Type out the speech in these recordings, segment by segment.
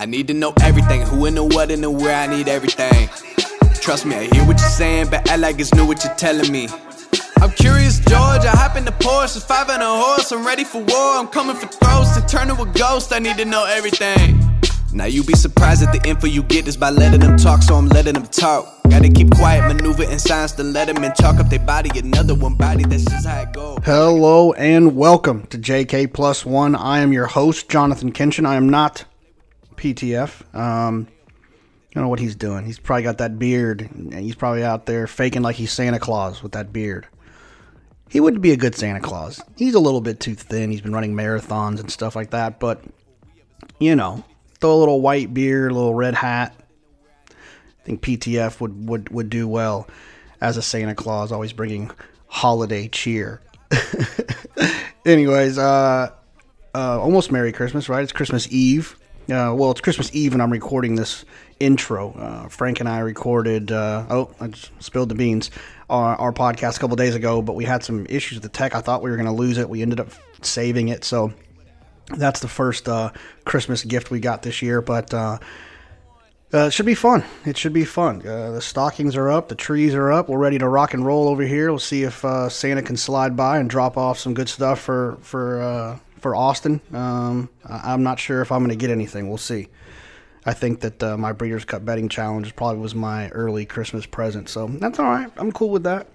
I need to know everything, who and the what and the where, I need everything. Trust me, I hear what you're saying, but act like it's new what you're telling me. I'm curious, George. I hop in the Porsche, it's five and a horse. I'm ready for war. I'm coming for throats to turn to a ghost. I need to know everything. Now you be surprised at the info you get is by letting them talk, so I'm letting them talk. Gotta keep quiet, maneuver in silence, then let them in talk up their body. Another one body, that's just how it goes. Hello and welcome to JK Plus One. I am your host, Jonathan Kinchen. I am not PTF. Um, I don't know what he's doing. He's probably got that beard, and he's probably out there faking like he's Santa Claus with that beard. He wouldn't be a good Santa Claus. He's a little bit too thin. He's been running marathons and stuff like that, but you know, throw a little white beard, a little red hat. I think PTF would would would do well as a Santa Claus, always bringing holiday cheer. Anyways, uh, uh, almost Merry Christmas, right? It's Christmas Eve. Uh, well, it's Christmas Eve, and I'm recording this intro. Uh, Frank and I recorded. Uh, oh, I just spilled the beans. Our, our podcast a couple days ago, but we had some issues with the tech. I thought we were going to lose it. We ended up saving it, so that's the first uh, Christmas gift we got this year. But uh, uh, it should be fun. It should be fun. The stockings are up, the trees are up. We're ready to rock and roll over here. We'll see if Santa can slide by and drop off some good stuff for for for Austin. Um, I- I'm not sure if I'm going to get anything. We'll see. I think that uh, my Breeders' Cup betting challenge probably was my early Christmas present, so that's all right. I'm cool with that.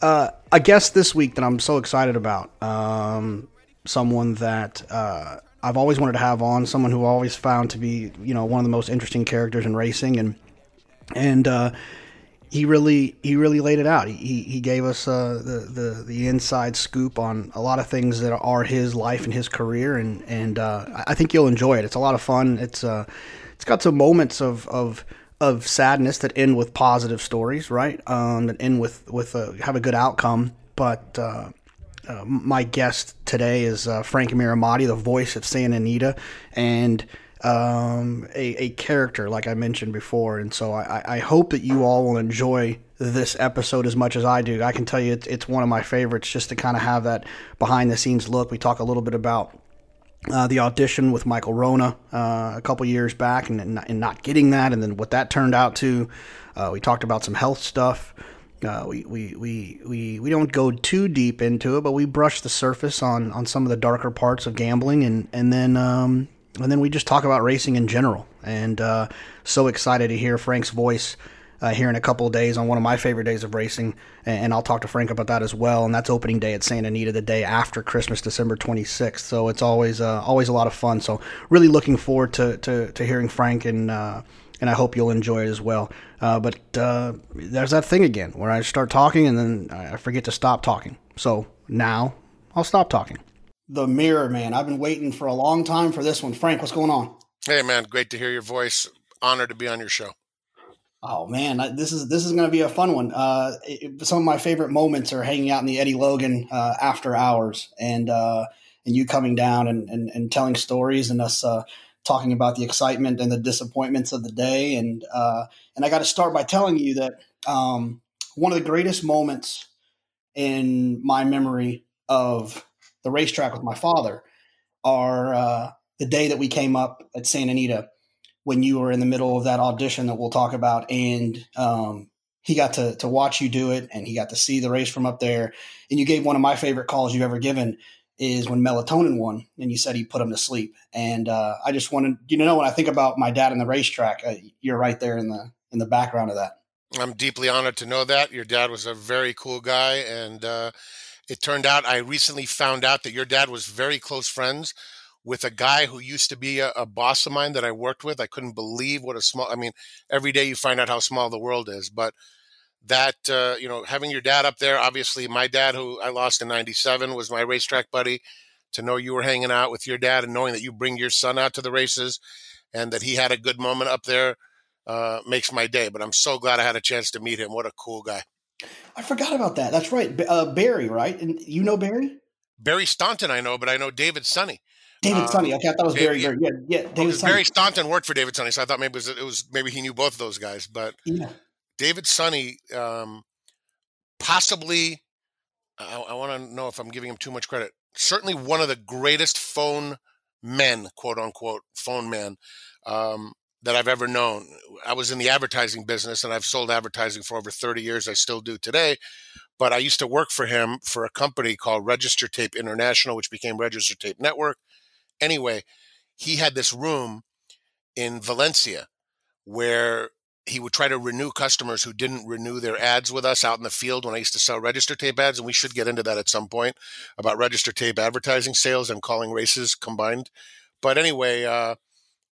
Uh, a guest this week that I'm so excited about. Um, someone that uh, I've always wanted to have on. Someone who I always found to be, you know, one of the most interesting characters in racing, and and uh, he really he really laid it out. He he, gave us uh, the, the the inside scoop on a lot of things that are his life and his career, and and uh, I- think you'll enjoy it. It's a lot of fun. It's uh it's got some moments of of of sadness that end with positive stories, right? Um, that end with with a, have a good outcome, but. Uh, uh, my guest today is uh, Frank Mirahmadi, the voice of Santa Anita, and um, a, a character like I mentioned before. And so I, I hope that you all will enjoy this episode as much as I do. I can tell you it's, it's one of my favorites just to kind of have that behind the scenes look. We talk a little bit about uh, the audition with Michael Wrona uh, a couple years back and, and, not- and not getting that, and then what that turned out to. Uh, we talked about some health stuff. Uh, we, we, we, we, we don't go too deep into it, but we brush the surface on, on some of the darker parts of gambling, and and then um, and then we just talk about racing in general. And uh, so excited to hear Frank's voice uh, here in a couple of days on one of my favorite days of racing, and, and I'll talk to Frank about that as well. And that's opening day at Santa Anita, the day after Christmas, December 26th. So it's always uh, always a lot of fun. So really looking forward to to, to hearing Frank and. Uh, and I hope you'll enjoy it as well. Uh, but uh, there's that thing again where I start talking and then I forget to stop talking. So now I'll stop talking. The Mirror Man. I've been waiting for a long time for this one. Frank, what's going on? Hey, man, great to hear your voice. Honored to be on your show. Oh man, this is this is going to be a fun one. Uh, it, some of my favorite moments are hanging out in the Eddie Logan uh, after hours, and uh, and you coming down and, and, and telling stories, and us uh, talking about the excitement and the disappointments of the day. And uh, and I got to start by telling you that um, one of the greatest moments in my memory of the racetrack with my father are uh, the day that we came up at Santa Anita when you were in the middle of that audition that we'll talk about and um, he got to, to watch you do it and he got to see the race from up there and you gave one of my favorite calls you've ever given is when melatonin won and you said he put him to sleep and uh, i just wanted you to know when i think about my dad in the racetrack uh, you're right there in the in the background of that I'm deeply honored to know that. Your dad was a very cool guy. And uh, it turned out, I recently found out that your dad was very close friends with a guy who used to be a, a boss of mine that I worked with. I couldn't believe what a small, I mean, every day you find out how small the world is. But that, uh, you know, having your dad up there, obviously, my dad, who I lost in 97, was my racetrack buddy. To know you were hanging out with your dad and knowing that you bring your son out to the races and that he had a good moment up there uh, makes my day. But I'm so glad I had a chance to meet him. What a cool guy. I forgot about that that's right uh, barry right and you know barry Barry Staunton, I know, but I know David Sonny. david Uh, sunny okay i thought it was Dave- barry yeah. Barry. yeah yeah david sunny Barry Staunton worked for David Sonny, so I thought maybe it was, it was maybe he knew both of those guys. But yeah David Sonny, um, possibly, I, I want to know if I'm giving him too much credit. Certainly one of the greatest phone men, quote unquote, phone men um, that I've ever known. I was in the advertising business and I've sold advertising for over 30 years. I still do today. But I used to work for him for a company called Register Tape International, which became Register Tape Network. Anyway, he had this room in Valencia where he would try to renew customers who didn't renew their ads with us out in the field when I used to sell register tape ads. And we should get into that at some point about register tape advertising sales and calling races combined. But anyway, uh,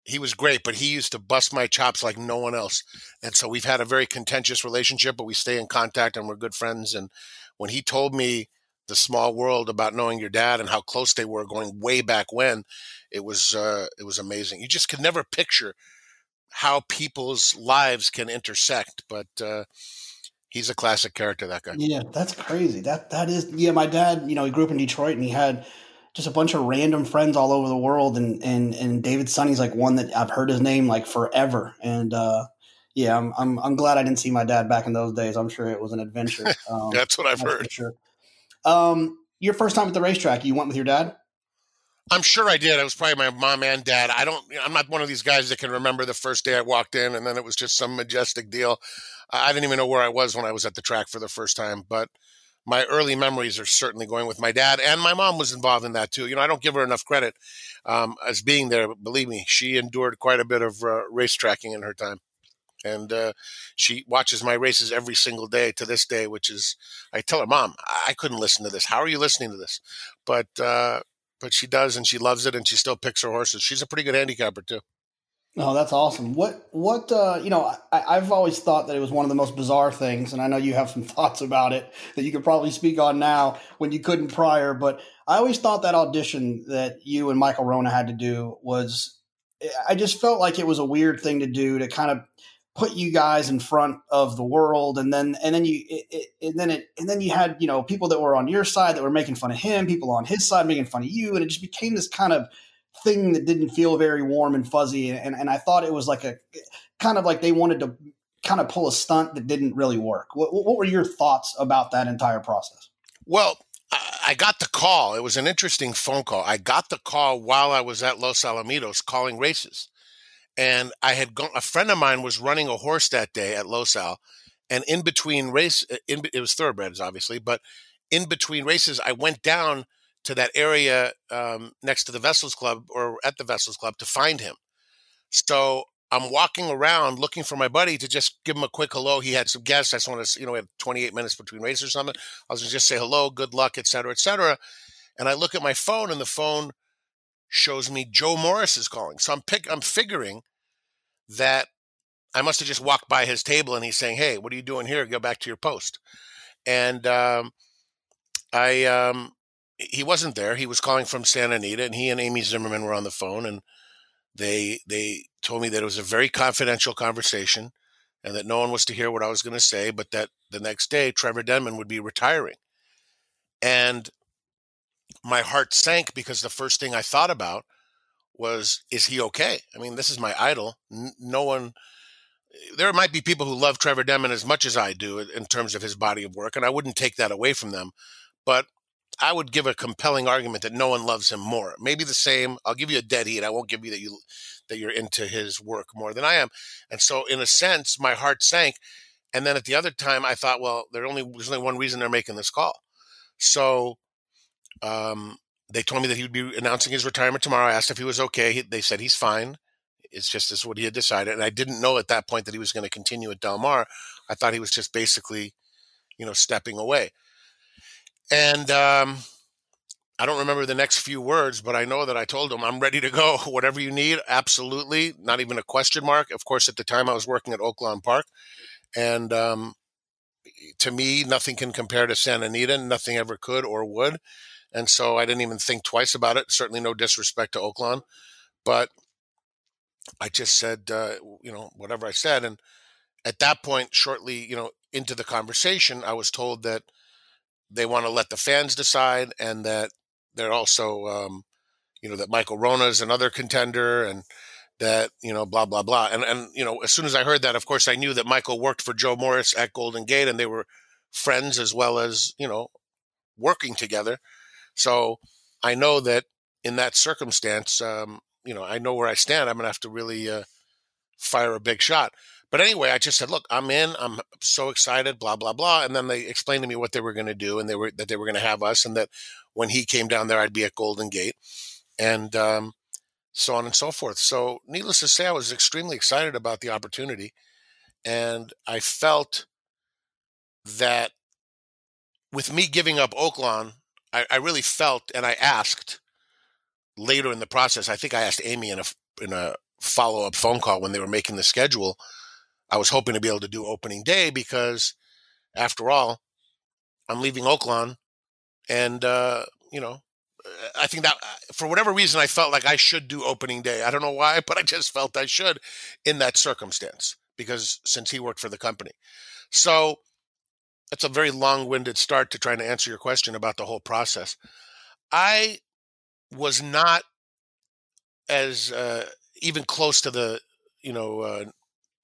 he was great, but he used to bust my chops like no one else. And so we've had a very contentious relationship, but we stay in contact and we're good friends. And when he told me the small world about knowing your dad and how close they were going way back when, it was uh, it was amazing. You just could never picture how people's lives can intersect, but uh, he's a classic character. That guy. Yeah, that's crazy. That that is. Yeah, my dad. You know, he grew up in Detroit, and he had just a bunch of random friends all over the world, and and and David Sonny's like one that I've heard his name like forever, and uh, yeah, I'm, I'm I'm glad I didn't see my dad back in those days. I'm sure it was an adventure. Um, that's what I've that's heard. Sure. Um, your first time at the racetrack, you went with your dad. I'm sure I did. I was probably my mom and dad. I don't. I'm not one of these guys that can remember the first day I walked in, and then it was just some majestic deal. I didn't even know where I was when I was at the track for the first time, but my early memories are certainly going with my dad, and my mom was involved in that too. You know, I don't give her enough credit um, as being there. Believe me, she endured quite a bit of uh, race tracking in her time, and uh, she watches my races every single day to this day. Which is, I tell her, Mom, I couldn't listen to this. How are you listening to this? But uh, but she does, and she loves it, and she still picks her horses. She's a pretty good handicapper too. Oh, that's awesome. What what uh, you know? I, have always thought that it was one of the most bizarre things, and I know you have some thoughts about it that you could probably speak on now when you couldn't prior. But I always thought that audition that you and Michael Wrona had to do was, I just felt like it was a weird thing to do to kind of put you guys in front of the world, and then and then you it, it, and then it and then you had you know people that were on your side that were making fun of him, people on his side making fun of you, and it just became this kind of thing that didn't feel very warm and fuzzy. And, and I thought it was like a kind of like they wanted to kind of pull a stunt that didn't really work. What, what were your thoughts about that entire process? Well, I got the call. It was an interesting phone call. I got the call while I was at Los Alamitos calling races. And I had gone, a friend of mine was running a horse that day at Los Al. And in between race, uh, in, it was thoroughbreds, obviously, but in between races, I went down to that area um, next to the Vessels Club or at the Vessels Club to find him. So I'm walking around looking for my buddy to just give him a quick hello. He had some guests. I just want to, you know, we had 28 minutes between races or something. I was going to just say hello, good luck, et cetera, et cetera. And I look at my phone and the phone shows me Joe Morris is calling. So I'm pick, I'm figuring that I must have just walked by his table and he's saying, Hey, what are you doing here? Go back to your post. And um, I, um, he wasn't there. He was calling from Santa Anita, and he and Amy Zimmerman were on the phone, and they they told me that it was a very confidential conversation, and that no one was to hear what I was going to say, but that the next day Trevor Denman would be retiring, and my heart sank because the first thing I thought about was, is he okay? I mean, this is my idol. no one. There might be people who love Trevor Denman as much as I do in terms of his body of work, and I wouldn't take that away from them. But I would give a compelling argument that no one loves him more. Maybe the same. I'll give you a dead heat. I won't give you that you that you're into his work more than I am. And so, in a sense, my heart sank. And then at the other time, I thought, well, there only there's only one reason they're making this call. So, um, they told me that he would be announcing his retirement tomorrow. I asked if he was okay. He, they said he's fine. It's just this is what he had decided. And I didn't know at that point that he was going to continue at Del Mar. I thought he was just basically, you know, stepping away. And um, I don't remember the next few words, but I know that I told him, I'm ready to go. Whatever you need, absolutely. Not even a question mark. Of course, at the time I was working at Oaklawn Park. And um, to me, nothing can compare to Santa Anita. Nothing ever could or would. And so I didn't even think twice about it. Certainly no disrespect to Oaklawn. But I just said, uh, you know, whatever I said. And at that point, shortly, you know, into the conversation, I was told that – they want to let the fans decide, and that they're also, um, you know, that Michael Wrona is another contender, and that you know, blah blah blah. And and you know, as soon as I heard that, of course, I knew that Michael worked for Joe Morris at Golden Gate, and they were friends as well as you know, working together. So I know that in that circumstance, um, you know, I know where I stand. I'm to have to really uh, fire a big shot. But anyway, I just said, look, I'm in. I'm so excited, blah, blah, blah. And then they explained to me what they were going to do and they were that they were going to have us and that when he came down there, I'd be at Golden Gate and um, so on and so forth. So, needless to say, I was extremely excited about the opportunity. And I felt that with me giving up Oaklawn, I, I really felt and I asked later in the process, I think I asked Amy in a, in a follow up phone call when they were making the schedule. I was hoping to be able to do opening day because, after all, I'm leaving Oaklawn, and uh, you know, I think that for whatever reason, I felt like I should do opening day. I don't know why, but I just felt I should in that circumstance because since he worked for the company, so that's a very long-winded start to trying to answer your question about the whole process. I was not as uh, even close to the you know uh,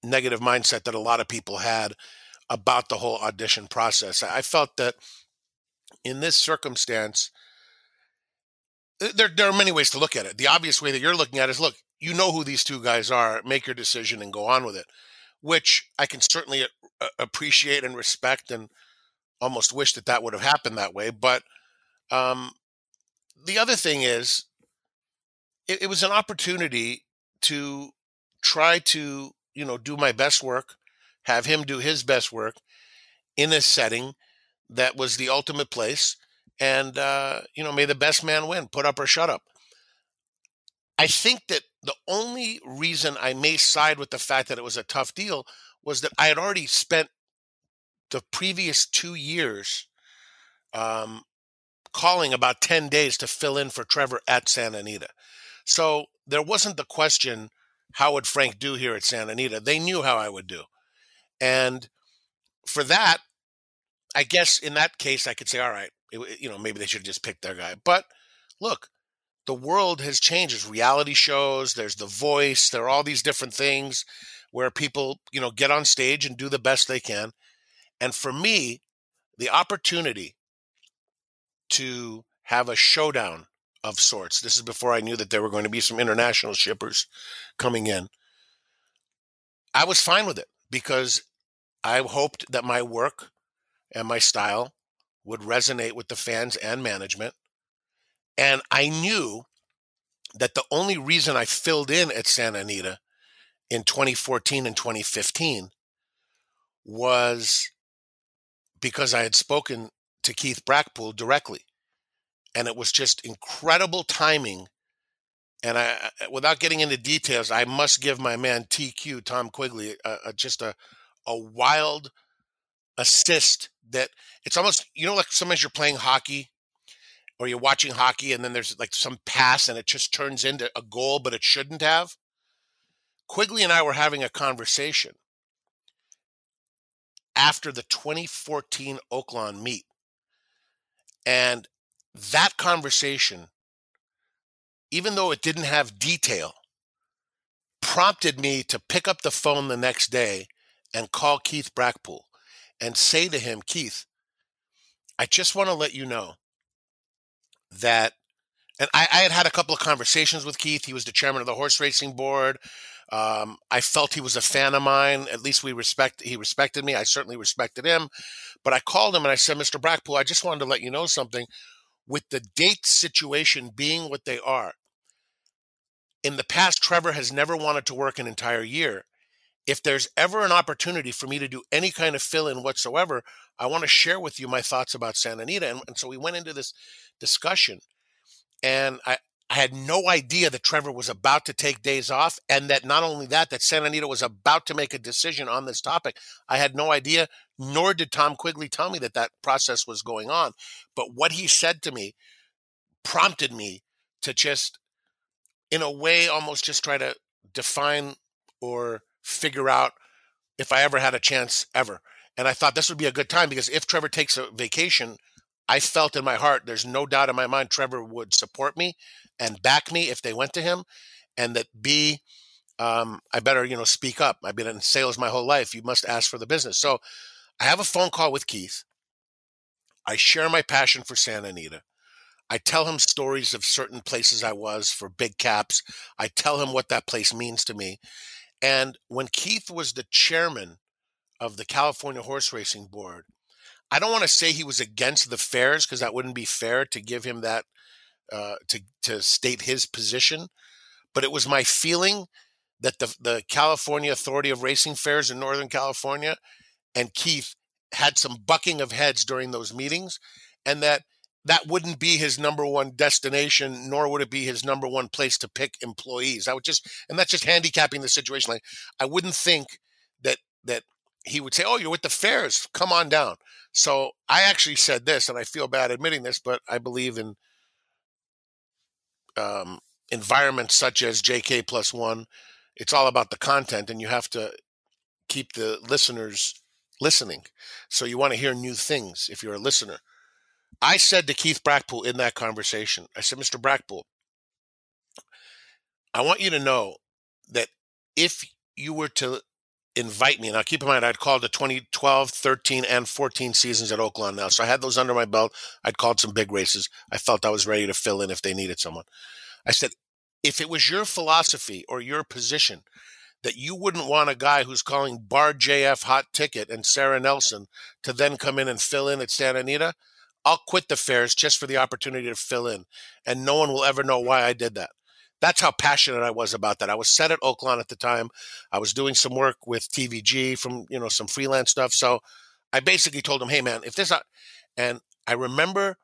negative mindset that a lot of people had about the whole audition process. I felt that in this circumstance, there there are many ways to look at it. The obvious way that you're looking at it is look, you know who these two guys are, make your decision and go on with it, which I can certainly appreciate and respect and almost wish that that would have happened that way. But um, the other thing is, it, it was an opportunity to try to you know do my best work, have him do his best work in a setting that was the ultimate place, and uh, you know may the best man win, put up or shut up. I think that the only reason I may side with the fact that it was a tough deal was that I had already spent the previous two years um, calling about 10 days to fill in for Trevor at Santa Anita. So there wasn't the question, how would Frank do here at Santa Anita? They knew how I would do. And for that, I guess in that case, I could say, all right, it, you know, maybe they should have just picked their guy. But look, the world has changed. There's reality shows, there's The Voice, there are all these different things where people, you know, get on stage and do the best they can. And for me, the opportunity to have a showdown of sorts. This is before I knew that there were going to be some international shippers coming in. I was fine with it because I hoped that my work and my style would resonate with the fans and management. And I knew that the only reason I filled in at Santa Anita in 2014 and 2015 was because I had spoken to Keith Brackpool directly. And it was just incredible timing. And I, without getting into details, I must give my man TQ, Tom Quigley, a, a, just a, a wild assist that it's almost, you know, like sometimes you're playing hockey or you're watching hockey and then there's like some pass and it just turns into a goal, but it shouldn't have. Quigley and I were having a conversation after the 2014 Oaklawn meet. And that conversation, even though it didn't have detail, prompted me to pick up the phone the next day and call Keith Brackpool and say to him, Keith, I just want to let you know that, and I, I, had had a couple of conversations with Keith. He was the chairman of the horse racing board. Um, I felt he was a fan of mine. At least we respect. He respected me. I certainly respected him. But I called him and I said, Mr. Brackpool, I just wanted to let you know something. With the date situation being what they are, in the past, Trevor has never wanted to work an entire year. If there's ever an opportunity for me to do any kind of fill in whatsoever, I want to share with you my thoughts about Santa Anita. And, and so we went into this discussion. And I, I had no idea that Trevor was about to take days off, and that not only that, that Santa Anita was about to make a decision on this topic. I had no idea, nor did Tom Quigley tell me that that process was going on. But what he said to me prompted me to just, in a way, almost just try to define or figure out if I ever had a chance ever. And I thought this would be a good time because if Trevor takes a vacation, I felt in my heart, there's no doubt in my mind, Trevor would support me and back me if they went to him, and that B, um, I better you know speak up. I've been in sales my whole life. You must ask for the business. So I have a phone call with Keith. I share my passion for Santa Anita. I tell him stories of certain places I was for big caps. I tell him what that place means to me. And when Keith was the chairman of the California Horse Racing Board, I don't want to say he was against the fairs because that wouldn't be fair to give him that uh, to to state his position. But it was my feeling that the the California Authority of Racing Fairs in Northern California and Keith had some bucking of heads during those meetings, and that that wouldn't be his number one destination, nor would it be his number one place to pick employees. I would just, and that's just handicapping the situation. Like, I wouldn't think that that he would say, "Oh, you're with the fairs. Come on down." So I actually said this, and I feel bad admitting this, but I believe in um, environments such as JK plus one. It's all about the content, and you have to keep the listeners listening. So you want to hear new things if you're a listener. I said to Keith Brackpool in that conversation, I said, Mr. Brackpool, I want you to know that if you were to invite me, now keep in mind, I'd called the 2012, 13, and 14 seasons at Oaklawn now. So I had those under my belt. I'd called some big races. I felt I was ready to fill in if they needed someone. I said, if it was your philosophy or your position that you wouldn't want a guy who's calling Bar JF Hot Ticket and Sarah Nelson to then come in and fill in at Santa Anita, I'll quit the fairs just for the opportunity to fill in. And no one will ever know why I did that. That's how passionate I was about that. I was set at Oaklawn at the time. I was doing some work with TVG from, you know, some freelance stuff. So I basically told him, hey, man, if this, uh, and I remember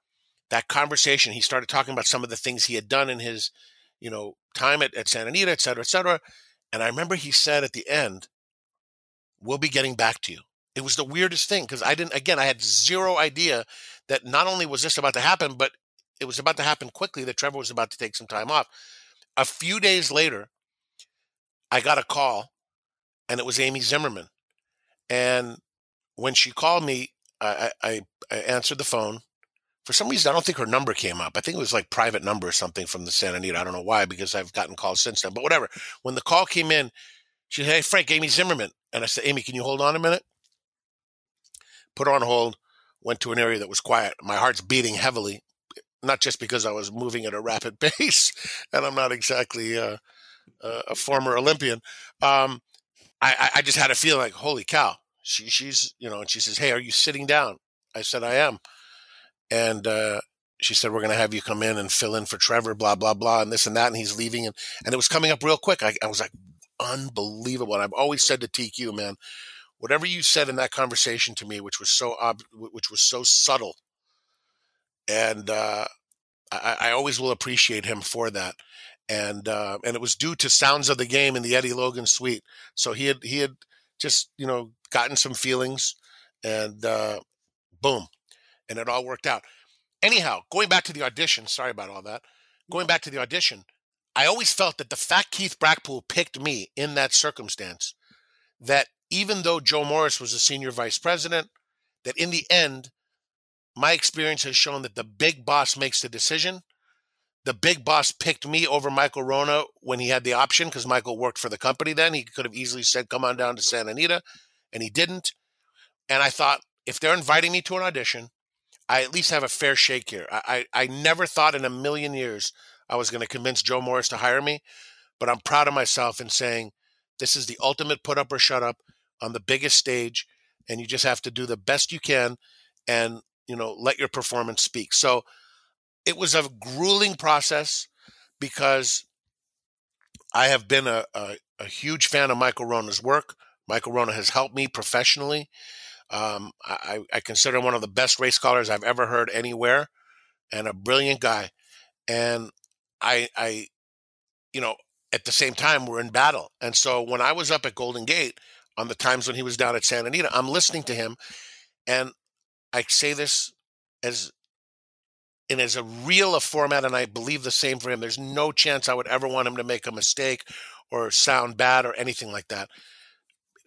that conversation. He started talking about some of the things he had done in his, you know, time at, at Santa Anita, et cetera, et cetera. And I remember he said at the end, we'll be getting back to you. It was the weirdest thing because I didn't, again, I had zero idea that not only was this about to happen, but it was about to happen quickly that Trevor was about to take some time off. A few days later, I got a call and it was Amy Zimmerman. And when she called me, I, I, I answered the phone. For some reason, I don't think her number came up. I think it was like private number or something from the Santa Anita. I don't know why, because I've gotten calls since then. But whatever. When the call came in, she said, Hey, Frank, Amy Zimmerman. And I said, Amy, can you hold on a minute? Put her on hold, went to an area that was quiet. My heart's beating heavily, not just because I was moving at a rapid pace, and I'm not exactly uh, a former Olympian. Um, I, I just had a feeling like, holy cow, she, she's, you know, and she says, Hey, are you sitting down? I said, I am. And uh, she said, We're going to have you come in and fill in for Trevor, blah, blah, blah, and this and that. And he's leaving. And, and it was coming up real quick. I, I was like, unbelievable. And I've always said to TQ, man, whatever you said in that conversation to me, which was so ob- which was so subtle, and uh, I, I, always will appreciate him for that. And uh, and it was due to sounds of the game in the Eddie Logan suite. So he had he had just you know gotten some feelings, and uh, boom, and it all worked out. Anyhow, going back to the audition. Sorry about all that. Going back to the audition, I always felt that the fact Keith Brackpool picked me in that circumstance, that even though Joe Morris was a senior vice president, that in the end, my experience has shown that the big boss makes the decision. The big boss picked me over Michael Wrona when he had the option because Michael worked for the company then. He could have easily said, come on down to Santa Anita, and he didn't. And I thought, if they're inviting me to an audition, I at least have a fair shake here. I, I, I never thought in a million years I was going to convince Joe Morris to hire me, but I'm proud of myself in saying this is the ultimate put up or shut up on the biggest stage, and you just have to do the best you can and you know let your performance speak. So it was a grueling process because I have been a, a, a huge fan of Michael Wrona's work. Michael Wrona has helped me professionally. Um, I, I, consider him one of the best race callers I've ever heard anywhere, and a brilliant guy. And I, I, you know, at the same time, we're in battle. And so when I was up at Golden Gate, on the times when he was down at Santa Anita. I'm listening to him, and I say this as and as a real a format, and I believe the same for him. There's no chance I would ever want him to make a mistake or sound bad or anything like that,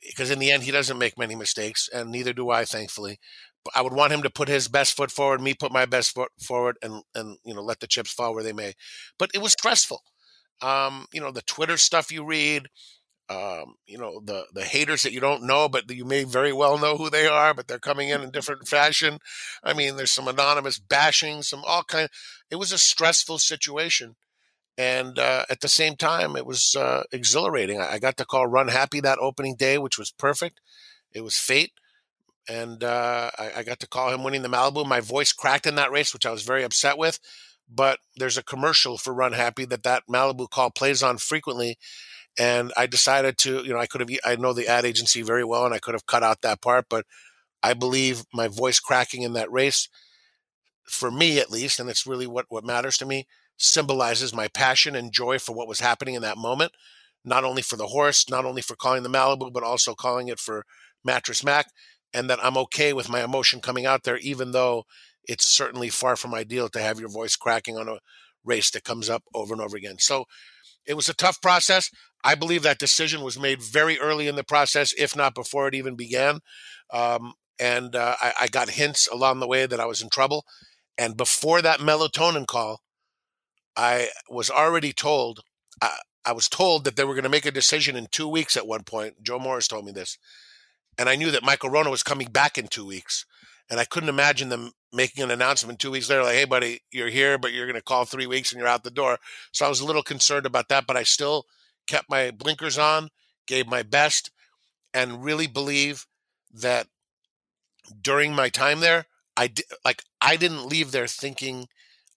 because in the end, he doesn't make many mistakes, and neither do I, thankfully. But I would want him to put his best foot forward, me put my best foot forward, and and you know let the chips fall where they may. But it was stressful. Um, you know the Twitter stuff you read, um, you know the the haters that you don't know, but you may very well know who they are, but they're coming in in different fashion. I mean, there's some anonymous bashing, some all kind. It was a stressful situation, and uh, at the same time, it was uh, exhilarating. I, got to call Run Happy that opening day, which was perfect. It was fate, and uh, I, I got to call him winning the Malibu. My voice cracked in that race, which I was very upset with. But there's a commercial for Run Happy that that Malibu call plays on frequently and I decided to, you know, I could have, I know the ad agency very well and I could have cut out that part, but I believe my voice cracking in that race, for me at least, and it's really what, what matters to me, symbolizes my passion and joy for what was happening in that moment, not only for the horse, not only for calling the Malibu, but also calling it for Mattress Mac, and that I'm okay with my emotion coming out there, even though it's certainly far from ideal to have your voice cracking on a race that comes up over and over again. So it was a tough process. I believe that decision was made very early in the process, if not before it even began. Um, and uh, I, I, got hints along the way that I was in trouble. And before that melatonin call, I was already told. I, I was told that they were going to make a decision in two weeks. At one point, Joe Morris told me this, and I knew that Michael Wrona was coming back in two weeks, and I couldn't imagine them making an announcement two weeks later, like, "Hey, buddy, you're here, but you're going to call three weeks and you're out the door." So I was a little concerned about that, but I still kept my blinkers on, gave my best, and really believe that during my time there, I like I didn't leave there thinking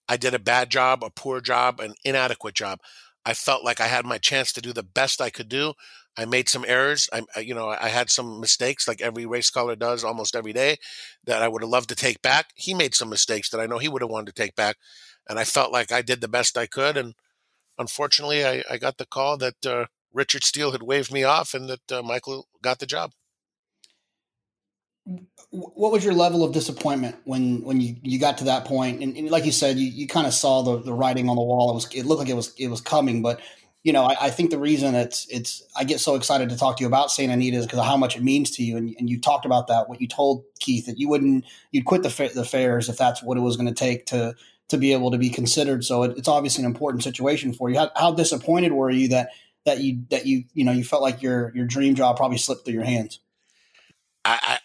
I did a bad job, a poor job, an inadequate job. I felt like I had my chance to do the best I could do. I made some errors. I, you know, I had some mistakes, like every race caller does almost every day, that I would have loved to take back. He made some mistakes that I know he would have wanted to take back, and I felt like I did the best I could. And unfortunately, I, I got the call that uh, Richard Steele had waved me off and that uh, Michael got the job. What was your level of disappointment when when you, you got to that point? And, and like you said, you, you kind of saw the, the writing on the wall. It was it looked like it was it was coming, but you know, I, I, think the reason it's it's I get so excited to talk to you about Santa Anita is because of how much it means to you, and, and you talked about that. What you told Keith that you wouldn't you'd quit the the fairs if that's what it was going to take to to be able to be considered. So it, it's obviously an important situation for you. How, how, disappointed were you that that you that you you know you felt like your your dream job probably slipped through your hands? I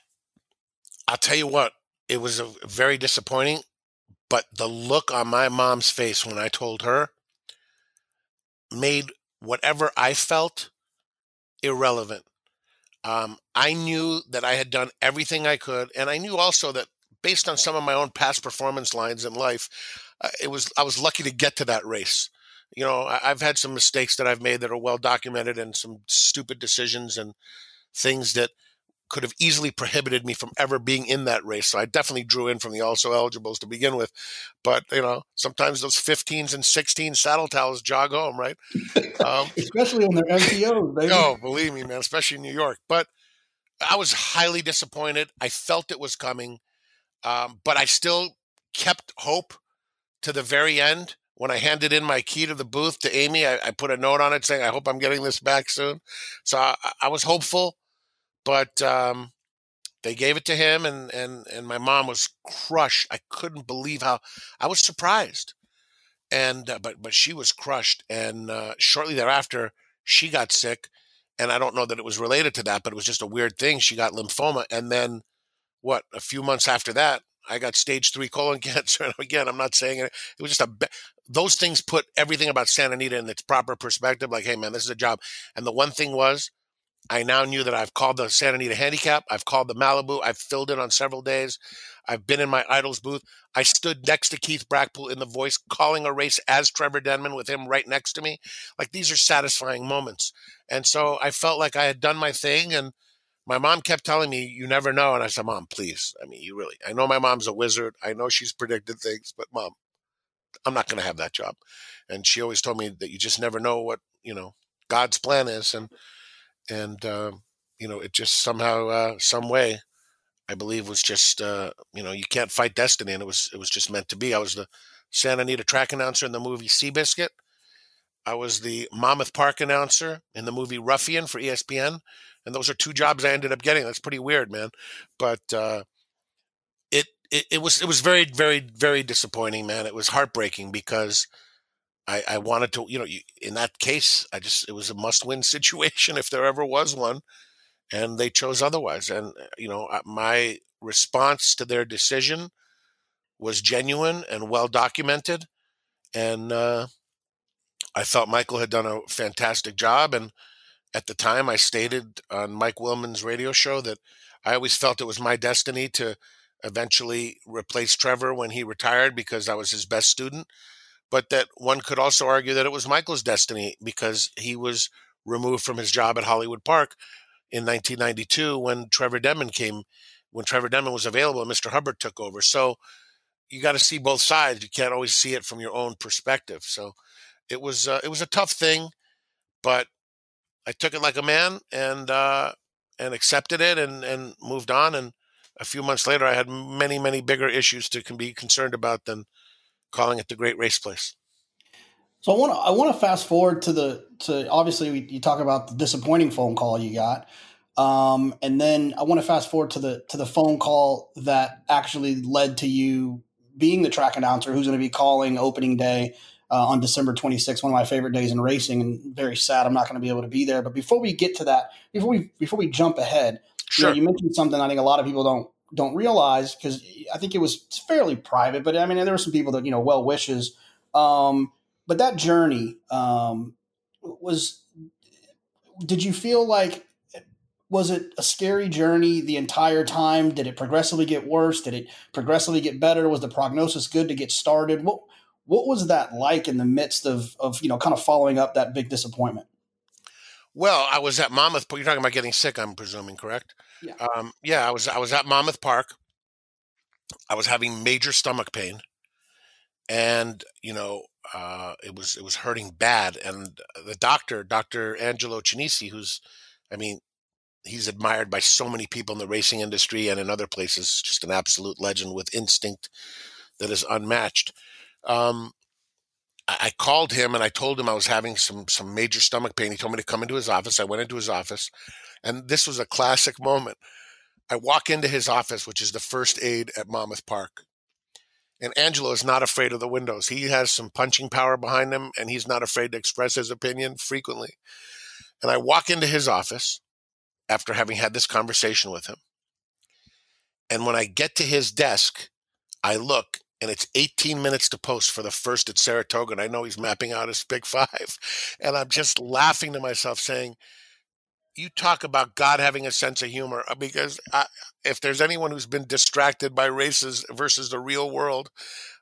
I'll tell you what, it was a very disappointing. But the look on my mom's face when I told her made whatever I felt irrelevant. Um, I knew that I had done everything I could, and I knew also that based on some of my own past performance lines in life, uh, it was I was lucky to get to that race. You know, I, have had some mistakes that I've made that are well documented, and some stupid decisions and things that could have easily prohibited me from ever being in that race. So I definitely drew in from the also eligibles to begin with. But you know, sometimes those 15s and 16 saddle towels jog home, right? Um, especially when they're MTOs, baby. No, believe me, man, especially in New York. But I was highly disappointed. I felt it was coming. Um, but I still kept hope to the very end. When I handed in my key to the booth to Amy, I, I put a note on it saying, I hope I'm getting this back soon. So I, I was hopeful, but um, they gave it to him, and, and, and my mom was crushed. I couldn't believe how I was surprised. And uh, but but she was crushed, and uh, shortly thereafter she got sick, and I don't know that it was related to that, but it was just a weird thing. She got lymphoma, and then what a few months after that i got stage three colon cancer and again i'm not saying it it was just a those things put everything about santa anita in its proper perspective like hey man this is a job and the one thing was i now knew that i've called the santa anita handicap i've called the malibu i've filled in on several days i've been in my idols booth i stood next to keith brackpool in the voice calling a race as trevor denman with him right next to me like these are satisfying moments and so i felt like i had done my thing and my mom kept telling me, "You never know," and I said, "Mom, please. I mean, you really. I know my mom's a wizard. I know she's predicted things, but mom, I'm not going to have that job." And she always told me that you just never know what you know God's plan is, and and uh, you know it just somehow, uh, some way, I believe was just uh, you know you can't fight destiny, and it was it was just meant to be. I was the Santa Anita track announcer in the movie Seabiscuit. I was the Monmouth Park announcer in the movie Ruffian for ESPN and those are two jobs I ended up getting. That's pretty weird, man. But uh, it, it it was it was very very very disappointing, man. It was heartbreaking because I, I wanted to, you know, in that case, I just, it was a must win situation if there ever was one. And they chose otherwise. And, uh, you know, uh, my response to their decision was genuine and well documented. And uh, I felt Michael had done a fantastic job. And at the time, I stated on Mike Willman's radio show that I always felt it was my destiny to eventually replace Trevor when he retired because I was his best student but that one could also argue that it was Michael's destiny because he was removed from his job at Hollywood Park in 1992 when Trevor Denman came, when Trevor Denman was available Mr. Hubbard took over. So you got to see both sides. You can't always see it from your own perspective. So it was uh, it was a tough thing, but I took it like a man and uh, and accepted it and and moved on. And a few months later, I had many many bigger issues to be concerned about than calling it the Great Race Place. So I want to I want to fast forward to the to obviously we, you talk about the disappointing phone call you got, um, and then I want to fast forward to the to the phone call that actually led to you being the track announcer who's going to be calling opening day uh, on December 26th, one of my favorite days in racing, and very sad I'm not going to be able to be there. But before we get to that, before we before we jump ahead, sure. you, know, you mentioned something I think a lot of people don't don't realize because I think it was fairly private, but I mean, there were some people that, you know, well wishes. Um, but that journey um, was, did you feel like, was it a scary journey the entire time? Did it progressively get worse? Did it progressively get better? Was the prognosis good to get started? What, what was that like in the midst of, of, you know, kind of following up that big disappointment? Well, I was at Monmouth. You're talking about getting sick, I'm presuming, correct? Yeah. Um, yeah, I was. I was at Monmouth Park. I was having major stomach pain, and you know, uh, it was it was hurting bad. And the doctor, Doctor Angelo Chinnici, who's, I mean, he's admired by so many people in the racing industry and in other places. Just an absolute legend with instinct that is unmatched. Um, I called him and I told him I was having some some major stomach pain. He told me to come into his office. I went into his office, and this was a classic moment. I walk into his office, which is the first aid at Monmouth Park. And Angelo is not afraid of the windows. He has some punching power behind him, and he's not afraid to express his opinion frequently. And I walk into his office after having had this conversation with him. And when I get to his desk, I look and it's 18 minutes to post for the first at Saratoga. And I know he's mapping out his Big Five. And I'm just laughing to myself saying, you talk about God having a sense of humor uh, because I, if there's anyone who's been distracted by races versus the real world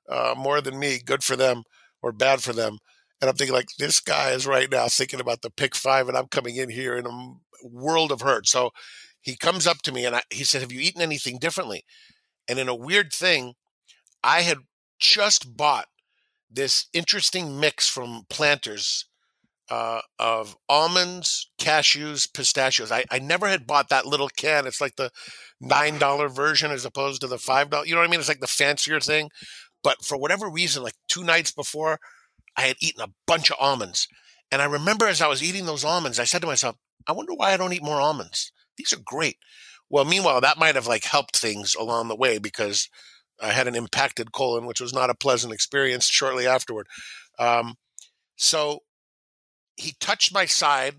uh, more than me, good for them or bad for them. And I'm thinking like this guy is right now thinking about the pick five, and I'm coming in here in a world of hurt. So he comes up to me and I, he said, "Have you eaten anything differently?" And in a weird thing, I had just bought this interesting mix from Planters uh, of almonds, cashews, pistachios. I, I never had bought that little can. It's like the nine dollar version as opposed to the five dollar. You know what I mean? It's like the fancier thing. But for whatever reason, like two nights before, I had eaten a bunch of almonds, and I remember as I was eating those almonds, I said to myself, "I wonder why I don't eat more almonds. These are great." Well, meanwhile, that might have like helped things along the way because I had an impacted colon, which was not a pleasant experience shortly afterward. Um, so he touched my side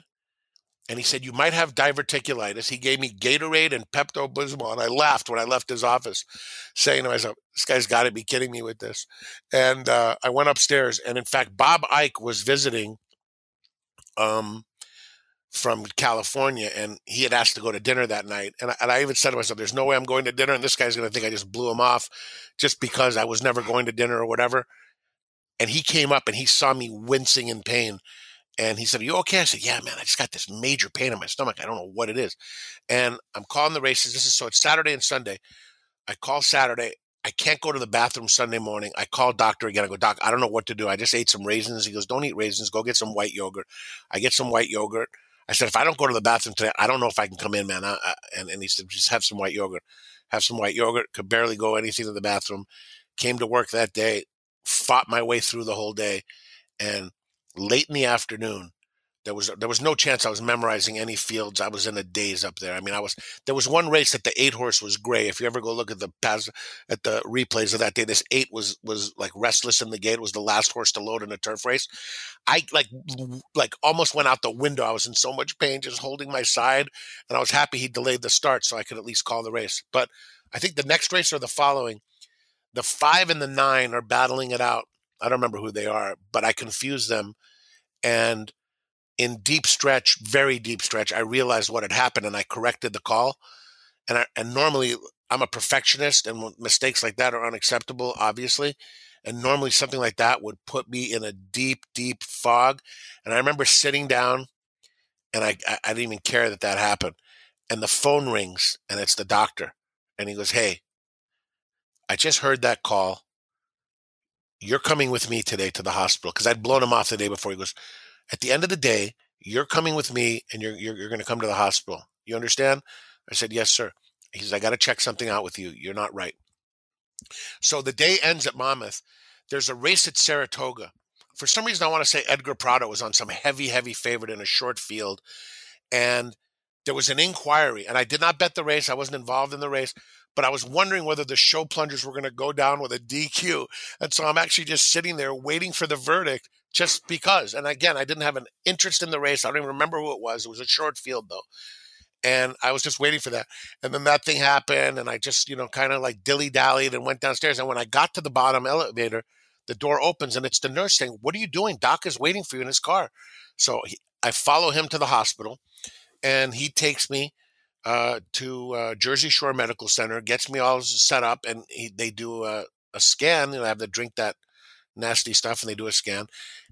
and he said, You might have diverticulitis. He gave me Gatorade and Pepto Bismol. And I laughed when I left his office, saying to myself, This guy's got to be kidding me with this. And uh, I went upstairs. And in fact, Bob Ike was visiting um, from California and he had asked to go to dinner that night. And I, and I even said to myself, There's no way I'm going to dinner. And this guy's going to think I just blew him off just because I was never going to dinner or whatever. And he came up and he saw me wincing in pain and he said, Are you okay? I said, Yeah, man, I just got this major pain in my stomach. I don't know what it is. And I'm calling the races. This is so it's Saturday and Sunday. I call Saturday. I can't go to the bathroom Sunday morning. I call doctor again. I go, Doc, I don't know what to do. I just ate some raisins. He goes, Don't eat raisins. Go get some white yogurt. I get some white yogurt. I said, If I don't go to the bathroom today, I don't know if I can come in, man. I, I, and, and he said, Just have some white yogurt. Have some white yogurt. Could barely go anything to the bathroom. Came to work that day, fought my way through the whole day. And late in the afternoon, There was there was no chance I was memorizing any fields. I was in a daze up there. I mean, I was there was one race that the eight horse was gray. If you ever go look at the past at the replays of that day, this eight was was like restless in the gate. It was the last horse to load in a turf race. I like like almost went out the window. I was in so much pain just holding my side, and I was happy he delayed the start so I could at least call the race. But I think the next race or the following, the five and the nine are battling it out. I don't remember who they are, but I confuse them and in deep stretch, very deep stretch, I realized what had happened and I corrected the call. And I, and normally I'm a perfectionist and mistakes like that are unacceptable, obviously. And normally something like that would put me in a deep, deep fog. And I remember sitting down and I, I, I didn't even care that that happened. And the phone rings and it's the doctor. And he goes, Hey, I just heard that call. You're coming with me today to the hospital because I'd blown him off the day before. He goes, at the end of the day, you're coming with me and you're, you're, you're going to come to the hospital. You understand? I said, yes, sir. He says, I got to check something out with you. You're not right. So the day ends at Monmouth. There's a race at Saratoga. For some reason, I want to say Edgar Prado was on some heavy, heavy favorite in a short field. And there was an inquiry, and I did not bet the race. I wasn't involved in the race, but I was wondering whether the show plungers were going to go down with a DQ. And so I'm actually just sitting there waiting for the verdict just because. And again, I didn't have an interest in the race. I don't even remember who it was. It was a short field though. And I was just waiting for that. And then that thing happened. And I just, you know, kind of like dilly dallied and went downstairs. And when I got to the bottom elevator, the door opens and it's the nurse saying, What are you doing? Doc is waiting for you in his car. So he, I follow him to the hospital and he takes me uh, to uh, Jersey Shore Medical Center, gets me all set up, and he, they do a, a scan. You know, I have to drink that nasty stuff and they do a scan.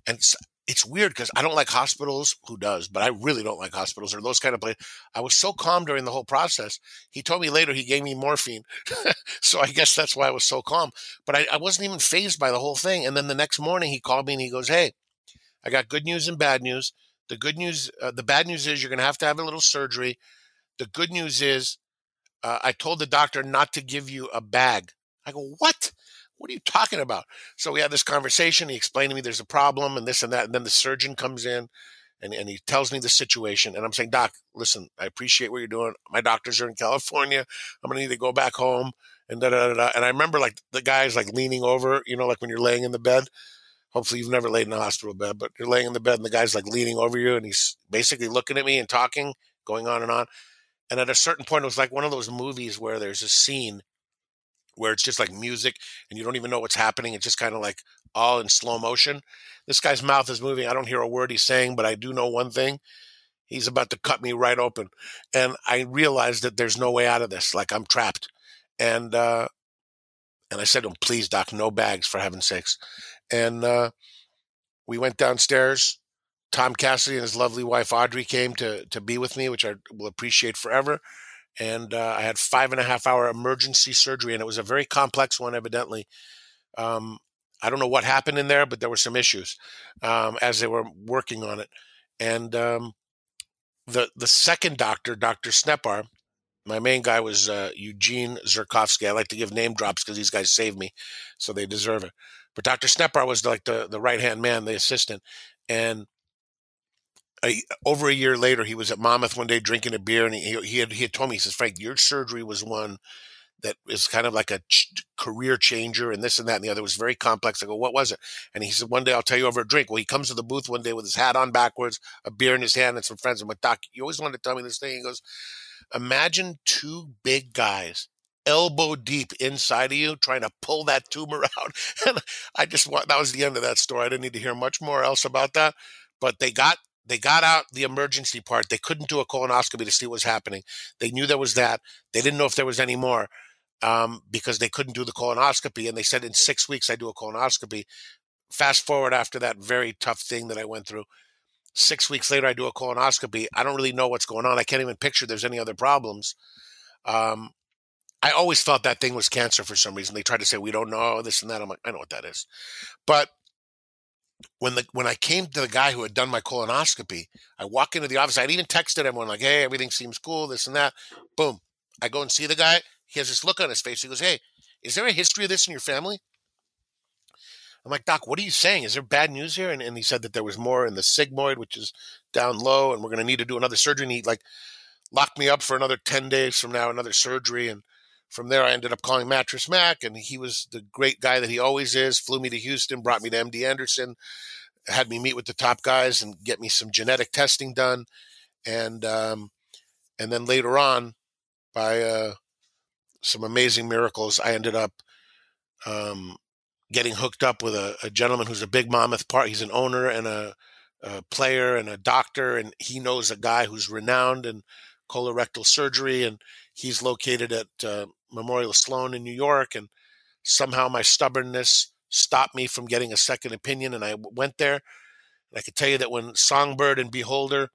And it's, it's weird because I don't like hospitals. Who does? But I really don't like hospitals or those kind of places. I was so calm during the whole process. He told me later he gave me morphine. so I guess that's why I was so calm. But I, I wasn't even fazed by the whole thing. And then the next morning he called me and he goes, Hey, I got good news and bad news. The good news, uh, the bad news is you're going to have to have a little surgery. The good news is uh, I told the doctor not to give you a bag. I go, What? What are you talking about? So we had this conversation. He explained to me there's a problem and this and that. And then the surgeon comes in and, and he tells me the situation. And I'm saying, Doc, listen, I appreciate what you're doing. My doctors are in California. I'm going to need to go back home. And da, da, da, da. And I remember like the guy's like leaning over, you know, like when you're laying in the bed. Hopefully you've never laid in a hospital bed, but you're laying in the bed and the guy's like leaning over you and he's basically looking at me and talking, going on and on. And at a certain point, it was like one of those movies where there's a scene where it's just like music and you don't even know what's happening. It's just kind of like all in slow motion. This guy's mouth is moving. I don't hear a word he's saying, but I do know one thing. He's about to cut me right open. And I realized that there's no way out of this. Like I'm trapped. And uh and I said to him, please, Doc, no bags for heaven's sakes. And uh we went downstairs. Tom Cassidy and his lovely wife Audrey came to to be with me, which I will appreciate forever and uh, I had five and a half hour emergency surgery, and it was a very complex one, evidently. Um, I don't know what happened in there, but there were some issues um, as they were working on it. And um, the the second doctor, Doctor Snepar, my main guy was uh, Eugene Zurkovsky. I like to give name drops because these guys saved me, so they deserve it. But Doctor Snepar was like the the right hand man, the assistant, and a, over a year later, he was at Monmouth one day drinking a beer, and he he had he had told me he says Frank, your surgery was one that is kind of like a ch- career changer, and this and that and the other it was very complex. I go, what was it? And he said, one day I'll tell you over a drink. Well, he comes to the booth one day with his hat on backwards, a beer in his hand, and some friends. I'm like, Doc, you always wanted to tell me this thing. He goes, imagine two big guys elbow deep inside of you trying to pull that tumor out. And I just want that was the end of that story. I didn't need to hear much more else about that. But they got they got out the emergency part. They couldn't do a colonoscopy to see what was happening. They knew there was that. They didn't know if there was any more um, because they couldn't do the colonoscopy. And they said in six weeks I do a colonoscopy. Fast forward after that very tough thing that I went through. Six weeks later, I do a colonoscopy. I don't really know what's going on. I can't even picture there's any other problems. Um, I always thought that thing was cancer for some reason. They tried to say we don't know this and that. I'm like, I know what that is, but when the when I came to the guy who had done my colonoscopy, I walk into the office. I'd even texted everyone like, "Hey, everything seems cool, this and that." Boom. I go and see the guy. He has this look on his face. He goes, "Hey, is there a history of this in your family?" I'm like, Doc, what are you saying? Is there bad news here? And, and he said that there was more in the sigmoid, which is down low, and we're going to need to do another surgery. And he like locked me up for another 10 days from now, another surgery. And from there, I ended up calling Mattress Mac, and he was the great guy that he always is. Flew me to Houston, brought me to MD Anderson, had me meet with the top guys and get me some genetic testing done. And, um, and then later on, by uh, some amazing miracles, I ended up um, getting hooked up with a, a, gentleman who's a big Monmouth part. He's an owner and a, a, player and a doctor, and he knows a guy who's renowned in colorectal surgery, and he's located at uh, Memorial Sloan in New York. And somehow my stubbornness stopped me from getting a second opinion, and I went there. And I can tell you that when Songbird and Beholder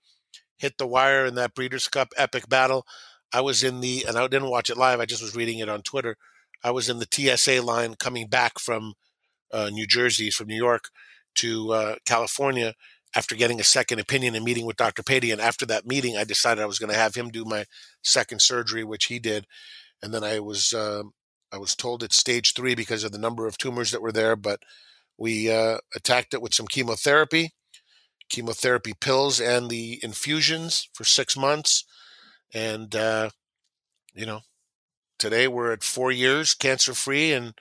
hit the wire in that Breeders' Cup epic battle, I was in the, and I didn't watch it live. I just was reading it on Twitter. I was in the TSA line coming back from uh, New Jersey, from New York to uh, California after getting a second opinion and meeting with Dr. Paty. And after that meeting, I decided I was going to have him do my second surgery, which he did. And then I was uh, I was told it's stage three because of the number of tumors that were there, but we uh, attacked it with some chemotherapy, chemotherapy pills, and the infusions for six months. And uh, you know, today we're at four years cancer free and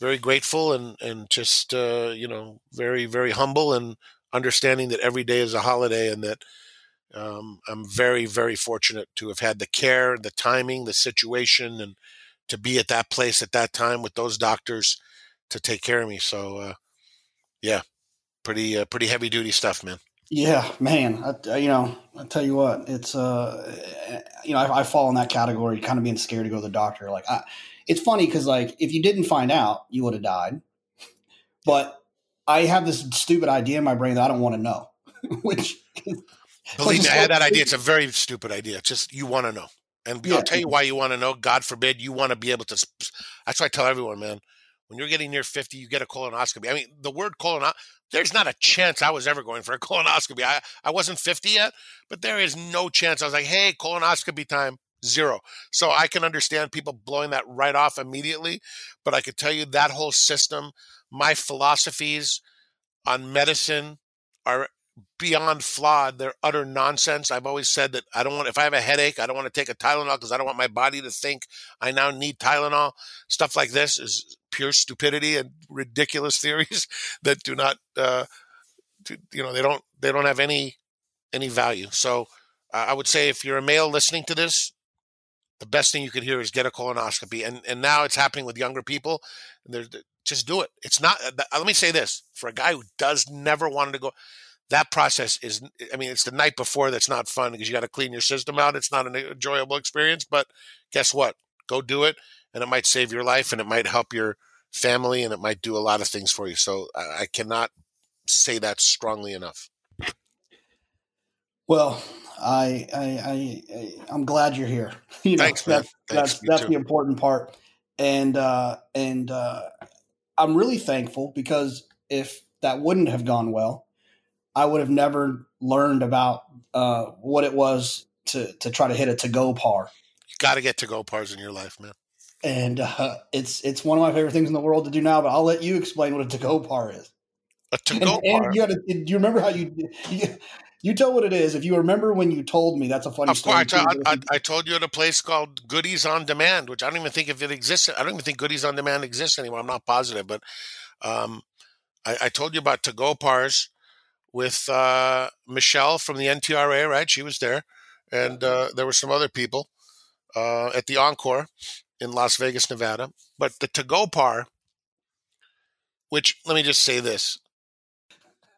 very grateful and and just uh, you know very very humble and understanding that every day is a holiday and that um, I'm very very fortunate to have had the care, the timing, the situation, and to be at that place at that time with those doctors to take care of me. So uh, yeah, pretty uh, pretty heavy duty stuff, man. Yeah, man. I, you know, I tell you what, it's uh, you know, I, I, fall in that category, kind of being scared to go to the doctor. Like, I, it's funny because like if you didn't find out, you would have died. But I have this stupid idea in my brain that I don't want to know, which. Believe me, I had that idea. It's a very stupid idea. It's just you want to know, and yeah. I'll tell you why you want to know. God forbid you want to be able to. That's why I tell everyone, man. When you're getting near 50, you get a colonoscopy. I mean, the word colonoscopy, there's not a chance I was ever going for a colonoscopy. I, I wasn't 50 yet, but there is no chance. I was like, hey, colonoscopy time, zero. So I can understand people blowing that right off immediately. But I could tell you that whole system, my philosophies on medicine are beyond flawed. They're utter nonsense. I've always said that I don't want, if I have a headache, I don't want to take a Tylenol because I don't want my body to think I now need Tylenol. Stuff like this is pure stupidity and ridiculous theories that do not, uh, you know, they don't, they don't have any, any value. So uh, I would say if you're a male listening to this, the best thing you could hear is get a colonoscopy. And, and now it's happening with younger people. They're, just do it. It's not, uh, let me say this for a guy who does never want to go, that process is i mean it's the night before that's not fun because you got to clean your system out. It's not an enjoyable experience but guess what? Go do it and it might save your life and it might help your family and it might do a lot of things for you. So i, cannot say that strongly enough. Well I, I i i'm glad you're here. You know Thanks, that's that's, that's the important part. And uh and uh i'm really thankful because if that wouldn't have gone well I would have never learned about uh, what it was to to try to hit a to go par. You got to get to go pars in your life, man. And uh, it's it's one of my favorite things in the world to do now. But I'll let you explain what a to go par is. A to go par. And you to, do you remember how you, you you tell what it is. If you remember when you told me, that's a funny of story. Course, I, I, I, told you at a place called Goodies on Demand, which I don't even think if it exists. I don't even think Goodies on Demand exists anymore. I'm not positive, but um, I, I, told you about to go pars with uh, Michelle from the NTRA, right? She was there, and uh, there were some other people uh, at the Encore in Las Vegas, Nevada. But the to go par, which let me just say this,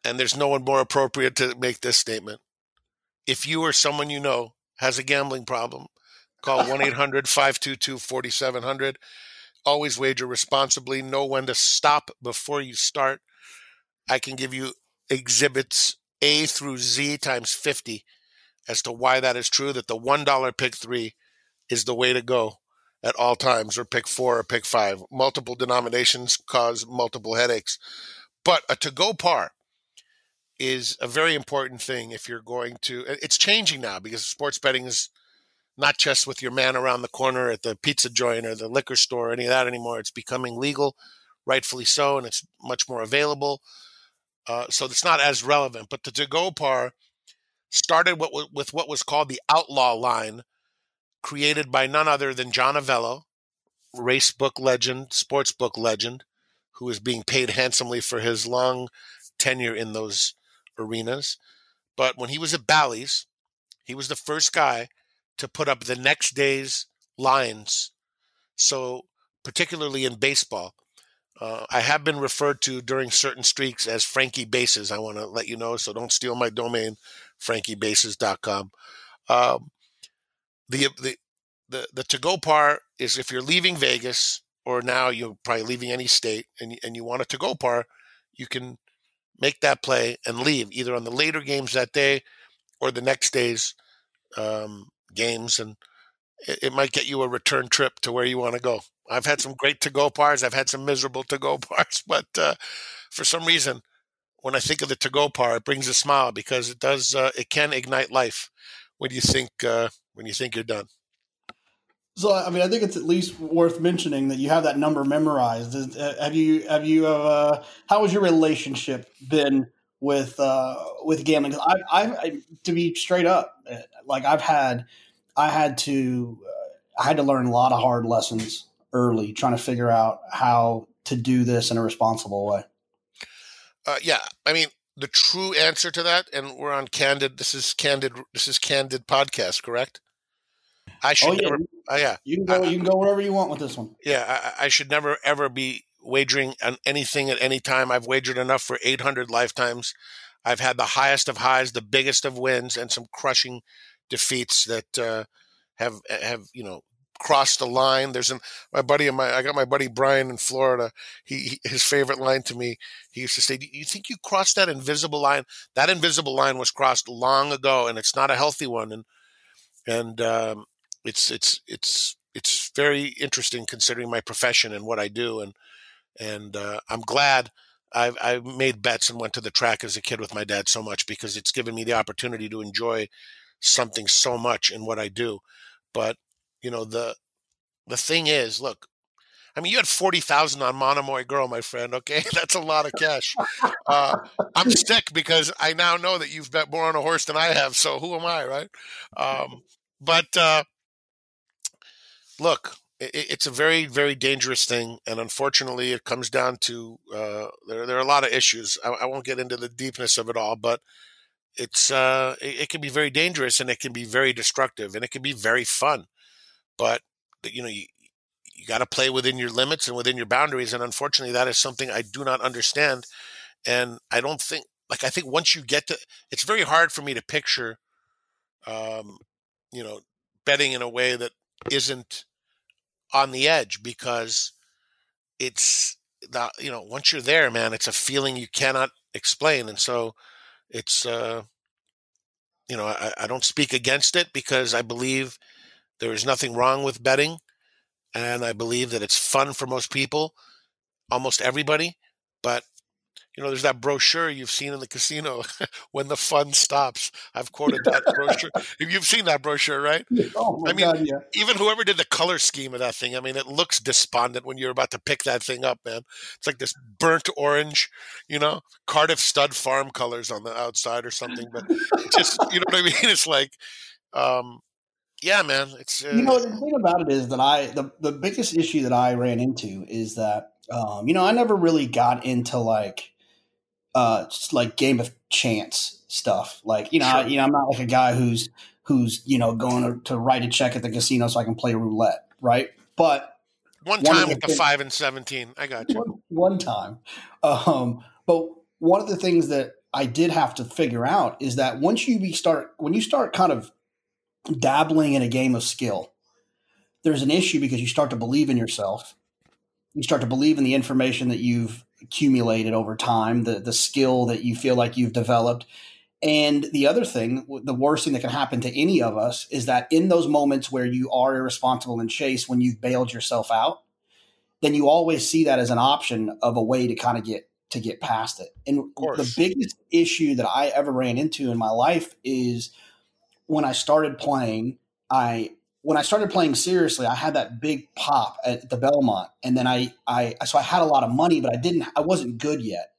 and there's no one more appropriate to make this statement. If you or someone you know has a gambling problem, call 1 800 522 4700. Always wager responsibly. Know when to stop before you start. I can give you exhibits A through Z times 50 as to why that is true, that the $1 pick three is the way to go at all times, or pick four or pick five. Multiple denominations cause multiple headaches. But a to go par is a very important thing if you're going to. It's changing now because sports betting is not just with your man around the corner at the pizza joint or the liquor store, or any of that anymore. It's becoming legal rightfully so, and it's much more available. Uh, so it's not as relevant. But the to go par started what, with what was called the outlaw line, created by none other than John Avello, race book legend, sports book legend, who is being paid handsomely for his long tenure in those arenas. But when he was at Bally's, he was the first guy to put up the next day's lines. So, particularly in baseball, uh, I have been referred to during certain streaks as Frankie Bases. I want to let you know, so don't steal my domain, frankiebases.com. Um, the, the, the, the to go par is if you're leaving Vegas or now you're probably leaving any state and, and you want a to go par, you can make that play and leave either on the later games that day or the next day's um, games. And it, it might get you a return trip to where you want to go. I've had some great to go pars. I've had some miserable to go pars, but uh, for some reason, when I think of the to go par, it brings a smile because it does. Uh, it can ignite life when you think uh, when you think you're done. So, I mean, I think it's at least worth mentioning that you have that number memorized. Uh, have you have you uh, how has your relationship been with uh, with gambling? I, I, to be straight up, uh, like I've had, I had to, uh, I had to learn a lot of hard lessons early, trying to figure out how to do this in a responsible way. Uh, yeah, I mean, the true answer to that, and we're on Candid. This is Candid. This is Candid podcast, correct? I should oh, yeah. never. Uh, yeah, you can go. I, you can go wherever you want with this one. Yeah, I, I, should never ever be wagering on anything at any time. I've wagered enough for 800 lifetimes. I've had the highest of highs, the biggest of wins, and some crushing defeats that uh, have have you know crossed the line. There's an my buddy and my I got my buddy Brian in Florida. He, he, his favorite line to me. He used to say, "Do you think you crossed that invisible line? That invisible line was crossed long ago, and it's not a healthy one." And and um, it's it's it's it's very interesting considering my profession and what I do, and and uh, I'm glad I've, i made bets and went to the track as a kid with my dad so much because it's given me the opportunity to enjoy something so much in what I do. But you know the the thing is, look, I mean, you had forty thousand on Monomoy Girl, my friend. Okay, that's a lot of cash. Uh, I'm sick because I now know that you've bet more on a horse than I have. So who am I, right? Um, but uh, look, it, it's a very, very dangerous thing, and unfortunately, it comes down to uh, there. There are a lot of issues. I, I, won't get into the deepness of it all, but it's uh, it, it, can be very dangerous, and it can be very destructive, and it can be very fun. But you know, you you got to play within your limits and within your boundaries, and unfortunately, that is something I do not understand, and I don't think. Like I think once you get to, it's very hard for me to picture, um, you know, betting in a way that isn't on the edge because it's not you know once you're there man it's a feeling you cannot explain and so it's uh you know I, I don't speak against it because i believe there is nothing wrong with betting and i believe that it's fun for most people almost everybody but you know, there's that brochure you've seen in the casino when the fun stops. I've quoted that brochure. You've seen that brochure, right? Oh I mean, God, yeah. even whoever did the color scheme of that thing, I mean, it looks despondent when you're about to pick that thing up, man. It's like this burnt orange, you know, Cardiff Stud Farm colors on the outside or something. But just, you know what I mean? It's like, um, yeah, man. It's uh, you know the thing about it is that I the the biggest issue that I ran into is that um, you know I never really got into like uh just like game of chance stuff. Like you know, sure. I, you know, I'm not like a guy who's who's you know going to, to, write a check at the casino so I can play roulette, right? But one time one with the, five and seventeen, I got you. One, one time, um, but one of the things that I did have to figure out is that once you start when you start kind of dabbling in a game of skill, there's an issue because you start to believe in yourself. You start to believe in the information that you've accumulated over time, the the skill that you feel like you've developed. And the other thing, the worst thing that can happen to any of us is that in those moments where you are irresponsible and chase, when you've bailed yourself out, then you always see that as an option of a way to kind of get to get past it. And the biggest issue that I ever ran into in my life is when I started playing, I when I started playing seriously, I had that big pop at the Belmont, and then I, I, so I had a lot of money, but I didn't, I wasn't good yet.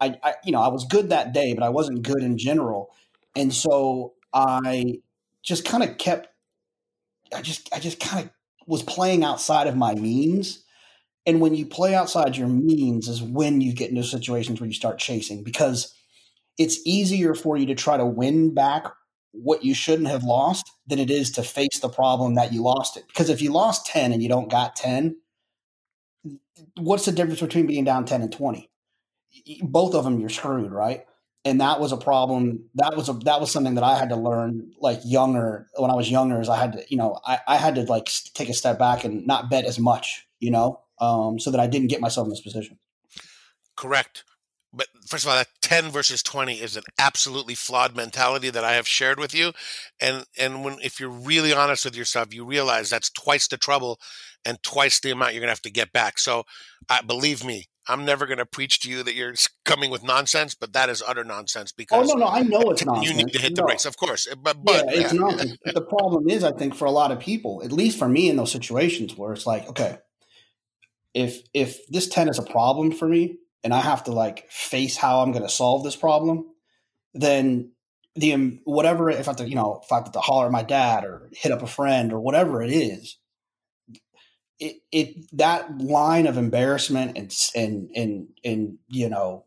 I, I, you know, I was good that day, but I wasn't good in general, and so I just kind of kept, I just, I just kind of was playing outside of my means, and when you play outside your means is when you get into situations where you start chasing because it's easier for you to try to win back what you shouldn't have lost than it is to face the problem that you lost it. Because if you lost 10 and you don't got 10, what's the difference between being down 10 and 20? Both of them you're screwed, right? And that was a problem. That was a that was something that I had to learn like younger when I was younger is I had to, you know, I, I had to like take a step back and not bet as much, you know, um, so that I didn't get myself in this position. Correct first of all, that 10 versus 20 is an absolutely flawed mentality that I have shared with you. And and when if you're really honest with yourself, you realize that's twice the trouble and twice the amount you're gonna have to get back. So uh, believe me, I'm never going to preach to you that you're coming with nonsense, but that is utter nonsense because oh no no I know it's nonsense. You need to hit the no. brakes, of course. But, but yeah, it's yeah. nonsense. the problem is, I think for a lot of people, at least for me in those situations where it's like, okay, if if this ten is a problem for me, and I have to like face how I'm going to solve this problem, then the um, whatever if I have to you know if I have to holler at my dad or hit up a friend or whatever it is, it it that line of embarrassment and and and and you know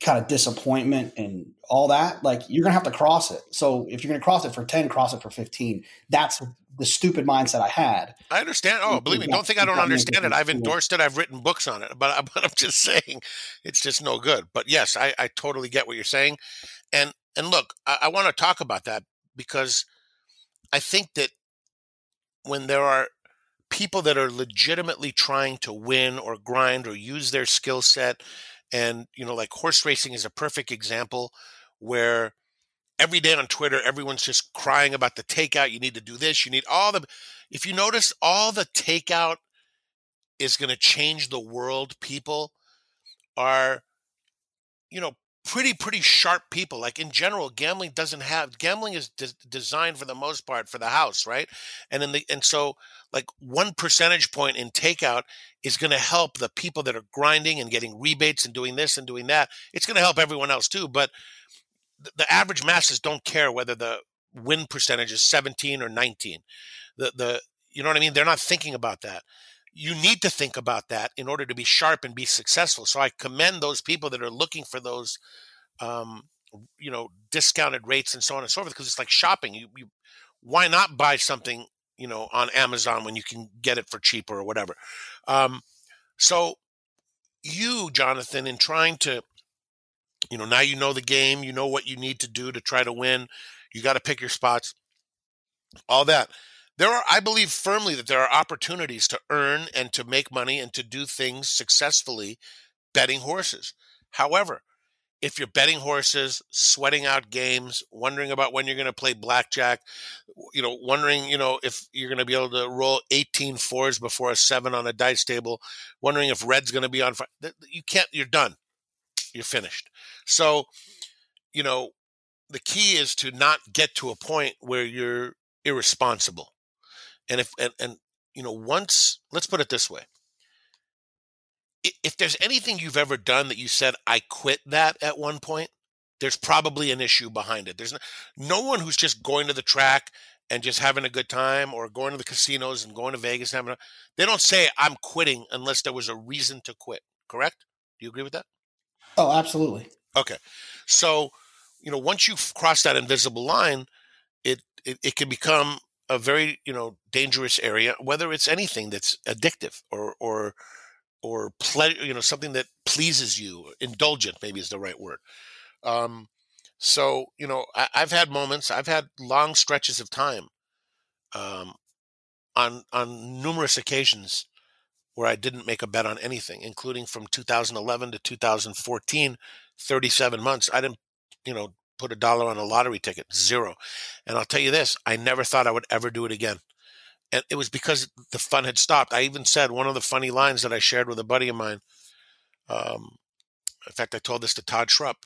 kind of disappointment and all that like you're gonna have to cross it so if you're gonna cross it for 10 cross it for 15 that's the stupid mindset I had. I understand. Oh, believe me, don't think I don't understand it. I've endorsed it. I've written books on it, but, but I'm just saying it's just no good. But yes, I, I totally get what you're saying. And, and look, I, I want to talk about that because I think that when there are people that are legitimately trying to win or grind or use their skill set, and, you know, like horse racing is a perfect example where every day on Twitter, everyone's just crying about the takeout. You need to do this. You need all the. If you notice, all the takeout is going to change the world. People are, you know, pretty pretty sharp people. Like in general, gambling doesn't have gambling is de- designed for the most part for the house, right? And in the and so like one percentage point in takeout is going to help the people that are grinding and getting rebates and doing this and doing that. It's going to help everyone else too, but the average masses don't care whether the win percentage is 17 or 19. The the you know what I mean? They're not thinking about that. You need to think about that in order to be sharp and be successful. So I commend those people that are looking for those um, you know discounted rates and so on and so forth because it's like shopping. You, you why not buy something you know on Amazon when you can get it for cheaper or whatever. Um, so you, Jonathan, in trying to you know, now you know the game, you know what you need to do to try to win. You got to pick your spots. All that. There are I believe firmly that there are opportunities to earn and to make money and to do things successfully betting horses. However, if you're betting horses, sweating out games, wondering about when you're going to play blackjack, you know, wondering, you know, if you're going to be able to roll 18 fours before a seven on a dice table, wondering if red's going to be on fire, you can't, you're done you're finished. So, you know, the key is to not get to a point where you're irresponsible. And if and, and you know, once let's put it this way. If there's anything you've ever done that you said I quit that at one point, there's probably an issue behind it. There's no, no one who's just going to the track and just having a good time or going to the casinos and going to Vegas having a, they don't say I'm quitting unless there was a reason to quit. Correct? Do you agree with that? Oh, absolutely. Okay. So, you know, once you cross that invisible line, it, it, it can become a very, you know, dangerous area, whether it's anything that's addictive or, or, or pleasure you know, something that pleases you, indulgent maybe is the right word. Um, so, you know, I, have had moments, I've had long stretches of time, um, on, on numerous occasions where I didn't make a bet on anything, including from 2011 to 2014, 37 months. I didn't, you know, put a dollar on a lottery ticket, zero. And I'll tell you this, I never thought I would ever do it again. And it was because the fun had stopped. I even said one of the funny lines that I shared with a buddy of mine. Um, in fact, I told this to Todd Schrupp.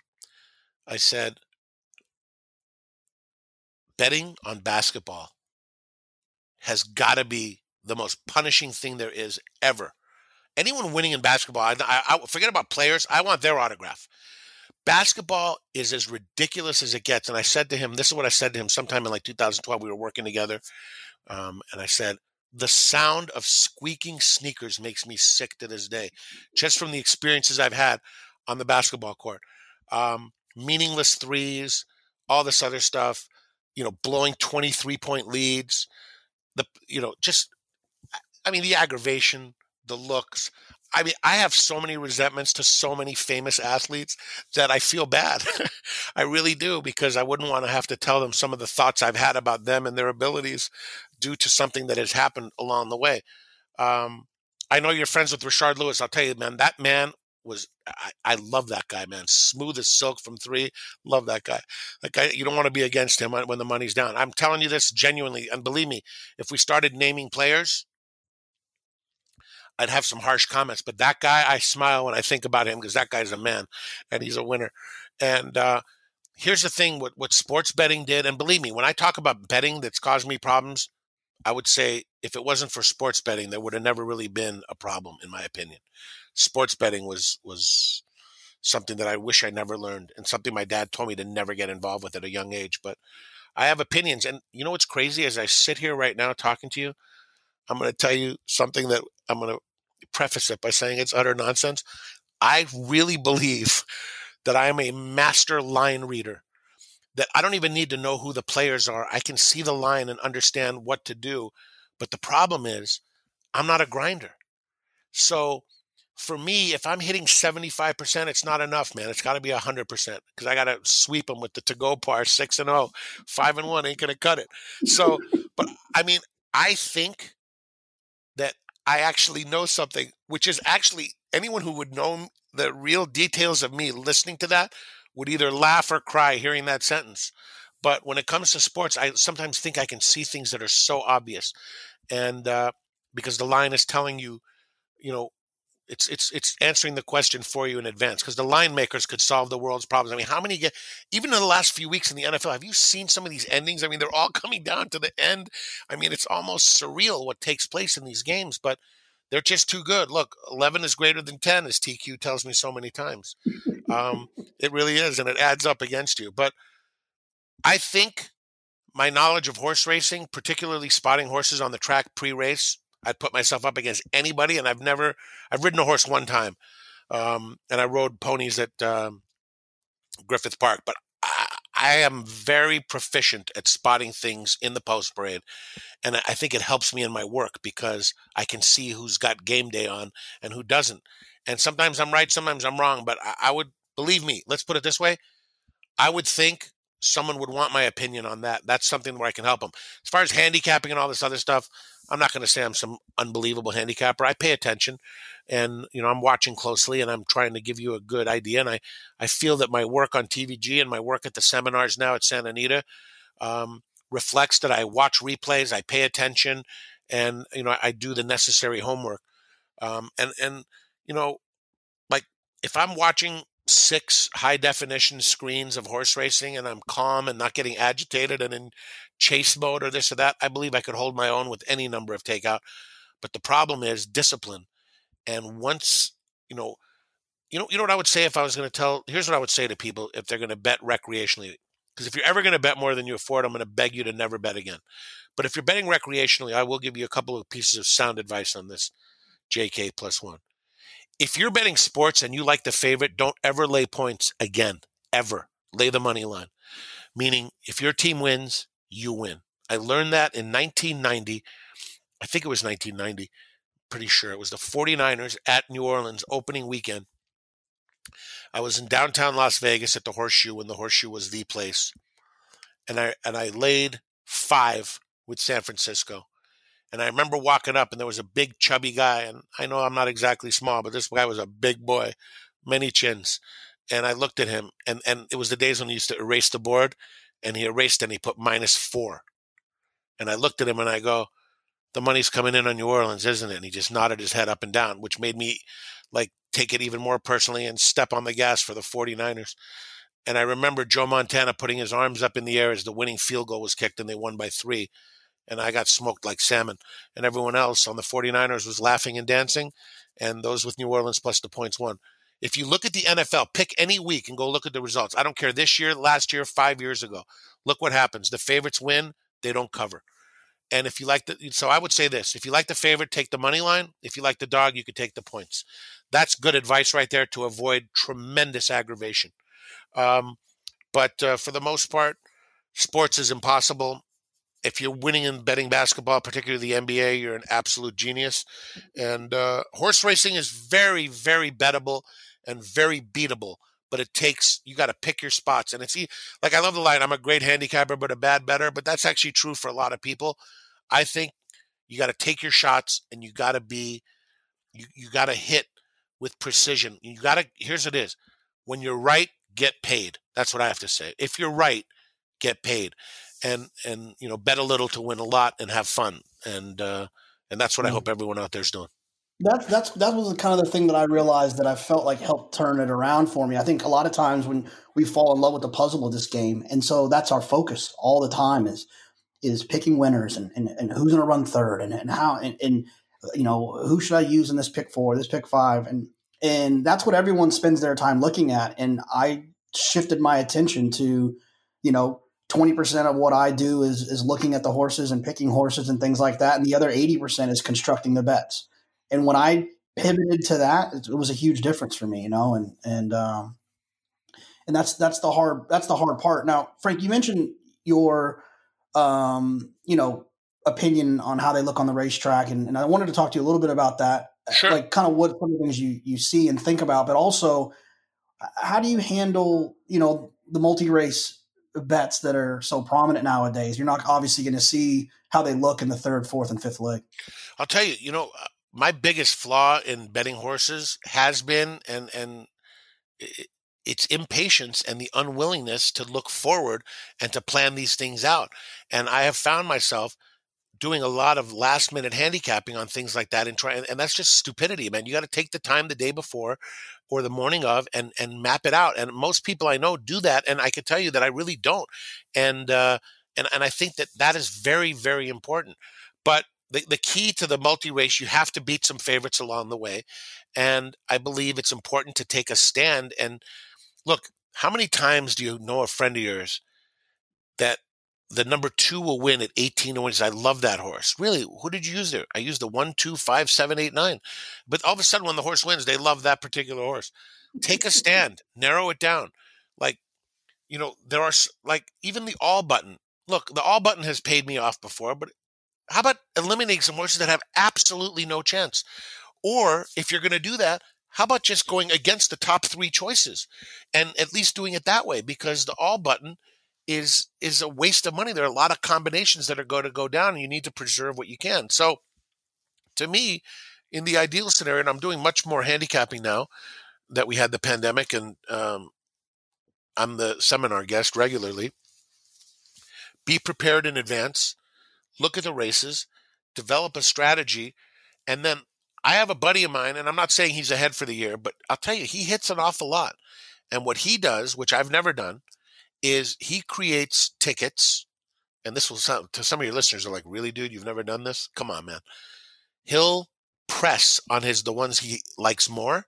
I said, betting on basketball has got to be the most punishing thing there is ever. Anyone winning in basketball, I, I, I forget about players. I want their autograph. Basketball is as ridiculous as it gets. And I said to him, this is what I said to him sometime in like 2012. We were working together. Um, and I said, the sound of squeaking sneakers makes me sick to this day, just from the experiences I've had on the basketball court. Um, meaningless threes, all this other stuff, you know, blowing 23 point leads, the, you know, just, I mean, the aggravation, the looks. I mean, I have so many resentments to so many famous athletes that I feel bad. I really do because I wouldn't want to have to tell them some of the thoughts I've had about them and their abilities due to something that has happened along the way. Um, I know you're friends with Rashard Lewis. I'll tell you, man, that man was I, I, love that guy, man. Smooth as silk from three. Love that guy. Guy, you don't want to be against him when the money's down. I'm telling you this genuinely, and believe me, if we started naming players, I'd have some harsh comments. But that guy, I smile when I think about him because that guy's a man and he's a winner. And uh, here's the thing: what what sports betting did, and believe me, when I talk about betting that's caused me problems, I would say if it wasn't for sports betting, there would have never really been a problem, in my opinion sports betting was was something that I wish I never learned and something my dad told me to never get involved with at a young age. But I have opinions. And you know what's crazy? As I sit here right now talking to you, I'm going to tell you something that I'm going to preface it by saying it's utter nonsense. I really believe that I am a master line reader, that I don't even need to know who the players are. I can see the line and understand what to do. But the problem is, I'm not a grinder. So for me, if I'm hitting 75%, it's not enough, man. It's got to be 100% because I got to sweep them with the to go par 6 and 0. 5 and 1 ain't going to cut it. So, but I mean, I think that I actually know something, which is actually anyone who would know the real details of me listening to that would either laugh or cry hearing that sentence. But when it comes to sports, I sometimes think I can see things that are so obvious. And uh, because the line is telling you, you know, it's it's it's answering the question for you in advance because the line makers could solve the world's problems. I mean, how many get even in the last few weeks in the NFL? Have you seen some of these endings? I mean, they're all coming down to the end. I mean, it's almost surreal what takes place in these games, but they're just too good. Look, eleven is greater than ten, as TQ tells me so many times. Um, it really is, and it adds up against you. But I think my knowledge of horse racing, particularly spotting horses on the track pre-race, I'd put myself up against anybody, and I've never I've ridden a horse one time, um, and I rode ponies at um, Griffith Park, but I, I, am very proficient at spotting things in the post parade, and I think it helps me in my work because I can see who's got game day on and who doesn't. And sometimes I'm right, sometimes I'm wrong, but I, I would believe me. Let's put it this way: I would think someone would want my opinion on that. That's something where I can help them. As far as handicapping and all this other stuff, I'm not going to say I'm some unbelievable handicapper. I pay attention and, you know, I'm watching closely and I'm trying to give you a good idea. And I, I feel that my work on TVG and my work at the seminars now at Santa Anita um, reflects that I watch replays, I pay attention, and, you know, I do the necessary homework. Um, and, and, you know, like if I'm watching six high definition screens of horse racing and I'm calm and not getting agitated and in chase mode or this or that, I believe I could hold my own with any number of takeout. But the problem is discipline. And once, you know, you know, you know what I would say if I was going to tell, here's what I would say to people if they're going to bet recreationally. Because if you're ever going to bet more than you afford, I'm going to beg you to never bet again. But if you're betting recreationally, I will give you a couple of pieces of sound advice on this JK plus one. If you're betting sports and you like the favorite, don't ever lay points again, ever. Lay the money line. Meaning, if your team wins, you win. I learned that in 1990. I think it was 1990. Pretty sure it was the 49ers at New Orleans opening weekend. I was in downtown Las Vegas at the Horseshoe when the Horseshoe was the place. And I and I laid 5 with San Francisco. And I remember walking up, and there was a big, chubby guy. And I know I'm not exactly small, but this guy was a big boy, many chins. And I looked at him, and, and it was the days when he used to erase the board, and he erased and he put minus four. And I looked at him and I go, The money's coming in on New Orleans, isn't it? And he just nodded his head up and down, which made me like take it even more personally and step on the gas for the 49ers. And I remember Joe Montana putting his arms up in the air as the winning field goal was kicked and they won by three and I got smoked like salmon. And everyone else on the 49ers was laughing and dancing, and those with New Orleans plus the points won. If you look at the NFL, pick any week and go look at the results. I don't care this year, last year, five years ago. Look what happens. The favorites win, they don't cover. And if you like the, so I would say this: if you like the favorite, take the money line. If you like the dog, you could take the points. That's good advice right there to avoid tremendous aggravation. Um, but uh, for the most part, sports is impossible. If you're winning in betting basketball, particularly the NBA, you're an absolute genius. And uh, horse racing is very, very bettable and very beatable. But it takes you got to pick your spots, and it's like I love the line. I'm a great handicapper, but a bad bettor. But that's actually true for a lot of people. I think you got to take your shots, and you got to be, you you got to hit with precision. You got to. Here's what it is: when you're right, get paid. That's what I have to say. If you're right, get paid, and and you know bet a little to win a lot and have fun, and uh, and that's what. I hope everyone out there's doing. That's that's that was kind of the thing that I realized that I felt like helped turn it around for me. I think a lot of times when we fall in love with the puzzle of this game, and so that's our focus all the time is is picking winners and, and, and who's going to run third and, and how and, and you know who should I use in this pick four, this pick five, and and that's what everyone spends their time looking at. And I shifted my attention to, you know, 20% of what I do is, is looking at the horses and picking horses and things like that. And the other 80% is constructing the bets. And when I pivoted to that, it, was a huge difference for me, you know, and, and, um, and that's, that's the hard, that's the hard part. Now, Frank, you mentioned your, um, you know, opinion on how they look on the racetrack. And, and I wanted to talk to you a little bit about that sure. like kind of what some of the things you you see and think about, but also how do you handle you know the multi race bets that are so prominent nowadays? You're not obviously going to see how they look in the third, fourth, and fifth leg. I'll tell you, you know, my biggest flaw in betting horses has been and and. it's impatience and the unwillingness to look forward and to plan these things out. And I have found myself doing a lot of last minute handicapping on things like that and try and, that's just stupidity man you got to take the time the day before or the morning of and and map it out and most people i know do that and i can tell you that i really don't and uh and, and i think that that is very very important but the, the key to the multi-race you have to beat some favorites along the way and i believe it's important to take a stand and look how many times do you know a friend of yours that the number two will win at 18 wins. I love that horse. Really, who did you use there? I used the one, two, five, seven, eight, nine. But all of a sudden, when the horse wins, they love that particular horse. Take a stand, narrow it down. Like, you know, there are like even the all button. Look, the all button has paid me off before, but how about eliminating some horses that have absolutely no chance? Or if you're going to do that, how about just going against the top three choices and at least doing it that way? Because the all button is is a waste of money. There are a lot of combinations that are going to go down, and you need to preserve what you can. So, to me, in the ideal scenario, and I'm doing much more handicapping now that we had the pandemic, and um, I'm the seminar guest regularly. Be prepared in advance. Look at the races, develop a strategy, and then I have a buddy of mine, and I'm not saying he's ahead for the year, but I'll tell you, he hits an awful lot. And what he does, which I've never done, is he creates tickets, and this will sound to some of your listeners are like, really, dude, you've never done this? Come on, man. He'll press on his the ones he likes more,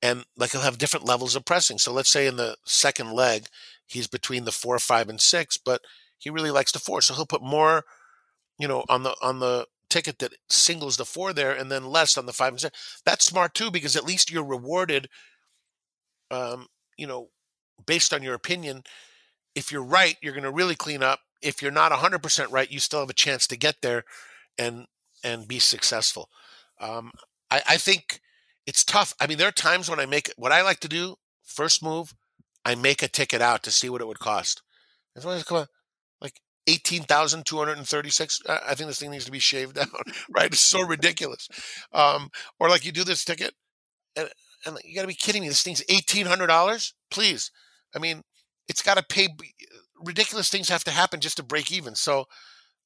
and like he'll have different levels of pressing. So let's say in the second leg, he's between the four, five, and six, but he really likes the four, so he'll put more, you know, on the on the ticket that singles the four there, and then less on the five and six. That's smart too because at least you're rewarded. Um, you know, based on your opinion, if you're right, you're going to really clean up. If you're not 100% right, you still have a chance to get there and and be successful. Um, I, I think it's tough. I mean, there are times when I make what I like to do. First move, I make a ticket out to see what it would cost. It's come on, like eighteen thousand two hundred and thirty-six. I think this thing needs to be shaved down. Right? It's so ridiculous. Um, or like you do this ticket, and, and you got to be kidding me. This thing's eighteen hundred dollars. Please, I mean, it's got to pay. Ridiculous things have to happen just to break even. So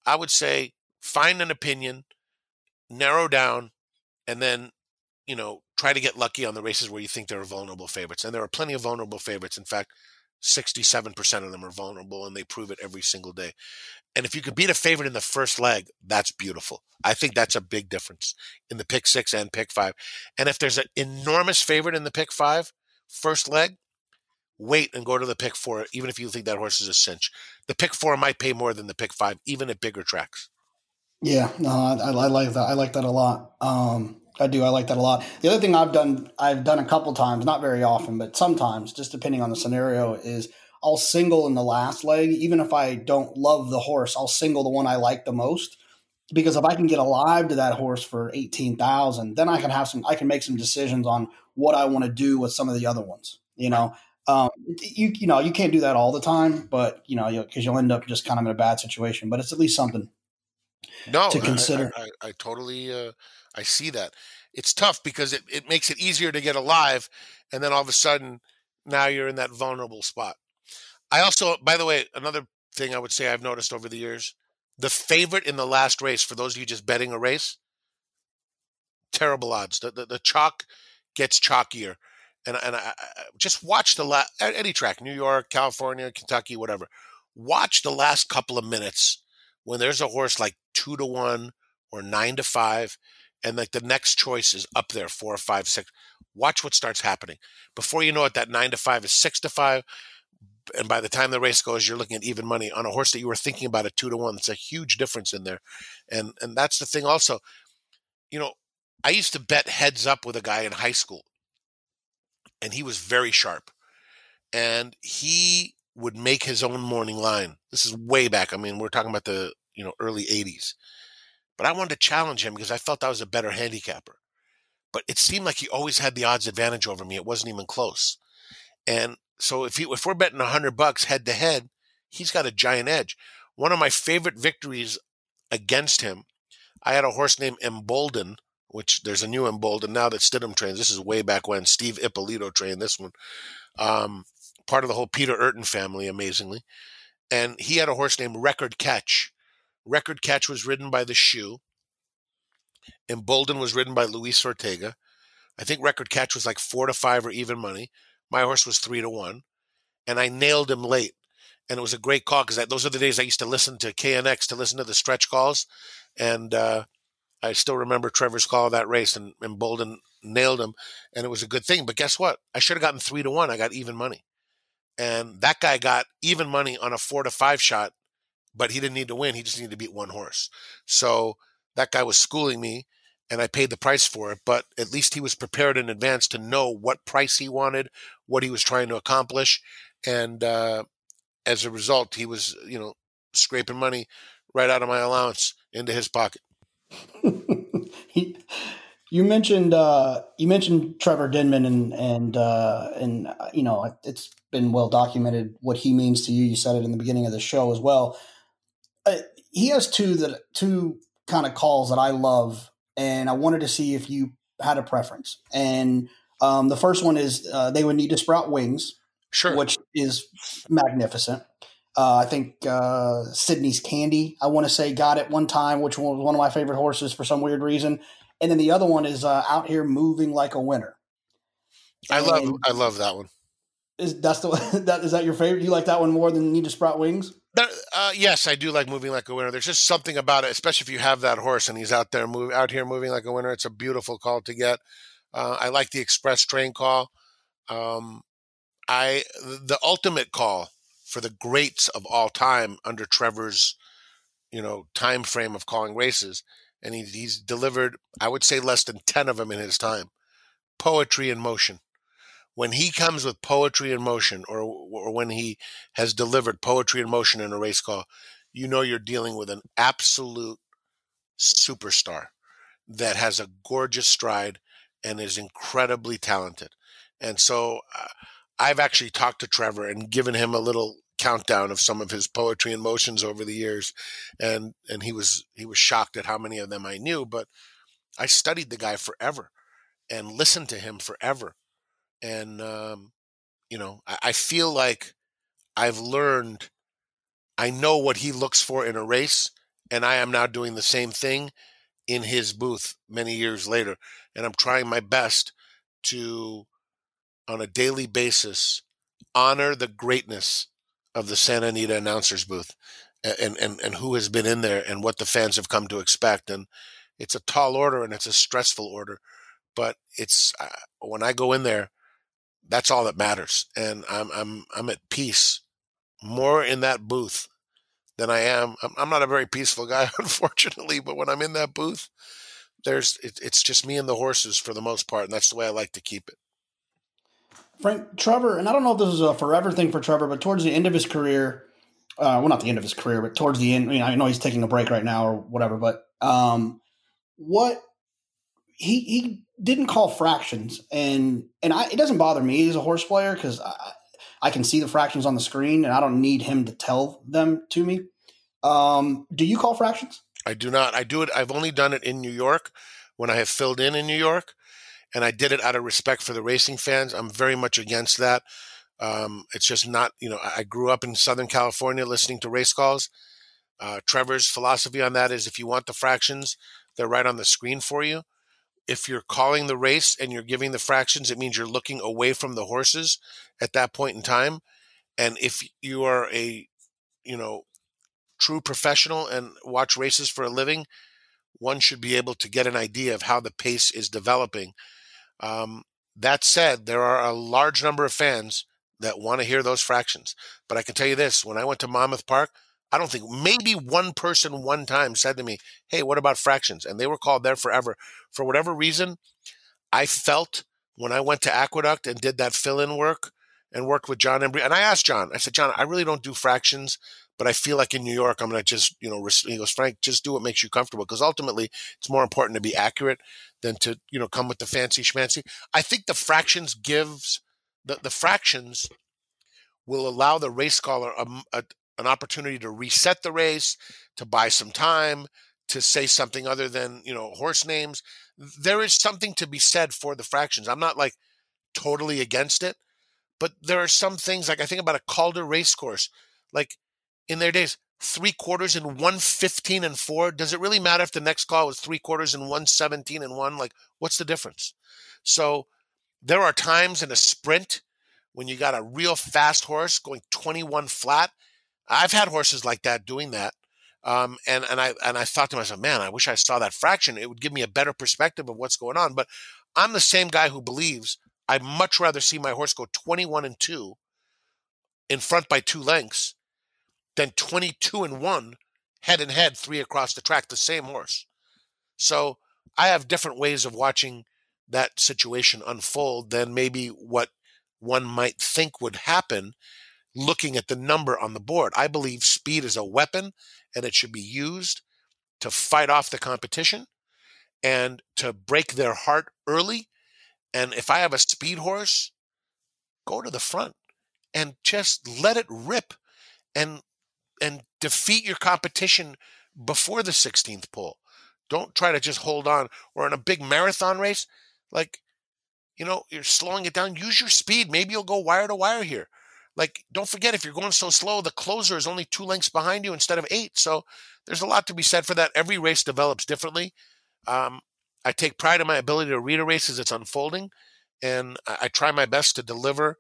I would say find an opinion, narrow down, and then you know try to get lucky on the races where you think there are vulnerable favorites. And there are plenty of vulnerable favorites. In fact, 67% of them are vulnerable and they prove it every single day. And if you could beat a favorite in the first leg, that's beautiful. I think that's a big difference in the pick six and pick five. And if there's an enormous favorite in the pick five, first leg, wait and go to the pick four, even if you think that horse is a cinch. The pick four might pay more than the pick five, even at bigger tracks. Yeah, no, I, I like that. I like that a lot. Um, I do. I like that a lot. The other thing I've done, I've done a couple times, not very often, but sometimes, just depending on the scenario, is I'll single in the last leg, even if I don't love the horse. I'll single the one I like the most because if I can get alive to that horse for eighteen thousand, then I can have some. I can make some decisions on what I want to do with some of the other ones. You know, um, you you know you can't do that all the time, but you know because you, will end up just kind of in a bad situation. But it's at least something. No, to consider. I, I, I totally uh, I see that. It's tough because it, it makes it easier to get alive, and then all of a sudden now you're in that vulnerable spot. I also, by the way, another thing I would say I've noticed over the years the favorite in the last race, for those of you just betting a race, terrible odds. The, the, the chalk gets chalkier. And, and I, I just watch the last, any track, New York, California, Kentucky, whatever. Watch the last couple of minutes when there's a horse like two to one or nine to five, and like the next choice is up there, four or five, six. Watch what starts happening. Before you know it, that nine to five is six to five and by the time the race goes, you're looking at even money on a horse that you were thinking about at two to one. It's a huge difference in there, and and that's the thing. Also, you know, I used to bet heads up with a guy in high school, and he was very sharp, and he would make his own morning line. This is way back. I mean, we're talking about the you know early '80s, but I wanted to challenge him because I felt I was a better handicapper. But it seemed like he always had the odds advantage over me. It wasn't even close. And so if he, if we're betting a hundred bucks head to head, he's got a giant edge. One of my favorite victories against him, I had a horse named Embolden, which there's a new Embolden now that Stidham trains. This is way back when Steve Ippolito trained this one. Um, part of the whole Peter Eurton family, amazingly. And he had a horse named Record Catch. Record Catch was ridden by the shoe. Embolden was ridden by Luis Ortega. I think Record Catch was like four to five or even money. My horse was three to one, and I nailed him late. And it was a great call because those are the days I used to listen to KNX to listen to the stretch calls, and uh, I still remember Trevor's call of that race, and, and Bolden nailed him, and it was a good thing. But guess what? I should have gotten three to one. I got even money, and that guy got even money on a four to five shot, but he didn't need to win. He just needed to beat one horse. So that guy was schooling me, and I paid the price for it, but at least he was prepared in advance to know what price he wanted, what he was trying to accomplish, and uh, as a result, he was, you know, scraping money right out of my allowance into his pocket. you mentioned uh, you mentioned Trevor Denman and and uh, and uh, you know it's been well documented what he means to you. You said it in the beginning of the show as well. Uh, he has two that two kind of calls that I love and I wanted to see if you had a preference. And um, the first one is uh, they would need to sprout wings, sure, which is magnificent. Uh, I think uh, Sidney's Candy, I want to say, got it one time, which was one of my favorite horses for some weird reason. And then the other one is uh, out here moving like a winner. I and love, I love that one. Is that's the that is that your favorite? You like that one more than Need to Sprout Wings? Uh, yes, I do like moving like a winner. There's just something about it, especially if you have that horse and he's out there move out here moving like a winner. It's a beautiful call to get. Uh, I like the express train call. Um, I the ultimate call for the greats of all time under Trevor's, you know, time frame of calling races, and he, he's delivered. I would say less than ten of them in his time. Poetry in motion when he comes with poetry in motion or, or when he has delivered poetry in motion in a race call, you know you're dealing with an absolute superstar that has a gorgeous stride and is incredibly talented. And so uh, I've actually talked to Trevor and given him a little countdown of some of his poetry and motions over the years and and he was he was shocked at how many of them I knew but I studied the guy forever and listened to him forever and um, you know I, I feel like I've learned I know what he looks for in a race, and I am now doing the same thing in his booth many years later, and I'm trying my best to on a daily basis honor the greatness of the Santa Anita announcers booth and, and, and who has been in there and what the fans have come to expect. And it's a tall order and it's a stressful order, but it's uh, when I go in there, that's all that matters. And I'm, I'm, I'm at peace more in that booth than I am. I'm, I'm not a very peaceful guy, unfortunately, but when I'm in that booth, there's, it, it's just me and the horses for the most part. And that's the way I like to keep it. Frank Trevor, and I don't know if this is a forever thing for Trevor, but towards the end of his career, uh, well, not the end of his career, but towards the end, I, mean, I know he's taking a break right now or whatever, but um, what he he didn't call fractions, and and I, it doesn't bother me as a horse player because I, I can see the fractions on the screen, and I don't need him to tell them to me. Um, do you call fractions? I do not. I do it. I've only done it in New York when I have filled in in New York and I did it out of respect for the racing fans. I'm very much against that. Um, it's just not, you know, I grew up in Southern California listening to race calls. Uh, Trevor's philosophy on that is if you want the fractions, they're right on the screen for you. If you're calling the race and you're giving the fractions, it means you're looking away from the horses at that point in time. And if you are a, you know, true professional and watch races for a living, one should be able to get an idea of how the pace is developing um, that said, there are a large number of fans that want to hear those fractions. But I can tell you this when I went to Monmouth Park, I don't think maybe one person one time said to me, Hey, what about fractions? And they were called there forever. For whatever reason, I felt when I went to Aqueduct and did that fill in work and worked with John Embry. And I asked John, I said, John, I really don't do fractions, but I feel like in New York, I'm going to just, you know, he goes, Frank, just do what makes you comfortable. Because ultimately, it's more important to be accurate than to, you know, come with the fancy schmancy. I think the fractions gives, the, the fractions will allow the race caller a, a, an opportunity to reset the race, to buy some time, to say something other than, you know, horse names. There is something to be said for the fractions. I'm not like totally against it, but there are some things like I think about a Calder race course. Like in their days, three quarters and one fifteen and four. Does it really matter if the next call was three quarters and one seventeen and one? Like, what's the difference? So there are times in a sprint when you got a real fast horse going 21 flat. I've had horses like that doing that. Um, and, and I and I thought to myself, man, I wish I saw that fraction. It would give me a better perspective of what's going on. But I'm the same guy who believes I'd much rather see my horse go 21 and 2 in front by two lengths than 22 and 1 head and head, three across the track, the same horse. So I have different ways of watching that situation unfold than maybe what one might think would happen looking at the number on the board. I believe speed is a weapon and it should be used to fight off the competition and to break their heart early. And if I have a speed horse, go to the front and just let it rip and and defeat your competition before the 16th pull. Don't try to just hold on. Or in a big marathon race, like, you know, you're slowing it down. Use your speed. Maybe you'll go wire to wire here. Like, don't forget, if you're going so slow, the closer is only two lengths behind you instead of eight. So there's a lot to be said for that. Every race develops differently. Um, I take pride in my ability to read a race as it's unfolding, and I, I try my best to deliver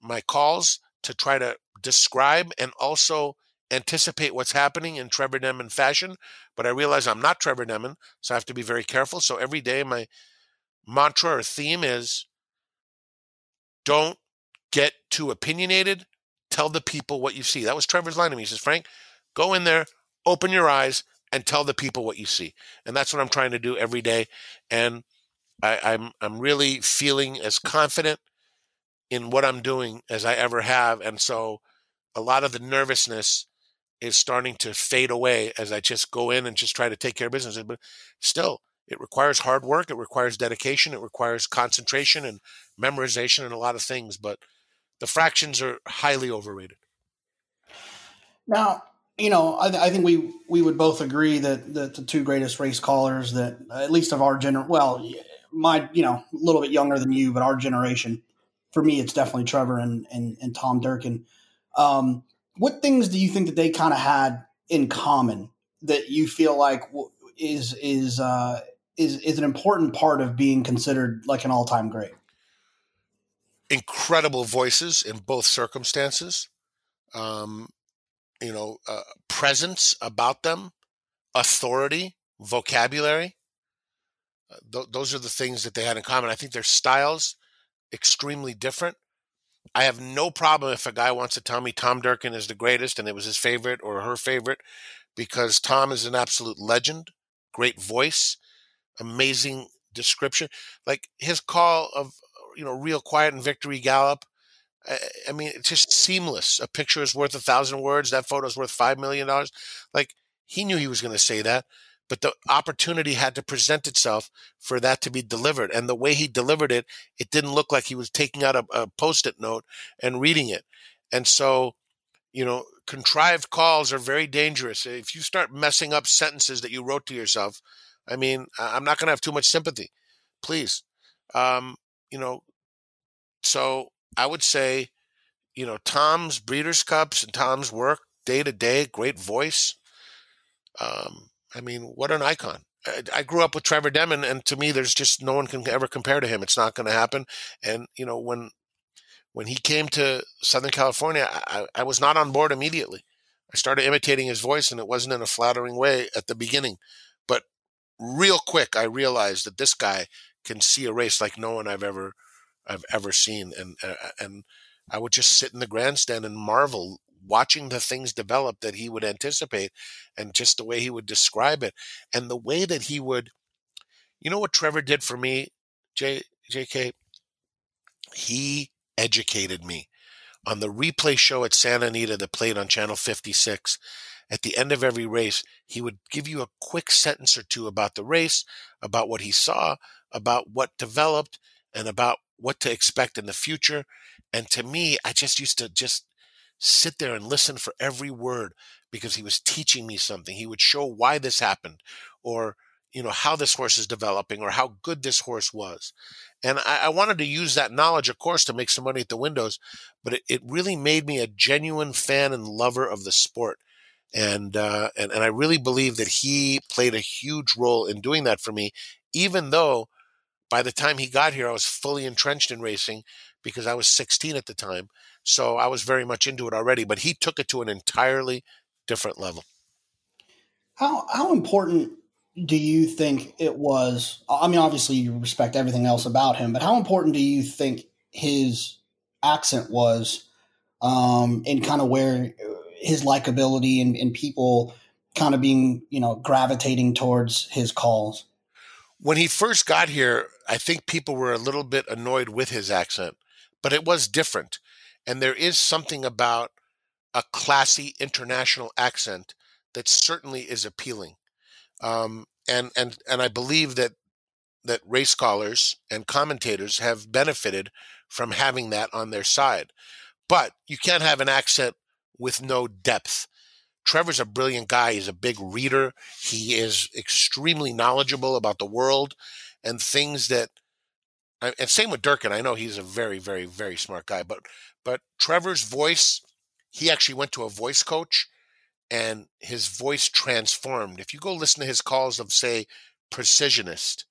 my calls to try to describe and also anticipate what's happening in Trevor Denman fashion, but I realize I'm not Trevor Denman, so I have to be very careful. So every day, my mantra or theme is don't get too opinionated. Tell the people what you see. That was Trevor's line to me. He says, Frank, go in there, open your eyes, and tell the people what you see. And that's what I'm trying to do every day. And I, I'm I'm really feeling as confident in what I'm doing as I ever have. And so a lot of the nervousness is starting to fade away as I just go in and just try to take care of business. But still, it requires hard work, it requires dedication, it requires concentration and memorization and a lot of things. But the fractions are highly overrated. Now, you know, I, I think we we would both agree that, that the two greatest race callers that at least of our generation, well, my you know a little bit younger than you, but our generation, for me, it's definitely Trevor and and, and Tom Durkin. Um, what things do you think that they kind of had in common that you feel like is is uh, is is an important part of being considered like an all time great? Incredible voices in both circumstances. Um, you know, uh, presence about them, authority, vocabulary. Uh, th- those are the things that they had in common. I think their styles extremely different. I have no problem if a guy wants to tell me Tom Durkin is the greatest and it was his favorite or her favorite, because Tom is an absolute legend, great voice, amazing description. Like his call of you know real quiet and victory gallop. I, I mean, it's just seamless. A picture is worth a thousand words. That photo is worth five million dollars. Like he knew he was going to say that, but the opportunity had to present itself for that to be delivered. And the way he delivered it, it didn't look like he was taking out a, a post-it note and reading it. And so, you know, contrived calls are very dangerous. If you start messing up sentences that you wrote to yourself, I mean, I'm not going to have too much sympathy. Please, um, you know. So I would say, you know, Tom's Breeders' Cups and Tom's work day to day, great voice. Um, I mean, what an icon. I, I grew up with Trevor Denman, and to me, there's just no one can ever compare to him. It's not going to happen. And you know, when when he came to Southern California, I, I was not on board immediately. I started imitating his voice, and it wasn't in a flattering way at the beginning. But real quick, I realized that this guy can see a race like no one I've ever I've ever seen, and uh, and I would just sit in the grandstand and marvel watching the things develop that he would anticipate and just the way he would describe it and the way that he would you know what Trevor did for me J JK he educated me on the replay show at Santa Anita that played on channel 56 at the end of every race he would give you a quick sentence or two about the race about what he saw about what developed and about what to expect in the future and to me I just used to just sit there and listen for every word because he was teaching me something. He would show why this happened or, you know, how this horse is developing or how good this horse was. And I, I wanted to use that knowledge, of course, to make some money at the windows, but it, it really made me a genuine fan and lover of the sport. And, uh, and, and I really believe that he played a huge role in doing that for me, even though by the time he got here, I was fully entrenched in racing because I was 16 at the time. So I was very much into it already, but he took it to an entirely different level. How how important do you think it was? I mean, obviously you respect everything else about him, but how important do you think his accent was, um, and kind of where his likability and, and people kind of being you know gravitating towards his calls? When he first got here, I think people were a little bit annoyed with his accent, but it was different. And there is something about a classy international accent that certainly is appealing. Um, and and and I believe that that race callers and commentators have benefited from having that on their side. But you can't have an accent with no depth. Trevor's a brilliant guy. He's a big reader. He is extremely knowledgeable about the world and things that and same with Durkin. I know he's a very, very, very smart guy, but but Trevor's voice, he actually went to a voice coach, and his voice transformed. If you go listen to his calls of say precisionist,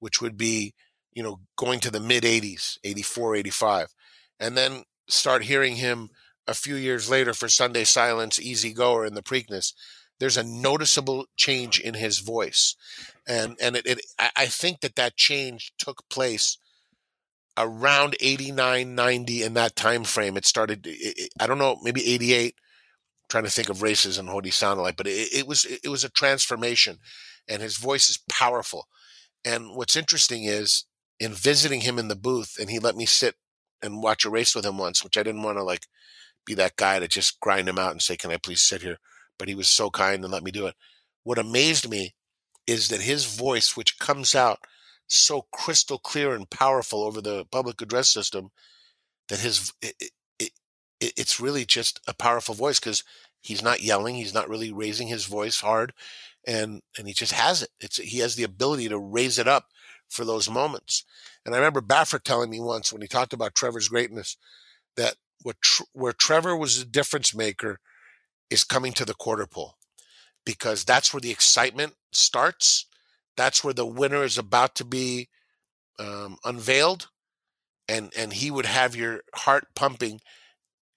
which would be you know going to the mid 80s, 84, 85, and then start hearing him a few years later for Sunday Silence, Easy Goer, in the Preakness, there's a noticeable change in his voice, and and it, it I think that that change took place around 89 90 in that time frame it started it, i don't know maybe 88 I'm trying to think of races and what he sounded like but it, it was it was a transformation and his voice is powerful. And what's interesting is in visiting him in the booth and he let me sit and watch a race with him once which i didn't want to like be that guy to just grind him out and say can i please sit here? But he was so kind and let me do it. What amazed me is that his voice which comes out so crystal clear and powerful over the public address system that his it, it, it, it's really just a powerful voice because he's not yelling he's not really raising his voice hard and and he just has it. It's he has the ability to raise it up for those moments. And i remember baffert telling me once when he talked about trevor's greatness that what where trevor was a difference maker is coming to the quarter pole because that's where the excitement starts that's where the winner is about to be um, unveiled. and and he would have your heart pumping,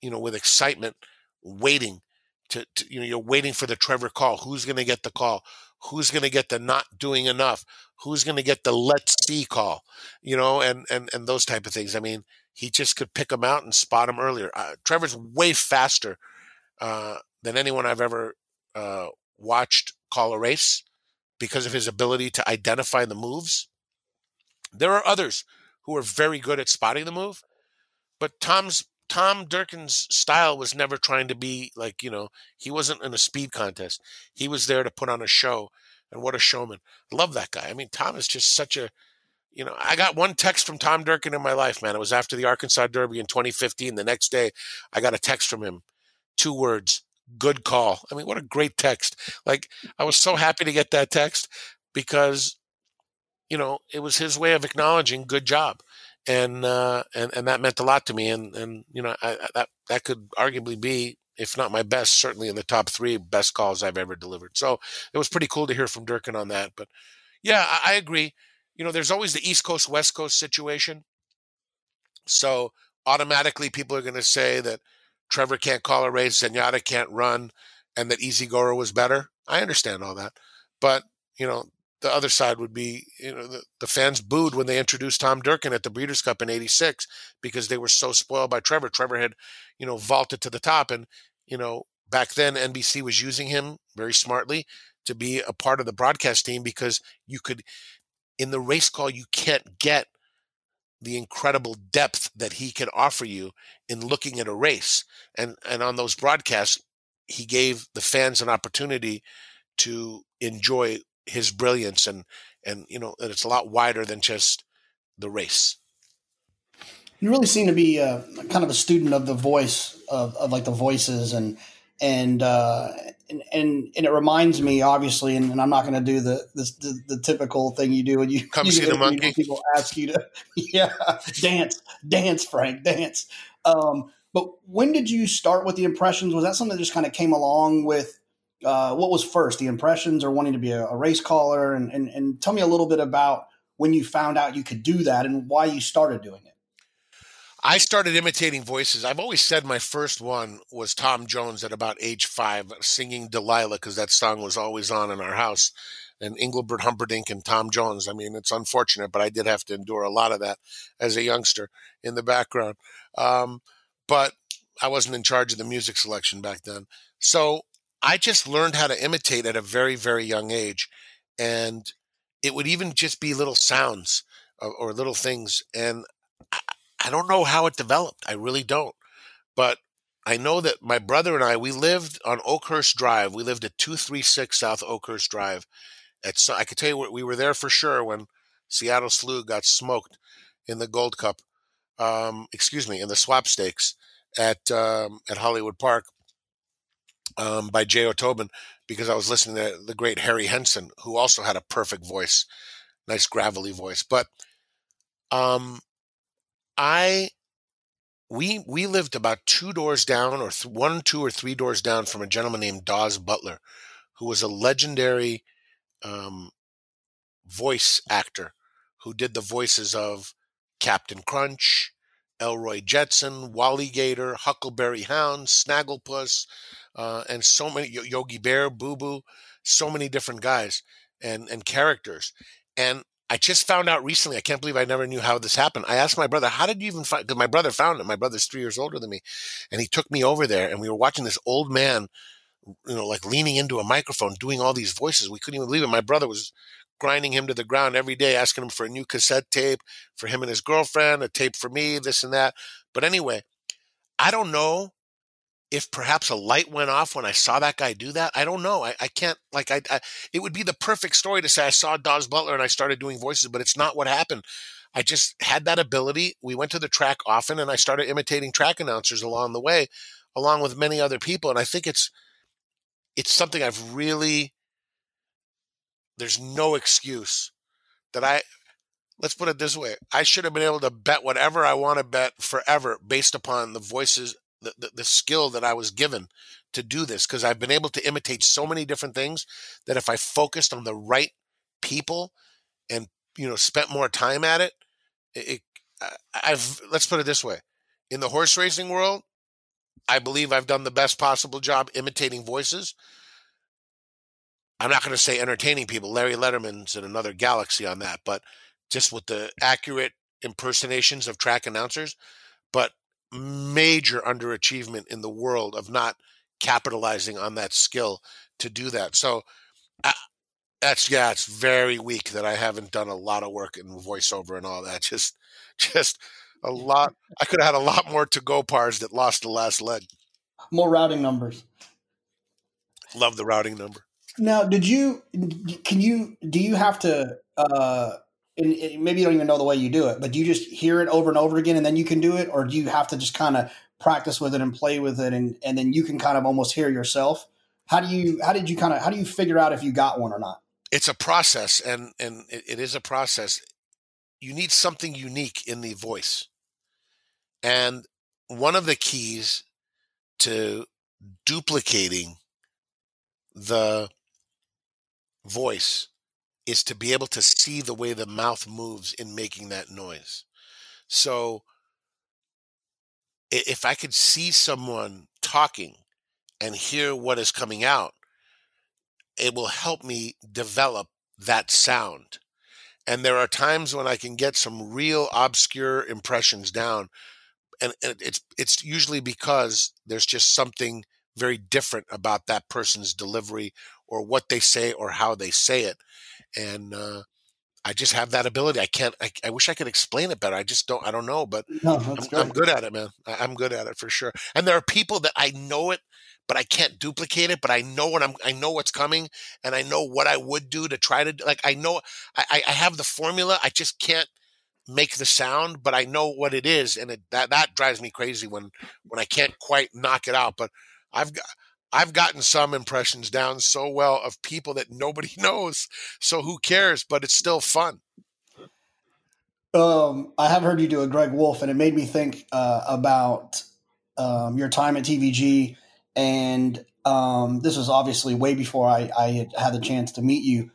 you know, with excitement, waiting to, to you know you're waiting for the Trevor call. Who's going to get the call? Who's going to get the not doing enough? Who's going to get the let's see call? You know, and and and those type of things. I mean, he just could pick them out and spot them earlier. Uh, Trevor's way faster uh, than anyone I've ever uh, watched call a race because of his ability to identify the moves. There are others who are very good at spotting the move, but Tom's Tom Durkin's style was never trying to be like, you know, he wasn't in a speed contest. He was there to put on a show. And what a showman. Love that guy. I mean, Tom is just such a, you know, I got one text from Tom Durkin in my life, man. It was after the Arkansas Derby in 2015. The next day, I got a text from him. Two words, good call. I mean, what a great text. Like, I was so happy to get that text because, you know, it was his way of acknowledging good job and uh, and and that meant a lot to me. And and you know I, that that could arguably be, if not my best, certainly in the top three best calls I've ever delivered. So it was pretty cool to hear from Durkin on that. But yeah, I, I agree. You know, there's always the East Coast West Coast situation. So automatically, people are going to say that Trevor can't call a race, Zenyatta can't run, and that Easy Goer was better. I understand all that, but you know the other side would be, you know, the, the fans booed when they introduced Tom Durkin at the Breeders' Cup in '86 because they were so spoiled by Trevor. Trevor had, you know, vaulted to the top, and you know, back then NBC was using him very smartly to be a part of the broadcast team because you could, in the race call, you can't get the incredible depth that he can offer you in looking at a race, and and on those broadcasts, he gave the fans an opportunity to enjoy his brilliance and and you know that it's a lot wider than just the race. You really seem to be uh, kind of a student of the voice of, of like the voices and and uh, and, and and it reminds me obviously, and, and I'm not going to do the, the, the typical thing you do when you come you see the monkey. People ask you to yeah dance dance Frank dance. Um, but when did you start with the impressions? Was that something that just kind of came along with uh, what was first, the impressions or wanting to be a, a race caller? And, and, and tell me a little bit about when you found out you could do that and why you started doing it. I started imitating voices. I've always said my first one was Tom Jones at about age five, singing Delilah because that song was always on in our house. And Engelbert Humperdinck and Tom Jones. I mean, it's unfortunate, but I did have to endure a lot of that as a youngster in the background. Um, but I wasn't in charge of the music selection back then. So I just learned how to imitate at a very, very young age. And it would even just be little sounds or, or little things. And I, don't know how it developed. I really don't. But I know that my brother and I, we lived on Oakhurst Drive. We lived at 236 South Oakhurst Drive. At, I could tell you we were there for sure when Seattle Slew got smoked in the Gold Cup. Um, excuse me, in the Swaps Stakes at um, at Hollywood Park um, by J.O. Tobin because I was listening to the great Harry Henson, who also had a perfect voice, nice gravelly voice. But um, I we we lived about two doors down, or th- one, two, or three doors down from a gentleman named Daws Butler, who was a legendary um, voice actor who did the voices of Captain Crunch, Elroy Jetson, Wally Gator, Huckleberry Hound, Snagglepuss, uh, and so many Yogi Bear, Boo Boo, so many different guys and and characters. And I just found out recently. I can't believe I never knew how this happened. I asked my brother, "How did you even find?" Because my brother found it. My brother's three years older than me, and he took me over there, and we were watching this old man, you know, like leaning into a microphone, doing all these voices. We couldn't even believe it. My brother was grinding him to the ground every day, asking him for a new cassette tape for him and his girlfriend, a tape for me, this and that. But anyway, I don't know if perhaps a light went off when I saw that guy do that. I don't know. I, I can't like I, I, It would be the perfect story to say I saw Daws Butler and I started doing voices, but it's not what happened. I just had that ability. We went to the track often, and I started imitating track announcers along the way, along with many other people. And I think it's it's something I've really. There's no excuse that I let's put it this way i should have been able to bet whatever i want to bet forever based upon the voices the, the, skill that I was given to do this because I've been able to imitate so many different things that if I focused on the right people and you know spent more time at it, it I've let's put it this way: in the horse racing world, I believe I've done the best possible job imitating voices. I'm not going to say entertaining people. Larry Letterman's in another galaxy on that, but just with the accurate impersonations of track announcers, but major underachievement in the world of not capitalizing on that skill to do that. So uh, that's yeah, it's very weak that I haven't done a lot of work in voiceover and all that. Just just a lot. I could have had a lot more to go pars that lost the last leg. More routing numbers. Love the routing number. Now, did you? Can you? Do you have to? uh and, maybe you don't even know the way you do it, but do you just hear it over and over again and then you can do it, or do you have to just kind of practice with it and play with it, and and then you can kind of almost hear yourself? How do you? How did you kind of? How do you figure out if you got one or not? It's a process, and and it, it is a process. You need something unique in the voice, and one of the keys to duplicating the voice is to be able to see the way the mouth moves in making that noise. So if I could see someone talking and hear what is coming out, it will help me develop that sound. And there are times when I can get some real obscure impressions down. And it's it's usually because there's just something very different about that person's delivery or what they say or how they say it and uh, I just have that ability. I can't. I, I, wish I could explain it better. I just don't. I don't know, but no, I'm, I'm, good at it, man. I, am good at it for sure. And there are people that I know it, but I can't duplicate it. But I know what I'm. I know what's coming, and I know what I would do to try to. Like I know. I, I have the formula. I just can't make the sound, but I know what it is, and it, that that drives me crazy when when I can't quite knock it out. But I've got I've gotten some impressions down so well of people that nobody knows. So who cares? But it's still fun. Um, I have heard you do a Greg Wolf, and it made me think uh, about um, your time at TVG. And um, this was obviously way before I, I, had had the chance to meet you.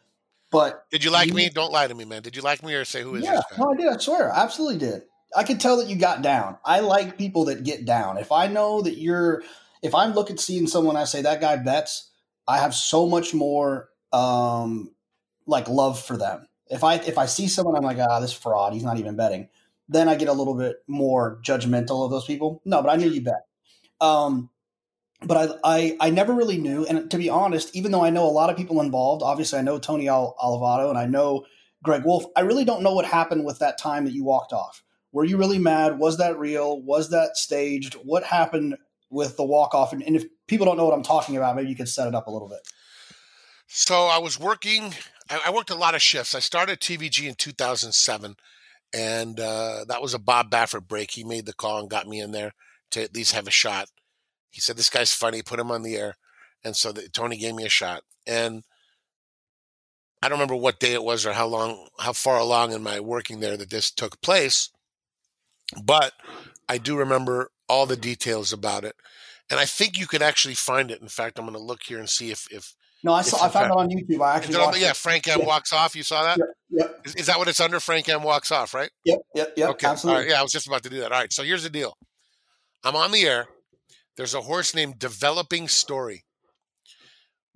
But did you like you, me? Don't lie to me, man. Did you like me or say who is yeah. No, I did. I swear, absolutely did. I could tell that you got down. I like people that get down. If I know that you're if I'm looking seeing someone, I say that guy bets. I have so much more um, like love for them. If I if I see someone, I'm like, ah, this fraud. He's not even betting. Then I get a little bit more judgmental of those people. No, but I knew you bet. Um, but I, I I never really knew, and to be honest, even though I know a lot of people involved, obviously I know Tony Al- and I know Greg Wolf. I really don't know what happened with that time that you walked off. Were you really mad? Was that real? Was that staged? What happened with the walk off. And, and if people don't know what I'm talking about, maybe you could set it up a little bit. So I was working, I, worked a lot of shifts. I started TVG in 2007, and uh, that was a Bob Baffert break. He made the call and got me in there to at least have a shot. He said, This guy's funny, put him on the air. And so the, Tony gave me a shot. And I don't remember what day it was or how long, how far along in my working there that this took place. But I do remember all the details about it, and I think you could actually find it. In fact, I'm going to look here and see if if. No, I saw. I found it on YouTube. I actually. On, yeah, Frank M yeah. walks off. You saw that? Yep. yep. Is, is, that what it's under? Frank M walks off, right? Yep. Yep. Yep. Okay. Absolutely. Yeah, I was just about to do that. All right. So here's the deal. I'm on the air. There's a horse named Developing Story.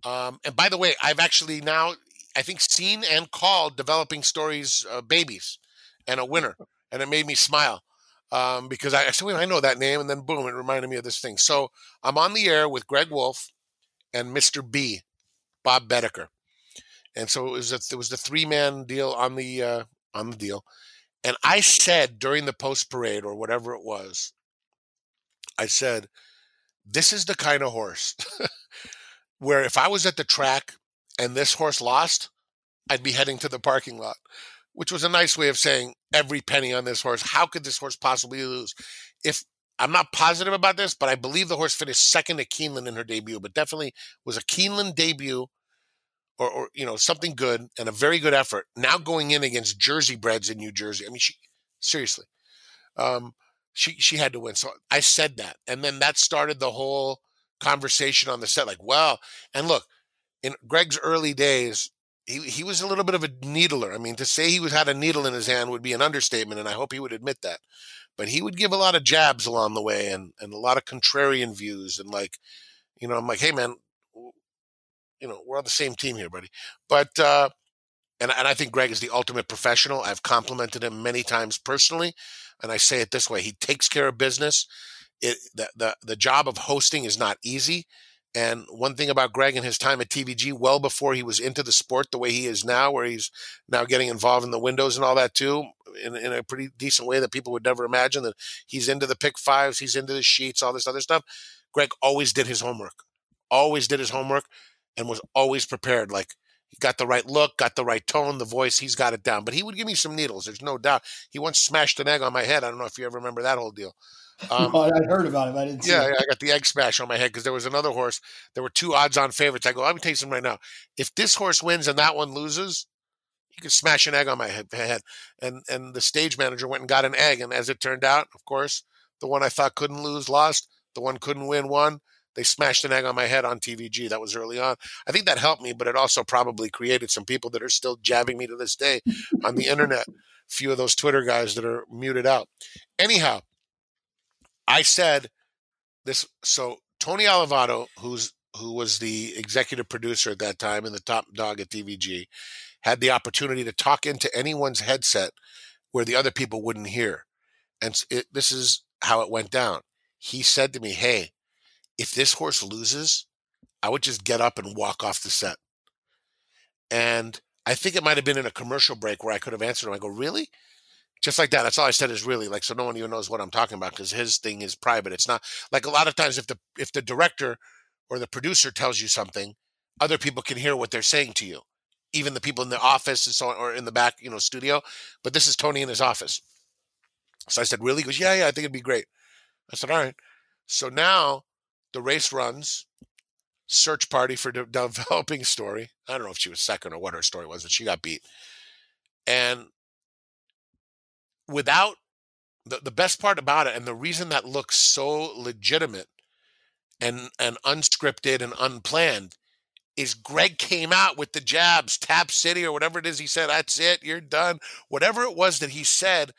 Um, and by the way, I've actually now, I think, seen and called Developing Stories uh, babies and a winner, and it made me smile um, because I, I said, I know that name. And then boom, it reminded me of this thing. So I'm on the air with Greg Wolf and Mr. B, Bob Bedecker. And so it was, a, it was the three man deal on the, uh, on the deal. And I said during the post parade or whatever it was, I said, this is the kind of horse where if I was at the track and this horse lost, I'd be heading to the parking lot which was a nice way of saying every penny on this horse. How could this horse possibly lose? If I'm not positive about this, but I believe the horse finished second to Keeneland in her debut, but definitely was a Keeneland debut or, or, you know something good and a very good effort. Now going in against Jersey breds in New Jersey. I mean, she seriously, um, she she had to win. So I said that, and then that started the whole conversation on the set. Like, well, and look, in Greg's early days, he he was a little bit of a needler. I mean, to say he was had a needle in his hand would be an understatement, and I hope he would admit that. But he would give a lot of jabs along the way, and and a lot of contrarian views, and like, you know, I'm like, hey man, you know, we're on the same team here, buddy. But uh, and and I think Greg is the ultimate professional. I've complimented him many times personally, and I say it this way: he takes care of business. It the the, the job of hosting is not easy and one thing about Greg and his time at TVG, well before he was into the sport the way he is now, where he's now getting involved in the windows and all that too, in, in a pretty decent way that people would never imagine that he's into the pick fives, he's into the sheets, all this other stuff. Greg always did his homework, always did his homework, and was always prepared. Like he got the right look, got the right tone, the voice, he's got it down. But he would give me some needles, there's no doubt. He once smashed an egg on my head. I don't know if you ever remember that whole deal. Um, no, I heard about him. I didn't. Yeah, yeah, I got the egg smash on my head because there was another horse. There were two odds-on favorites. I go, let me tell you something right now. If this horse wins and that one loses, you could smash an egg on my head. And and the stage manager went and got an egg, and as it turned out, of course, the one I thought couldn't lose lost. The one couldn't win won. They smashed an egg on my head on TVG. That was early on. I think that helped me, but it also probably created some people that are still jabbing me to this day on the internet. A few of those Twitter guys that are muted out. Anyhow, I said this. So Tony Allevato, who's who was the executive producer at that time and the top dog at TVG, had the opportunity to talk into anyone's headset where the other people wouldn't hear. And it, this is how it went down. He said to me, Hey, if this horse loses, I would just get up and walk off the set. And I think it might have been in a commercial break where I could have answered him. I go, Really? Just like that. That's all I said is really like so no one even knows what I'm talking about because his thing is private. It's not like a lot of times if the if the director or the producer tells you something, other people can hear what they're saying to you, even the people in the office and so on or in the back, you know, studio. But this is Tony in his office. So I said, really? He goes, yeah, yeah, I think it'd be great. I said, all right. So now the race runs. Search party for de- developing story. I don't know if she was second or what her story was, but she got beat. And without the, the best part about it and the reason that looks so legitimate and and unscripted and unplanned is Greg came out with the jabs, Tap City or whatever it is he said, that's it, you're done. Whatever it was that he said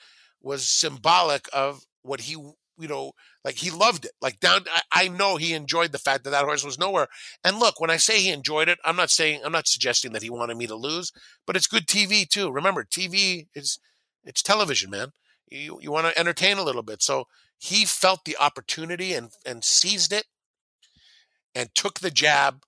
was symbolic of what he, you know, like he loved it. Like down, I, I know he enjoyed the fact that that horse was nowhere. And look, when I say he enjoyed it, I'm not saying, I'm not suggesting that he wanted me to lose, but it's good TV too. Remember, TV is it's television, man. You you want to entertain a little bit. So he felt the opportunity and and seized it and took the jab.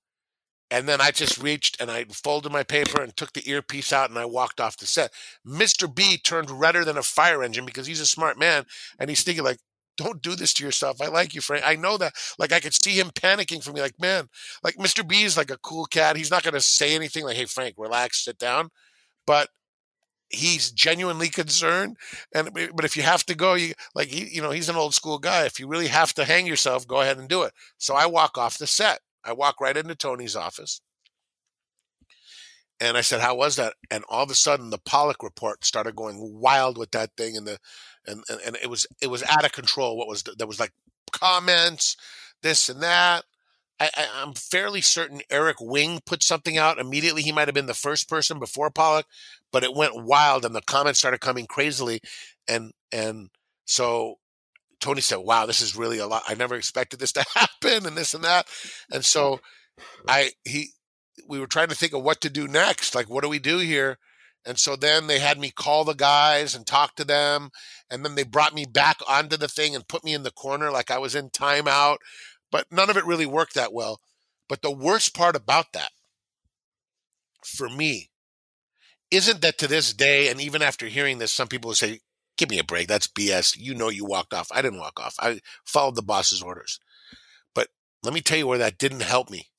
And then I just reached and I folded my paper and took the earpiece out and I walked off the set. Mr. B turned redder than a fire engine because he's a smart man and he's thinking like, don't do this to yourself. I like you, Frank. I know that. Like I could see him panicking for me. Like, man, like Mr. B is like a cool cat. He's not going to say anything like, "Hey, Frank, relax, sit down." But he's genuinely concerned and but if you have to go you like he, you know he's an old school guy if you really have to hang yourself go ahead and do it. So i walk off the set. I walk right into tony's office. And i said how was that? And all of a sudden the Paulick report started going wild with that thing and the and and, and it was it was out of control what was the, there was like comments this and that I, am fairly certain Eric Wing put something out immediately. He might have been the first person before Paulick, but it went wild and the comments started coming crazily. And, and so Tony said, wow, this is really a lot. I never expected this to happen and this and that. And so I, he, we were trying to think of what to do next. Like, what do we do here? And so then they had me call the guys and talk to them. And then they brought me back onto the thing and put me in the corner like I was in timeout but none of it really worked that well. But the worst part about that, for me, isn't that to this day, and even after hearing this, some people will say, Give me a break. That's BS. You know you walked off. I didn't walk off. I followed the boss's orders. But let me tell you where that didn't help me.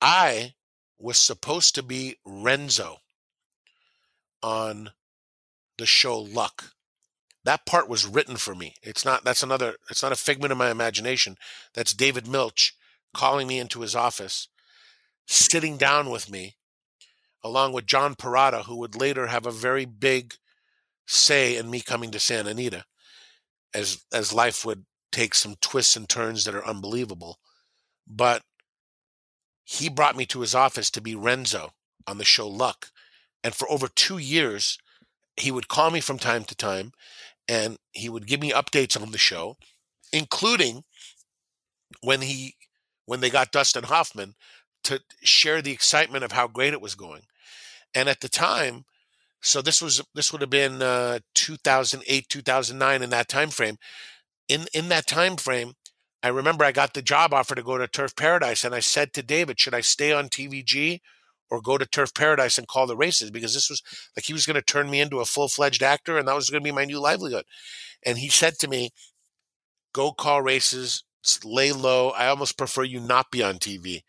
I was supposed to be Renzo on the show Luck that part was written for me. It's not that's another it's not a figment of my imagination. That's David Milch calling me into his office, sitting down with me, along with John Perrotta, who would later have a very big say in me coming to Santa Anita, as as life would take some twists and turns that are unbelievable. But he brought me to his office to be Renzo on the show Luck. And for over two years, he would call me from time to time and he would give me updates on the show, including when he when they got Dustin Hoffman to share the excitement of how great it was going. And at the time, so this was this would have been uh, 2008, 2009 in that time frame. In in that time frame, I remember I got the job offer to go to Turf Paradise, and I said to David, "Should I stay on TVG or go to Turf Paradise and call the races?" Because this was like he was going to turn me into a full fledged actor, and that was going to be my new livelihood. And he said to me, "Go call races, lay low. I almost prefer you not be on TV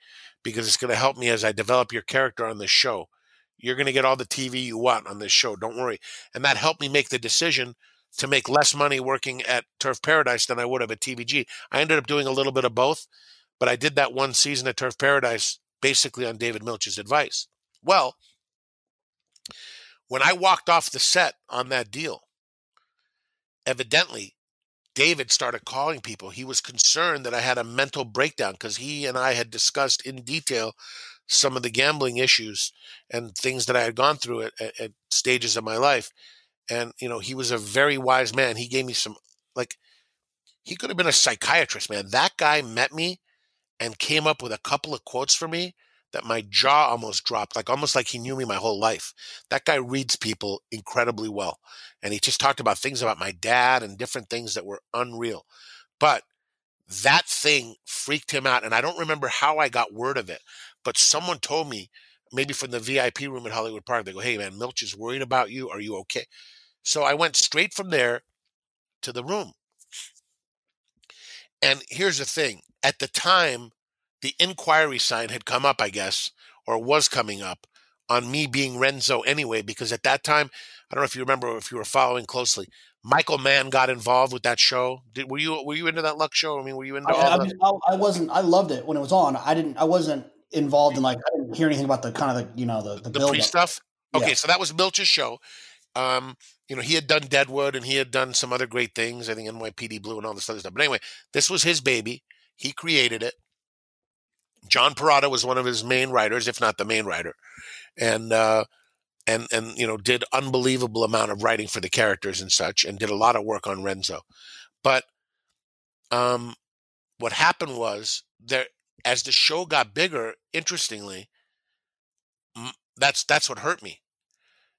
because it's going to help me as I develop your character on the show." You're going to get all the TV you want on this show. Don't worry. And that helped me make the decision to make less money working at Turf Paradise than I would have at TVG. I ended up doing a little bit of both, but I did that one season at Turf Paradise basically on David Milch's advice. Well, when I walked off the set on that deal, evidently David started calling people. He was concerned that I had a mental breakdown because he and I had discussed in detail some of the gambling issues and things that I had gone through at, at, at stages of my life. And, you know, he was a very wise man. He gave me some, like, he could have been a psychiatrist, man. That guy met me and came up with a couple of quotes for me that my jaw almost dropped, like almost like he knew me my whole life. That guy reads people incredibly well. And he just talked about things about my dad and different things that were unreal. But that thing freaked him out. And I don't remember how I got word of it, but someone told me, maybe from the VIP room at Hollywood Park, they go, Hey man, Milch is worried about you. Are you okay? So I went straight from there to the room. And here's the thing at the time, the inquiry sign had come up, I guess, or was coming up on me being Renzo anyway, because at that time, I don't know if you remember if you were following closely, Michael Mann got involved with that show. Did, were you were you into that luck show? I mean, were you into I, all I, mean, I, I wasn't. I loved it when it was on. I didn't. I wasn't involved in like. I didn't hear anything about the kind of the you know the the, the pre stuff? Okay, Yeah. so that was Milch's show. Um, you know, he had done Deadwood and he had done some other great things. I think NYPD Blue and all this other stuff. But anyway, this was his baby. He created it. John Perrotta was one of his main writers, if not the main writer, and uh, and and you know did unbelievable amount of writing for the characters and such, and did a lot of work on Renzo. But um, what happened was there as the show got bigger. Interestingly, that's that's what hurt me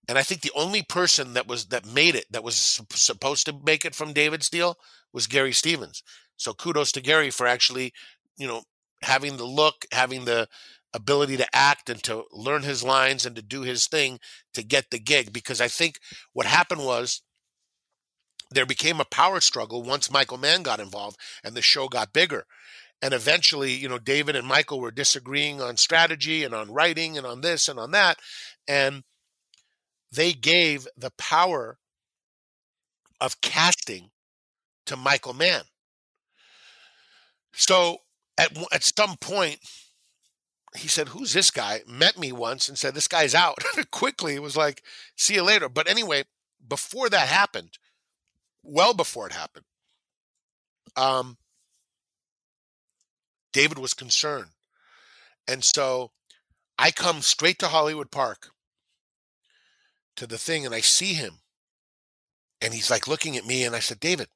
and I think the only person that was that made it that was sup- supposed to make it from David's deal was Gary Stevens. So kudos to Gary for actually, you know, having the look, having the ability to act and to learn his lines and to do his thing to get the gig. Because I think what happened was there became a power struggle once Michael Mann got involved and the show got bigger. And eventually, you know, David and Michael were disagreeing on strategy and on writing and on this and on that. And they gave the power of casting to Michael Mann. So at at some point, he said, "Who's this guy?" Met me once and said, "This guy's out." Quickly, it was like, "See you later." But anyway, before that happened, well before it happened, um, David was concerned, and so I come straight to Hollywood Park to the thing and I see him and he's like looking at me and I said, David,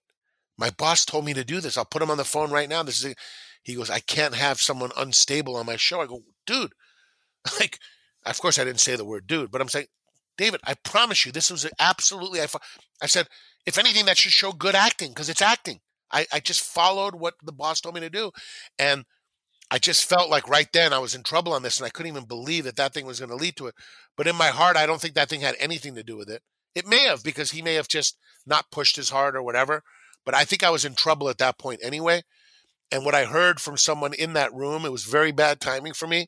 my boss told me to do this. I'll put him on the phone right now. This is, a-" he goes, I can't have someone unstable on my show. I go, dude, like, of course I didn't say the word dude, but I'm saying, David, I promise you, this was absolutely, I, I said, if anything, that should show good acting because it's acting. I, I just followed what the boss told me to do. And I just felt like right then I was in trouble on this and I couldn't even believe that that thing was going to lead to it. But in my heart, I don't think that thing had anything to do with it. It may have because he may have just not pushed as hard or whatever. But I think I was in trouble at that point anyway. And what I heard from someone in that room, it was very bad timing for me.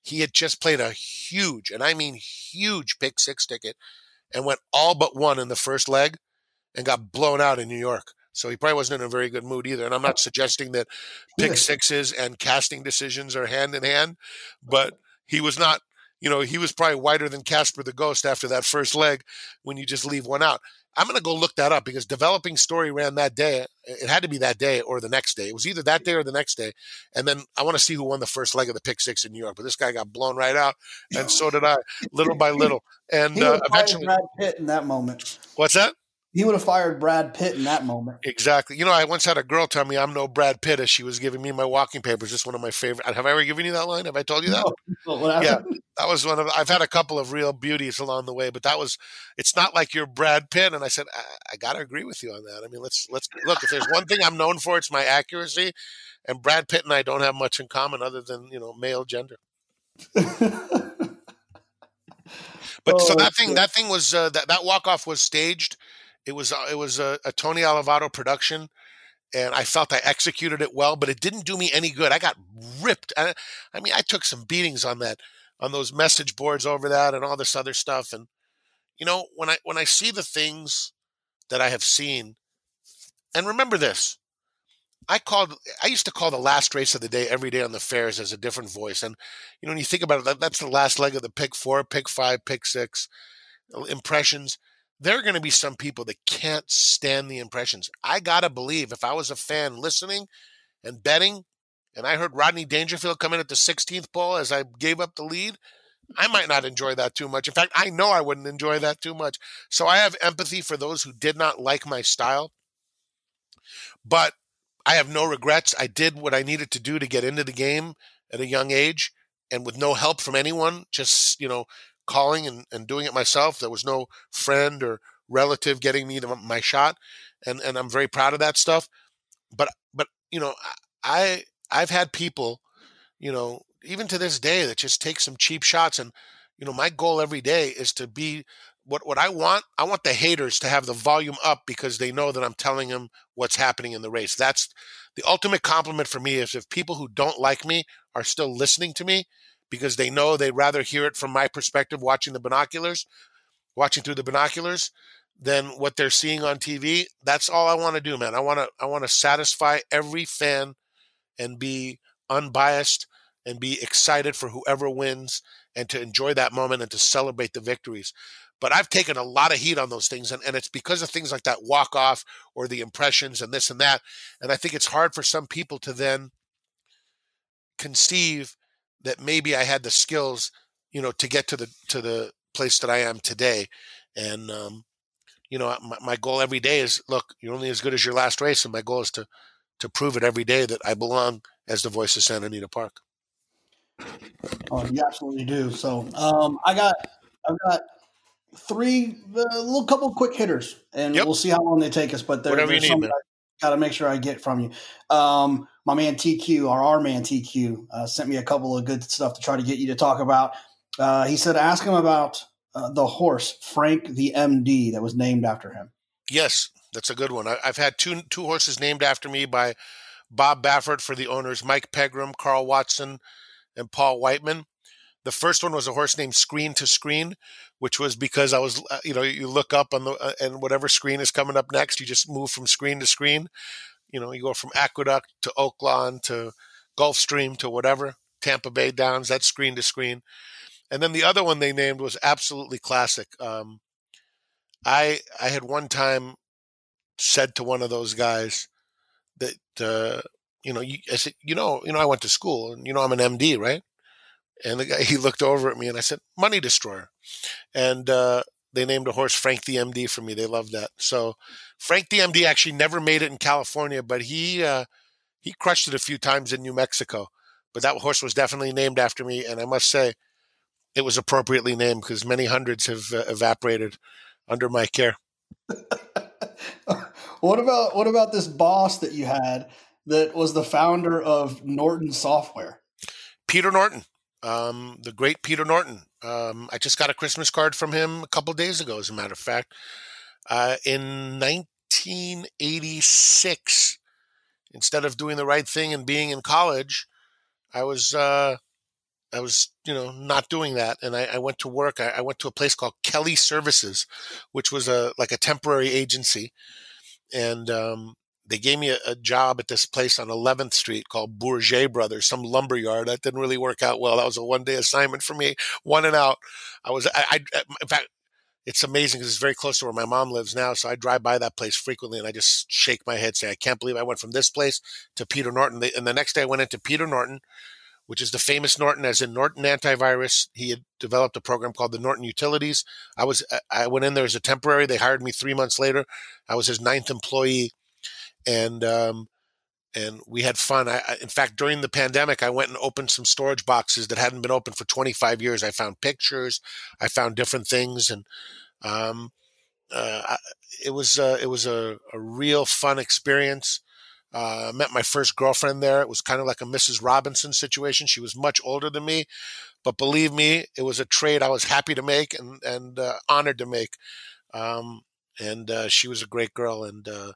He had just played a huge, and I mean huge, pick six ticket and went all but one in the first leg and got blown out in New York. So he probably wasn't in a very good mood either. And I'm not oh. suggesting that pick sixes and casting decisions are hand in hand, but he was not, you know, he was probably whiter than Casper the Ghost after that first leg when you just leave one out. I'm going to go look that up because developing story ran that day. It had to be that day or the next day. It was either that day or the next day. And then I want to see who won the first leg of the pick six in New York. But this guy got blown right out, and so did I, little by little. And uh, eventually, Brad Pitt in that moment. What's that? He would have fired Brad Pitt in that moment. Exactly. You know, I once had a girl tell me I'm no Brad Pitt as she was giving me my walking papers. Just one of my favorite. Have I ever given you that line? Have I told you that? No, yeah, that was one of. I've had a couple of real beauties along the way, but that was. It's not like you're Brad Pitt, and I said I, I got to agree with you on that. I mean, let's let's look. If there's one thing I'm known for, it's my accuracy, and Brad Pitt and I don't have much in common other than you know male gender. but oh, so that thing, that thing was uh, that that walk off was staged it was uh, it was a, a Tony Allevato production, and I felt I executed it well, but it didn't do me any good. I got ripped. I, I mean, I took some beatings on that, on those message boards over that, and all this other stuff. And you know, when I when I see the things that I have seen, and remember this, I called. I used to call the last race of the day every day on the fairs as a different voice. And you know, when you think about it, that, that's the last leg of the pick four, pick five, pick six impressions there are going to be some people that can't stand the impressions. I got to believe if I was a fan listening and betting, and I heard Rodney Dangerfield come in at the 16th pole as I gave up the lead, I might not enjoy that too much. In fact, I know I wouldn't enjoy that too much. So I have empathy for those who did not like my style. But I have no regrets. I did what I needed to do to get into the game at a young age and with no help from anyone, just, you know, calling and, and doing it myself. There was no friend or relative getting me the, my shot, and and I'm very proud of that stuff. But but you know, I I've had people, you know, even to this day that just take some cheap shots, and you know, my goal every day is to be what what I want. I want the haters to have the volume up because they know that I'm telling them what's happening in the race. That's the ultimate compliment for me is if people who don't like me are still listening to me because they know they'd rather hear it from my perspective watching the binoculars, watching through the binoculars than what they're seeing on TV. That's all I want to do, man. I want to I want to satisfy every fan and be unbiased and be excited for whoever wins and to enjoy that moment and to celebrate the victories. But I've taken a lot of heat on those things, and, and it's because of things like that walk off or the impressions and this and that. And I think it's hard for some people to then conceive that maybe I had the skills, you know, to get to the to the place that I am today. And um, you know, my, my goal every day is look, you're only as good as your last race, and my goal is to to prove it every day that I belong as the voice of Santa Anita Park. Oh, you absolutely do. So um, I got I've got three a little couple quick hitters, and yep. we'll see how long they take us. But there, Whatever there's you need, got to make sure I get from you. Um, my man TQ, or our man TQ, uh, sent me a couple of good stuff to try to get you to talk about. Uh, he said, ask him about uh, the horse Frank the MD that was named after him. Yes, that's a good one. I, have had two two horses named after me by Bob Baffert for the owners Mike Pegram, Karl Watson, and Paul Weitman. The first one was a horse named Screen to Screen, which was because I was, uh, you know, you look up on the uh, and whatever screen is coming up next, you just move from screen to screen. You know, you go from Aqueduct to Oaklawn to Gulfstream to whatever, Tampa Bay Downs, that's screen to screen. And then the other one they named was absolutely classic. Um, I I had one time said to one of those guys that uh, you know, you, I said, you know, you know, I went to school, and you know, I'm an MD, right? And the guy he looked over at me, and I said, "Money Destroyer," and uh, they named a horse Frank the MD for me. They loved that. So Frank the MD actually never made it in California, but he uh, he crushed it a few times in New Mexico. But that horse was definitely named after me, and I must say, it was appropriately named because many hundreds have uh, evaporated under my care. what about what about this boss that you had that was the founder of Norton Software? Peter Norton, um, the great Peter Norton. Um, I just got a Christmas card from him a couple days ago, as a matter of fact. Uh, in 1986, instead of doing the right thing and being in college, I was uh, I was you know not doing that, and I, I went to work. I, I, went to a place called Kelly Services, which was a like a temporary agency, and um, they gave me a, a, job at this place on 11th Street called Bourget Brothers, some lumber yard. That didn't really work out well. That was a one day assignment for me, one and out. I was, I, I uh, in fact, it's amazing because it's very close to where my mom lives now. So I drive by that place frequently and I just shake my head, say, I can't believe I went from this place to Peter Norton. And the next day I went into Peter Norton, which is the famous Norton, as in Norton Antivirus. He had developed a program called the Norton Utilities. I was, uh, I went in there as a temporary. They hired me three months later. I was his ninth employee. And, um, and we had fun. I, I, in fact, during the pandemic, I went and opened some storage boxes that hadn't been opened for 25 years. I found pictures, I found different things, and um, uh, it was uh, it was a, a, real fun experience. Uh, I met my first girlfriend there. It was kind of like a Mrs. Robinson situation. She was much older than me, but believe me, it was a trade I was happy to make and and uh, honored to make. Um, and uh, she was a great girl, and uh,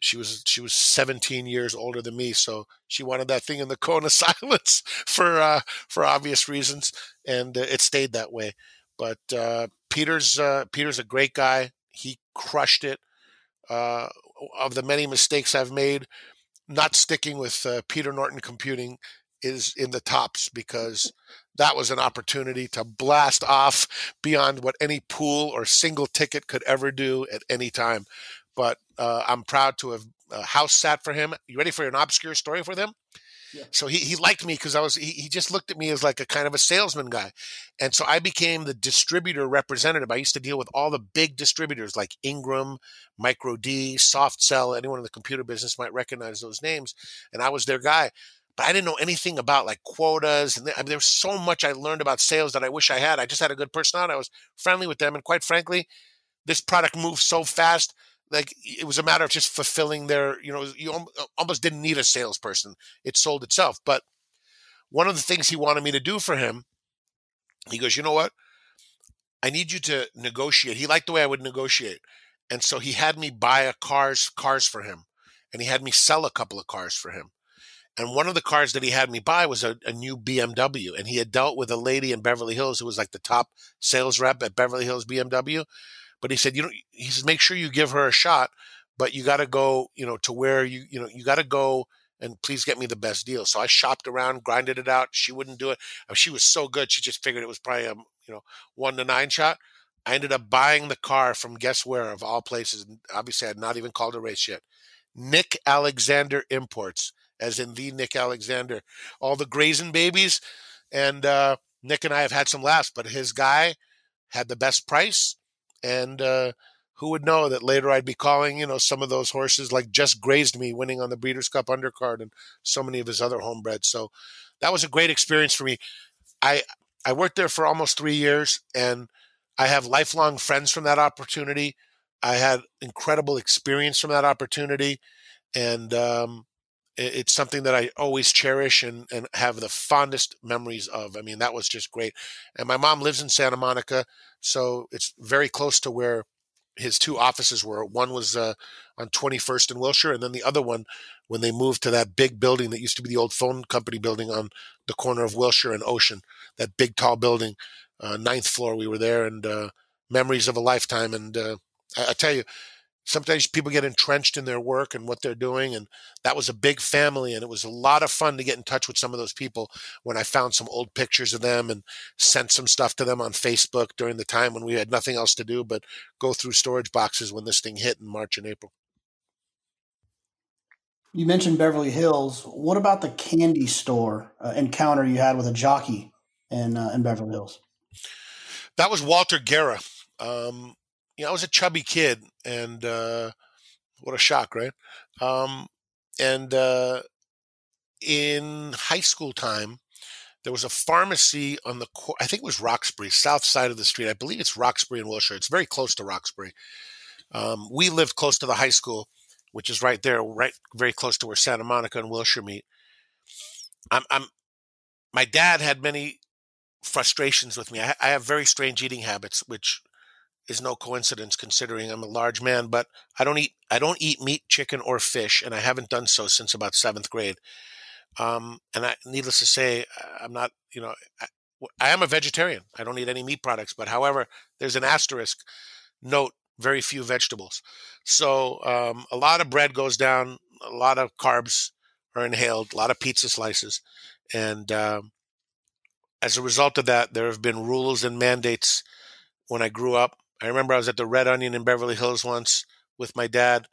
she was she was 17 years older than me, so she wanted that thing in the cone of silence for uh, for obvious reasons, and uh, it stayed that way. But uh, Peter's uh, Peter's a great guy. He crushed it. Uh, of the many mistakes I've made, not sticking with uh, Peter Norton Computing is in the tops because that was an opportunity to blast off beyond what any pool or single ticket could ever do at any time but uh, I'm proud to have uh, house sat for him. You ready for an obscure story for them? Yeah. So he, he liked me because I was he, he just looked at me as like a kind of a salesman guy, and so I became the distributor representative. I used to deal with all the big distributors like Ingram, Micro D, Softsel. Anyone in the computer business might recognize those names, and I was their guy. But I didn't know anything about like quotas, and I mean, there was so much I learned about sales that I wish I had. I just had a good personality. I was friendly with them, and quite frankly, this product moved so fast like it was a matter of just fulfilling their you know you uh, almost didn't need a salesperson. It sold itself. But one of the things he wanted me to do for him he goes you know what? I need you to negotiate. He liked the way i would negotiate. And so he had me buy a cars cars for him. And he had me sell a couple of cars for him. And one of the cars that he had me buy was a, a new bmw and he had dealt with a lady in beverly hills who was like the top sales rep at beverly hills bmw but he said, you know, he says, make sure you give her a shot, but you got to go, you know, to where you, you know, you got to go and please get me the best deal. So I shopped around, grinded it out. She wouldn't do it. She was so good. She just figured it was probably a, you know, one to nine shot. I ended up buying the car from guess where of all places. Obviously, I had not even called a race yet. Nick Alexander Imports, as in the Nick Alexander. All the Grazen babies. And uh, Nick and I have had some laughs, but his guy had the best price and uh, who would know that later I'd be calling, you know, some of those horses like just grazed me, winning on the Breeders' Cup undercard, and so many of his other homebreds. So that was a great experience for me. I I worked there for almost three years, and I have lifelong friends from that opportunity. I had incredible experience from that opportunity, and um, it's something that I always cherish and, and have the fondest memories of. I mean, that was just great. And my mom lives in Santa Monica. So it's very close to where his two offices were. One was uh, on 21st and Wilshire, and then the other one when they moved to that big building that used to be the old phone company building on the corner of Wilshire and Ocean, that big tall building, uh, ninth floor. We were there, and uh, memories of a lifetime. And uh, I, I tell you, sometimes people get entrenched in their work and what they're doing and that was a big family and it was a lot of fun to get in touch with some of those people when i found some old pictures of them and sent some stuff to them on facebook during the time when we had nothing else to do but go through storage boxes when this thing hit in march and april. You mentioned beverly hills. What about the candy store uh, encounter you had with a jockey in, uh, in beverly hills? That was walter guerra. Um, you know, I was a chubby kid, and uh, what a shock, right? Um, and uh, in high school time, there was a pharmacy on the I think it was Roxbury, south side of the street. I believe it's Roxbury and Wilshire. It's very close to Roxbury. Um, we lived close to the high school, which is right there, right very close to where Santa Monica and Wilshire meet. I'm, I'm my dad had many frustrations with me. I, I have very strange eating habits, which is no coincidence considering I'm a large man, but I don't eat I don't eat meat, chicken, or fish, and I haven't done so since about seventh grade. Um, and I, needless to say, I'm not you know I, I am a vegetarian. I don't eat any meat products, but however, there's an asterisk note: very few vegetables. So um, a lot of bread goes down a lot of carbs are inhaled, a lot of pizza slices, and um, as a result of that, there have been rules and mandates. When I grew up, I remember I was at the Red Onion in Beverly Hills once with my dad,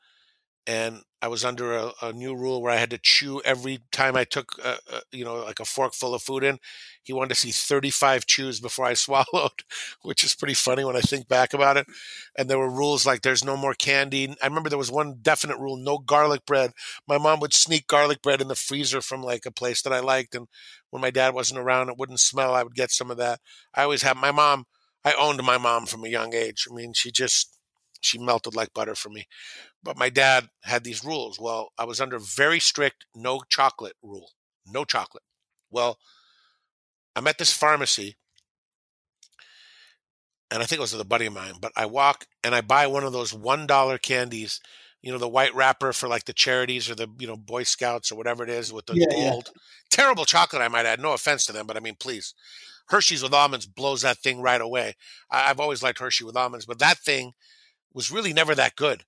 and I was under a, a, new rule where I had to chew every time I took, a, a, you know, like a fork full of food in. He wanted to see 35 chews before I swallowed, which is pretty funny when I think back about it. And there were rules like there's no more candy. I remember there was one definite rule: no garlic bread. My mom would sneak garlic bread in the freezer from like a place that I liked, and when my dad wasn't around, it wouldn't smell. I would get some of that. I always had my mom. I owned my mom from a young age. I mean, she just she melted like butter for me. But my dad had these rules. Well, I was under very strict no chocolate rule. No chocolate. Well, I'm at this pharmacy, and I think it was with a buddy of mine, but I walk and I buy one of those $1 candies, you know, the white wrapper for like the charities or the, you know, Boy Scouts or whatever it is with the yeah, gold. Yeah. Terrible chocolate, I might add. No offense to them, but I mean, please. Hershey's with almonds blows that thing right away. I, have always liked Hershey with almonds, but that thing was really never that good.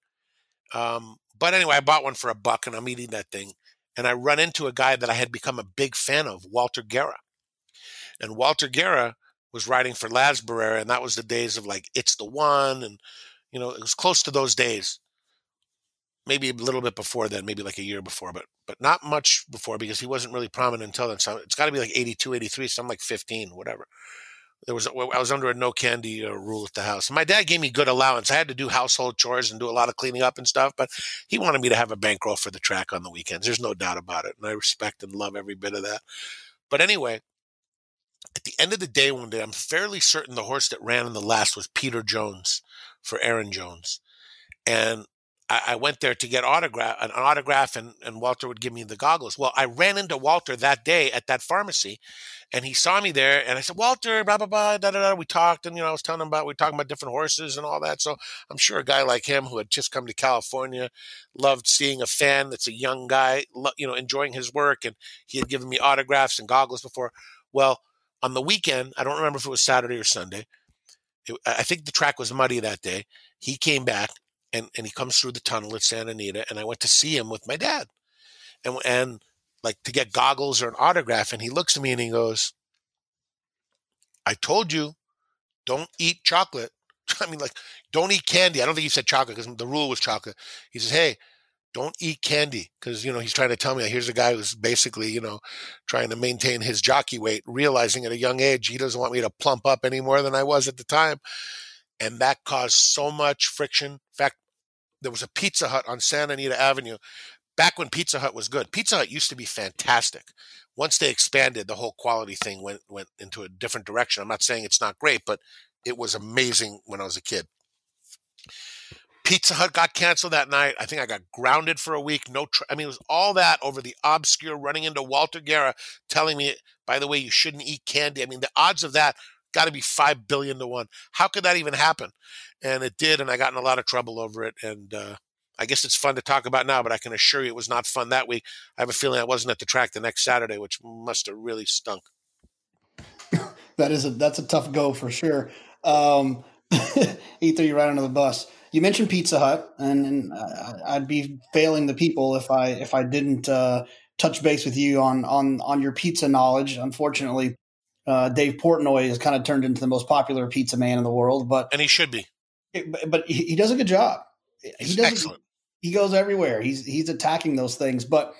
Um, but anyway, I bought one for a buck and I'm eating that thing. And I run into a guy that I had become a big fan of, Walter Guerra. And Walter Guerra was writing for Barrera, and that was the days of like It's the One. And, you know, it was close to those days. Maybe a little bit before then, maybe like a year before, but but not much before because he wasn't really prominent until then. So it's got to be like 82, 83, so I'm like 15, whatever there was I was under a no candy uh, rule at the house. my dad gave me good allowance. I had to do household chores and do a lot of cleaning up and stuff, but he wanted me to have a bankroll for the track on the weekends. There's no doubt about it, and I respect and love every bit of that. But anyway, at the end of the day, one day, I'm fairly certain the horse that ran in the last was Peter Jones for Aaron Jones, and I, I went there to get autograph an autograph, and and Walter would give me the goggles. Well, I ran into Walter that day at that pharmacy and he saw me there and I said, Walter, blah, blah, blah, da, da, da. We talked and, you know, I was telling him about, we were talking about different horses and all that. So I'm sure a guy like him who had just come to California loved seeing a fan that's a young guy, you know, enjoying his work. And he had given me autographs and goggles before. Well, on the weekend, I don't remember if it was Saturday or Sunday. I think the track was muddy that day. He came back and, and he comes through the tunnel at Santa Anita and I went to see him with my dad. And, and like to get goggles or an autograph. And he looks at me and he goes, I told you, don't eat chocolate. I mean, like, don't eat candy. I don't think he said chocolate because the rule was chocolate. He says, hey, don't eat candy because you know he's trying to tell me here's a guy who's basically you know trying to maintain his jockey weight realizing at a young age he doesn't want me to plump up any more than i was at the time and that caused so much friction in fact there was a pizza hut on santa anita avenue back when Pizza Hut was good. Pizza Hut used to be fantastic. Once they expanded, the whole quality thing went went into a different direction. I'm not saying it's not great, but it was amazing when I was a kid. Pizza Hut got canceled that night. I think I got grounded for a week. No, I mean, it was all that over the obscure running into Walter Guerra telling me, by the way, you shouldn't eat candy. I mean, the odds of that got to be 5 billion to 1. How could that even happen? And it did. And I got in a lot of trouble over it. And, uh, I guess it's fun to talk about now, but I can assure you it was not fun that week. I have a feeling I wasn't at the track the next Saturday, which must have really stunk. that is a that's a tough go for sure. Um, Ether, you right under the bus. You mentioned Pizza Hut, and, and I'd be failing the people if I if I didn't uh, touch base with you on on on your pizza knowledge. Unfortunately, uh, Dave Portnoy has kind of turned into the most popular pizza man in the world, but and he should be. It, but he, he does a good job. He's he excellent he goes everywhere. He's he's attacking those things. But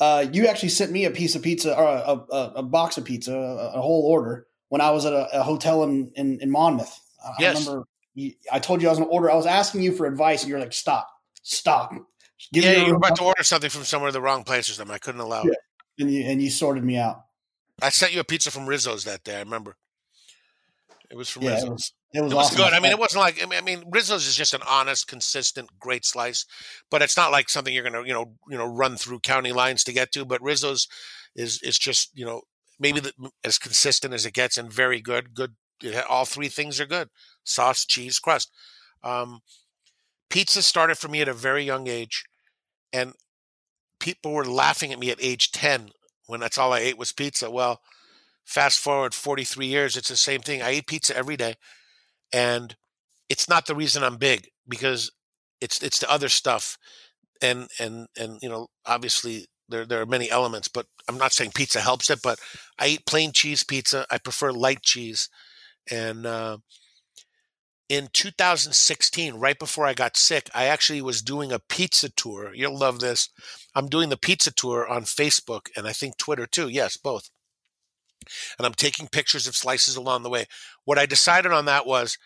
uh, you actually sent me a piece of pizza or a, a, a box of pizza, a, a, whole order when I was at a, hotel in, in, in Monmouth. I yes. remember you, I told you I was going to order. I was asking you for advice, and you're like, "Stop, stop." Give yeah, you were about to order something from somewhere the wrong place or something. I couldn't allow yeah. it. And you and you sorted me out. I sent you a pizza from Rizzo's that day. I remember. It was from yeah, Rizzo's. It was, it was, it was awesome. good. I mean, it wasn't like I mean, Rizzo's is just an honest, consistent, great slice, but it's not like something you're gonna you know you know run through county lines to get to. But Rizzo's is is just you know maybe the, as consistent as it gets and very good. Good, all three things are good: sauce, cheese, crust. Um, pizza started for me at a very young age, and people were laughing at me at age ten when that's all I ate was pizza. Well, fast forward 43 years, it's the same thing. I eat pizza every day and it's not the reason I'm big because it's it's the other stuff. and and and you know, obviously there there are many elements, but I'm not saying pizza helps it. But I eat plain cheese pizza. I prefer light cheese, and uh, in 2016, right before I got sick, I actually was doing a pizza tour. You'll love this. I'm doing the pizza tour on Facebook and I think Twitter too. Yes, both. And I'm taking pictures of slices along the way. What I decided on that was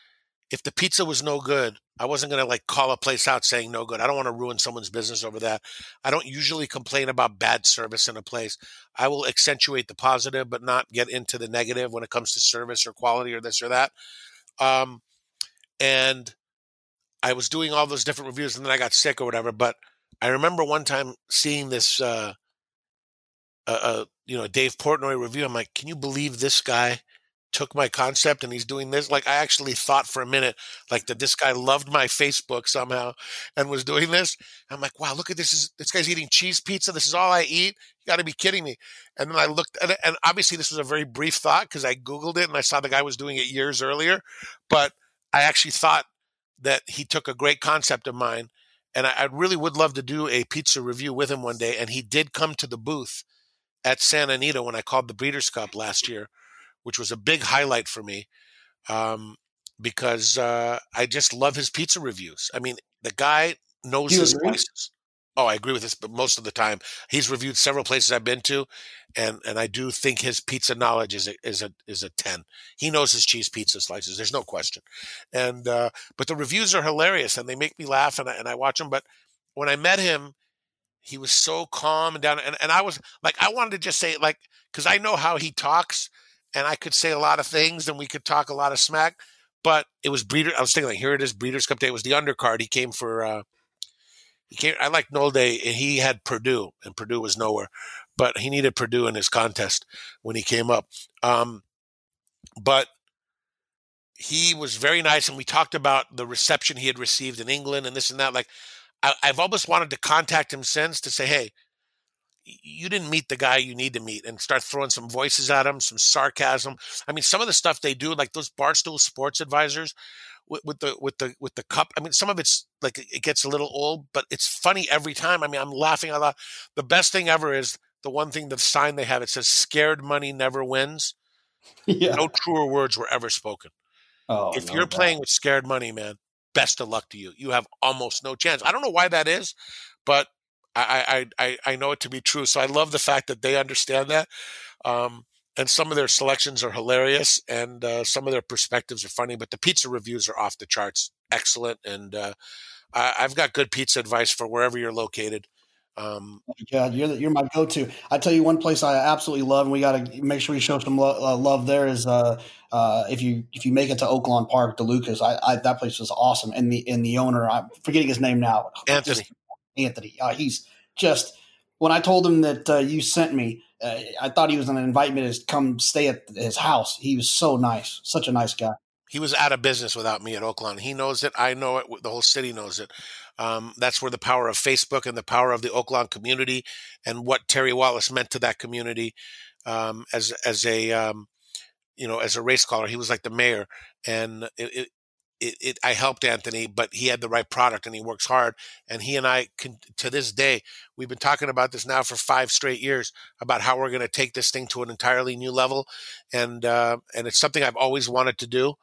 if the pizza was no good, I wasn't going to like call a place out saying no good. I don't want to ruin someone's business over that. I don't usually complain about bad service in a place. I will accentuate the positive, but not get into the negative when it comes to service or quality or this or that. Um, and I was doing all those different reviews, and then I got sick or whatever. But I remember one time seeing this, uh, uh, you know, Dave Portnoy review. I'm like, can you believe this guy took my concept and he's doing this. Like I actually thought for a minute, like that this guy loved my Facebook somehow and was doing this. I'm like, wow, look at this! Is this guy's eating cheese pizza? This is all I eat. You got to be kidding me! And then I looked at it, and obviously this was a very brief thought because I googled it and I saw the guy was doing it years earlier. But I actually thought that he took a great concept of mine, and I, I really would love to do a pizza review with him one day. And he did come to the booth at Santa Anita when I called the Breeders' Cup last year which was a big highlight for me um, because uh, I just love his pizza reviews. I mean, the guy knows his places. Oh, I agree with this, but most of the time he's reviewed several places I've been to, and and I do think his pizza knowledge is a is a is a ten. He knows his cheese pizza slices. There's no question, and uh, but the reviews are hilarious and they make me laugh and I, and I watch them. But when I met him, he was so calm and down, and and I was like I wanted to just say like because I know how he talks and I could say a lot of things and we could talk a lot of smack. But it was breeder. I was thinking like, here it is, Breeders' Cup Day. It was the undercard. He came for. uh. I like Nolde, and he had Purdue, and Purdue was nowhere, but he needed Purdue in his contest when he came up. Um, but he was very nice, and we talked about the reception he had received in England and this and that. Like, I, I've almost wanted to contact him since to say, hey, you didn't meet the guy you need to meet and start throwing some voices at him, some sarcasm. I mean, some of the stuff they do, like those Barstool sports advisors with, with, the with the with the cup. I mean, some of it's like it gets a little old, but it's funny every time. I mean, I'm laughing a lot. The best thing ever is the one thing, the sign they have. It says "Scared money never wins." Yeah. No truer words were ever spoken. Oh, if no you're playing with scared money, man, best of luck to you. You have almost no chance. I don't know why that is, but I, I, I know it to be true. So I love the fact that they understand that. Um, and some of their selections are hilarious and uh, some of their perspectives are funny, but the pizza reviews are off the charts. Excellent. And uh, I, have got good pizza advice for wherever you're located. Um, God, you're the, you're my go-to. I tell you one place I absolutely love, and we got to make sure we show some lo- uh, love. There is uh, uh, if you if you make it to Oaklawn Park, DeLucas, I, I that place is awesome, and the and the owner, I'm forgetting his name now, Anthony. Just, Anthony. Uh, he's just when I told him that uh, you sent me, uh, I thought he was going to invite me to come stay at his house. He was so nice, such a nice guy. He was out of business without me at Oaklawn. He knows it. I know it. The whole city knows it. Um, that's where the power of Facebook and the power of the Oaklawn community and what Terry Wallace meant to that community um, as as a um, you know as a race caller. He was like the mayor, and it, it, it, it, I helped Anthony, but he had the right product and he works hard. And he and I can, to this day, we've been talking about this now for five straight years about how we're going to take this thing to an entirely new level. And, uh, and it's something I've always wanted to do.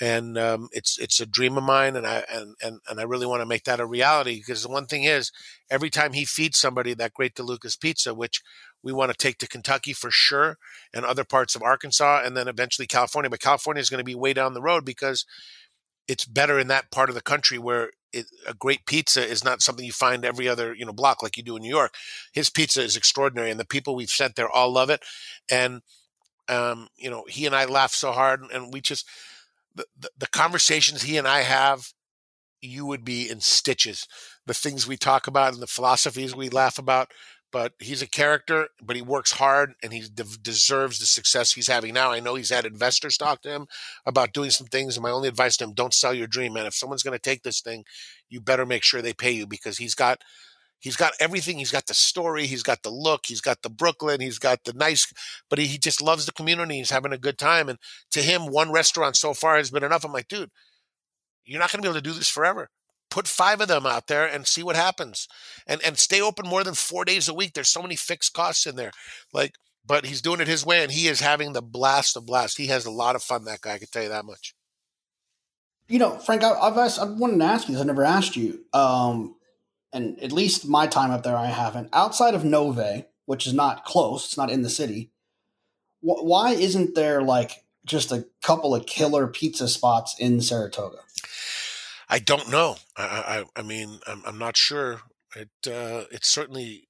And, um, it's, it's a dream of mine. And I, and, and, and I really want to make that a reality because the one thing is every time he feeds somebody that great DeLucas pizza, which we want to take to Kentucky for sure and other parts of Arkansas and then eventually California. But California is going to be way down the road because it's better in that part of the country where it, a great pizza is not something you find every other you know block like you do in New York. His pizza is extraordinary, and the people we've sent there all love it. And um, you know, he and I laugh so hard, and we just the, the, the conversations he and I have, you would be in stitches. The things we talk about and the philosophies we laugh about but he's a character, but he works hard and he de- deserves the success he's having now. I know he's had investors talk to him about doing some things. And my only advice to him, don't sell your dream, man. If someone's going to take this thing, you better make sure they pay you because he's got, he's got everything. He's got the story. He's got the look. He's got the Brooklyn. He's got the nice, but he, he just loves the community. He's having a good time. And to him, one restaurant so far has been enough. I'm like, dude, you're not going to be able to do this forever. Put five of them out there and see what happens. And and stay open more than four days a week. There's so many fixed costs in there. Like but he's doing it his way and he is having the blast of blast. He has a lot of fun that guy i can tell you that much. You know frank I, have asked, i wanted to ask you i never asked you. Um and at least my time up there i haven't. Outside of nove which is not close it's not in the city wh- why isn't there like just a couple of killer pizza spots in saratoga I don't know. I, I, I mean, I'm, I'm not sure. It, uh, it certainly,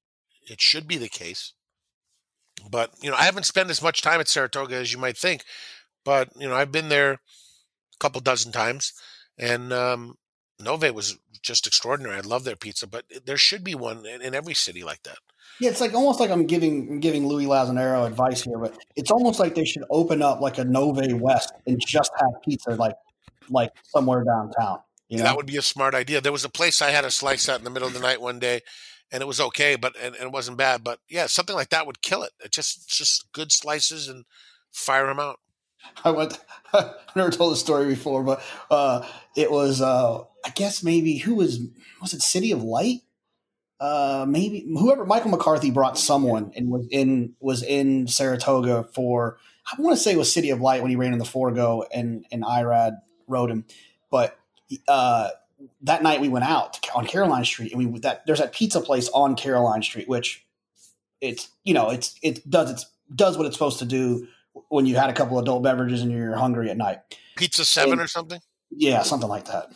it should be the case. But you know, I haven't spent as much time at Saratoga as you might think. But you know, I've been there a couple dozen times, and um, Nove was just extraordinary. I love their pizza, but there should be one in, in every city like that. Yeah, it's like almost like I'm giving giving Louis Lazzanero advice here, but it's almost like they should open up like a Nove West and just have pizza like like somewhere downtown. You know? That would be a smart idea. There was a place I had a slice at in the middle of the night one day, and it was okay, but and, and it wasn't bad. But yeah, something like that would kill it. It just just good slices and fire them out. I went. I never told the story before, but uh, it was. Uh, I guess maybe who was was it? City of Light. Uh, maybe whoever Michael McCarthy brought someone and was in was in Saratoga for. I want to say it was City of Light when he ran in the Forego and and Irad rode him, but uh, that night we went out on Caroline Street, and we that there's that pizza place on Caroline Street, which it's you know it's it does it's does what it's supposed to do when you had a couple adult beverages and you're hungry at night. Pizza Seven and, or something. Yeah, something like that.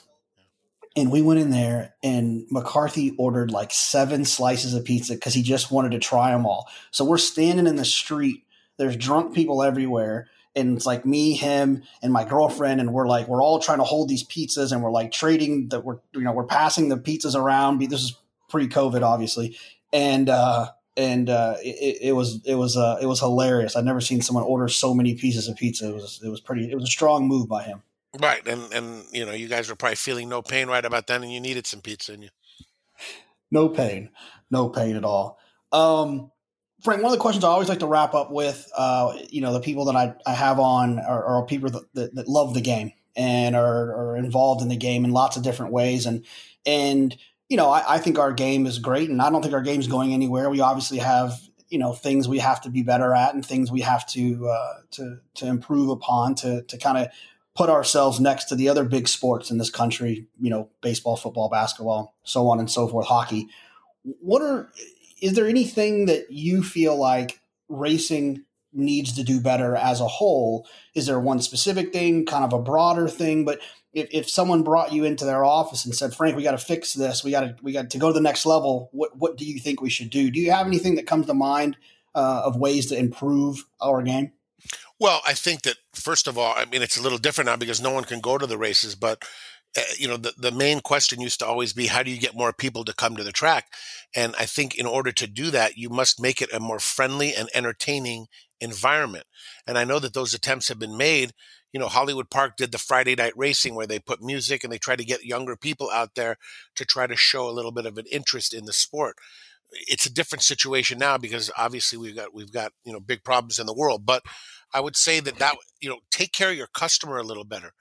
And we went in there, and McCarthy ordered like seven slices of pizza because he just wanted to try them all. So we're standing in the street. There's drunk people everywhere and it's like me, him, and my girlfriend, and we're like we're all trying to hold these pizzas, and we're like trading that we're you know we're passing the pizzas around. This is pre-COVID, obviously, and uh, and uh, it, it, was it was uh, it was hilarious. I've never seen someone order so many pieces of pizza. It was it was pretty. It was a strong move by him. Right, and and you know you guys were probably feeling no pain right about then, and you needed some pizza, and you. No pain, no pain at all. Um, Frank, one of the questions I always like to wrap up with, uh, you know, the people that I, I have on are, are people that, that, that, love the game and are, are, involved in the game in lots of different ways. And, and, you know, I, I think our game is great and I don't think our game is going anywhere. We obviously have, you know, things we have to be better at and things we have to, uh, to, to improve upon to, to kind of put ourselves next to the other big sports in this country, you know, baseball, football, basketball, so on and so forth, hockey. What are, is there anything that you feel like racing needs to do better as a whole? Is there one specific thing, kind of a broader thing? But if, if someone brought you into their office and said, Frank, we got to fix this, we got to we got to go to the next level. What what do you think we should do? Do you have anything that comes to mind uh, of ways to improve our game? Well, I think that first of all, I mean it's a little different now because no one can go to the races, but uh, you know, the, the main question used to always be how do you get more people to come to the track? And I think in order to do that, you must make it a more friendly and entertaining environment. And I know that those attempts have been made. You know, Hollywood Park did the Friday night racing where they put music and they try to get younger people out there to try to show a little bit of an interest in the sport. It's a different situation now because obviously we've got we've got you know big problems in the world. But I would say that that you know take care of your customer a little better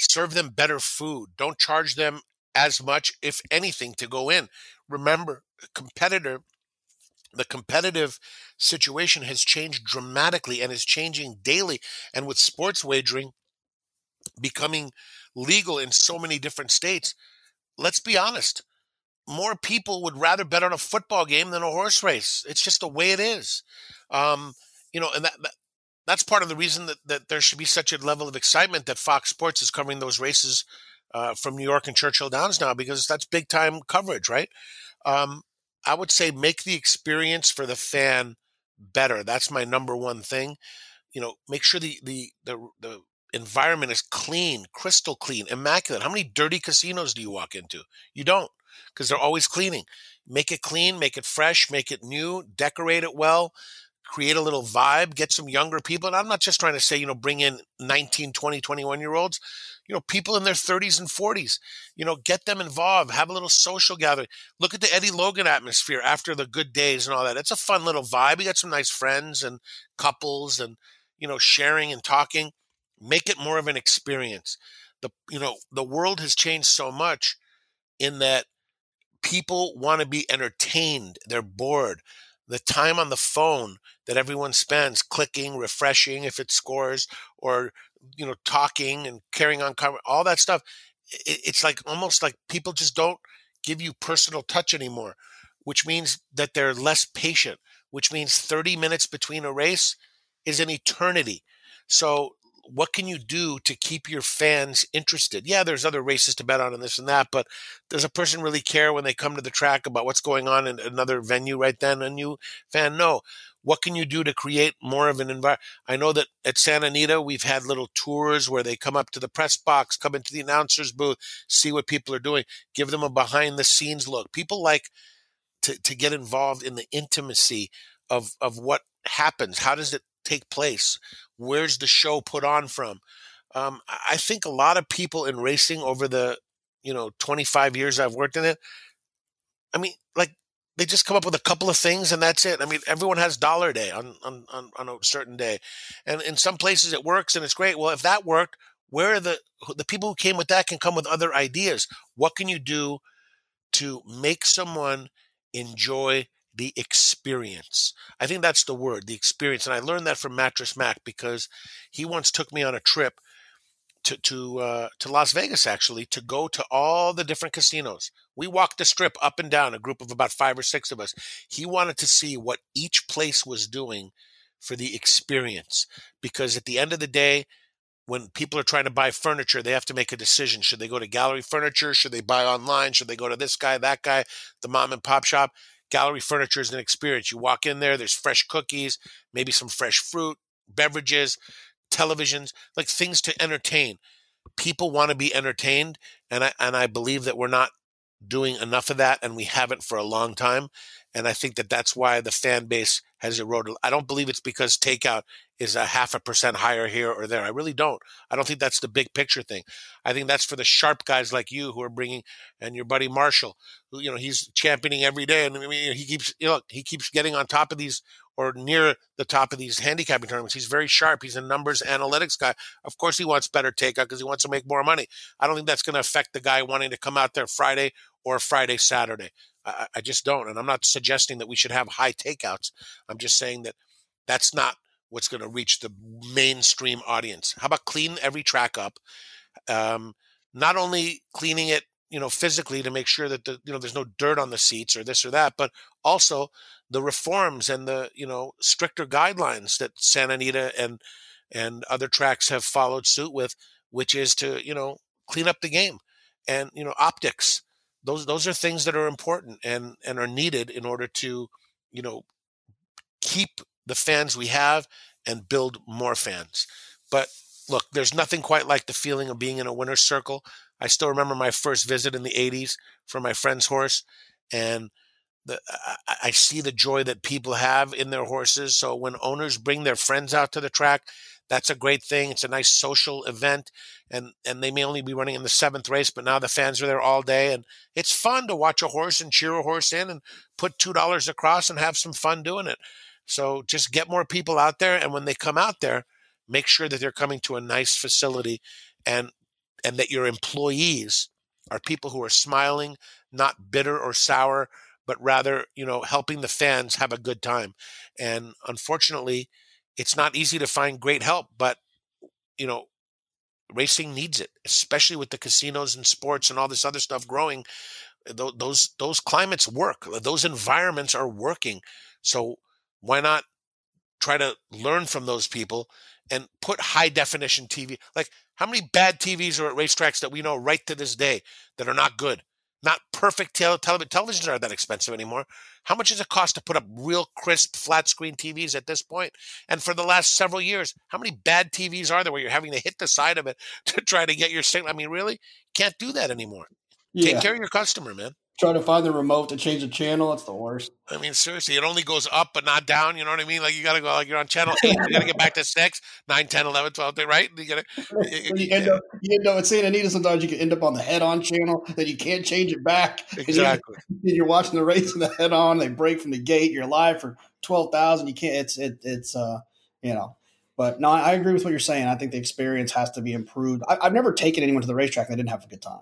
serve them better food. Don't charge them as much, if anything, to go in. Remember, competitor, the competitive situation has changed dramatically and is changing daily. And with sports wagering becoming legal in so many different states, let's be honest, more people would rather bet on a football game than a horse race. It's just the way it is. Um, you know, and that, that that's part of the reason that, that there should be such a level of excitement that Fox Sports is covering those races uh, from New York and Churchill Downs now because that's big time coverage, right? Um, I would say make the experience for the fan better. That's my number one thing. You know, make sure the the the, the environment is clean, crystal clean, immaculate. How many dirty casinos do you walk into? You don't because they're always cleaning. Make it clean, make it fresh, make it new, decorate it well create a little vibe, get some younger people. And I'm not just trying to say, you know, bring in 19, 20, 21 year olds, you know, people in their 30s and 40s, you know, get them involved, have a little social gathering. Look at the Eddie Logan atmosphere after the good days and all that. It's a fun little vibe. We got some nice friends and couples and, you know, sharing and talking. Make it more of an experience. The, you know, the world has changed so much in that people want to be entertained. They're bored. The time on the phone that everyone spends clicking, refreshing if it scores, or you know, talking and carrying on, all that stuff. It's like almost like people just don't give you personal touch anymore, which means that they're less patient, which means 30 minutes between a race is an eternity. So what can you do to keep your fans interested? Yeah, there's other races to bet on and this and that, but does a person really care when they come to the track about what's going on in another venue right then? A new fan? No. What can you do to create more of an environment? I know that at Santa Anita, we've had little tours where they come up to the press box, come into the announcer's booth, see what people are doing, give them a behind the scenes look. People like to, to get involved in the intimacy of, of what happens. How does it take place? Where's the show put on from? Um, I think a lot of people in racing over the, you know, 25 years I've worked in it, I mean, like they just come up with a couple of things and that's it. I mean, everyone has dollar day on, on, on, on a certain day. And in some places it works and it's great. Well, if that worked, where are the, the people who came with that can come with other ideas. What can you do to make someone enjoy the experience. I think that's the word, the experience. And I learned that from Mattress Mac because he once took me on a trip to to uh, to Las Vegas actually to go to all the different casinos. We walked the strip up and down, a group of about five or six of us. He wanted to see what each place was doing for the experience because at the end of the day, when people are trying to buy furniture, they have to make a decision. Should they go to gallery furniture? Should they buy online? Should they go to this guy, that guy, the mom and pop shop? Gallery furniture is an experience. You walk in there, there's fresh cookies, maybe some fresh fruit, beverages, televisions, like things to entertain. People want to be entertained, and I and I believe that we're not doing enough of that, and we haven't for a long time. And I think that that's why the fan base has eroded. I don't believe it's because takeout is a half a percent higher here or there. I really don't. I don't think that's the big picture thing. I think that's for the sharp guys like you who are bringing, and your buddy Marshall, who you know he's championing every day, and I mean, he keeps you know he keeps getting on top of these or near the top of these handicapping tournaments. He's very sharp. He's a numbers analytics guy. Of course, he wants better takeout because he wants to make more money. I don't think that's going to affect the guy wanting to come out there Friday or Friday Saturday. I, I just don't. And I'm not suggesting that we should have high takeouts. I'm just saying that that's not what's going to reach the mainstream audience. How about clean every track up? Um, not only cleaning it, you know, physically to make sure that the you know there's no dirt on the seats or this or that, but also the reforms and the you know stricter guidelines that Santa Anita and and other tracks have followed suit with, which is to you know clean up the game and you know optics those those are things that are important and and are needed in order to you know keep the fans we have and build more fans but look there's nothing quite like the feeling of being in a winner's circle i still remember my first visit in the 80s for my friend's horse and the, I, I see the joy that people have in their horses so when owners bring their friends out to the track that's a great thing. It's a nice social event, and and they may only be running in the seventh race, but now the fans are there all day, and it's fun to watch a horse and cheer a horse in, and put two dollars across and have some fun doing it. So just get more people out there, and when they come out there, make sure that they're coming to a nice facility, and and that your employees are people who are smiling, not bitter or sour, but rather you know helping the fans have a good time. And unfortunately it's not easy to find great help, but you know, racing needs it, especially with the casinos and sports and all this other stuff growing. Those those climates work. Those environments are working. So why not try to learn from those people and put high definition TV? Like how many bad TVs are at racetracks that we know right to this day that are not good? not perfect tele- tele- televisions aren't that expensive anymore. How much does it cost to put up real crisp flat screen TVs at this point? And for the last several years, how many bad TVs are there where you're having to hit the side of it to try to get your signal? I mean, really, can't do that anymore. Yeah. Take care of your customer, man trying to find the remote to change the channel. It's the worst. I mean, seriously, it only goes up but not down. You know what I mean? Like you got to go, like you're on channel eight, you got to get back to six, nine, 10, 11, 12, right? You got to. you, end up, you end up at Santa Anita. Sometimes you can end up on the head on channel that you can't change it back. Exactly. You're, you're, watching the race in the head on. They break from the gate. You're live for twelve thousand. You can't. It's it, it's uh you know. But no, I agree with what you're saying. I think the experience has to be improved. I, have never taken anyone to the racetrack that didn't have a good time.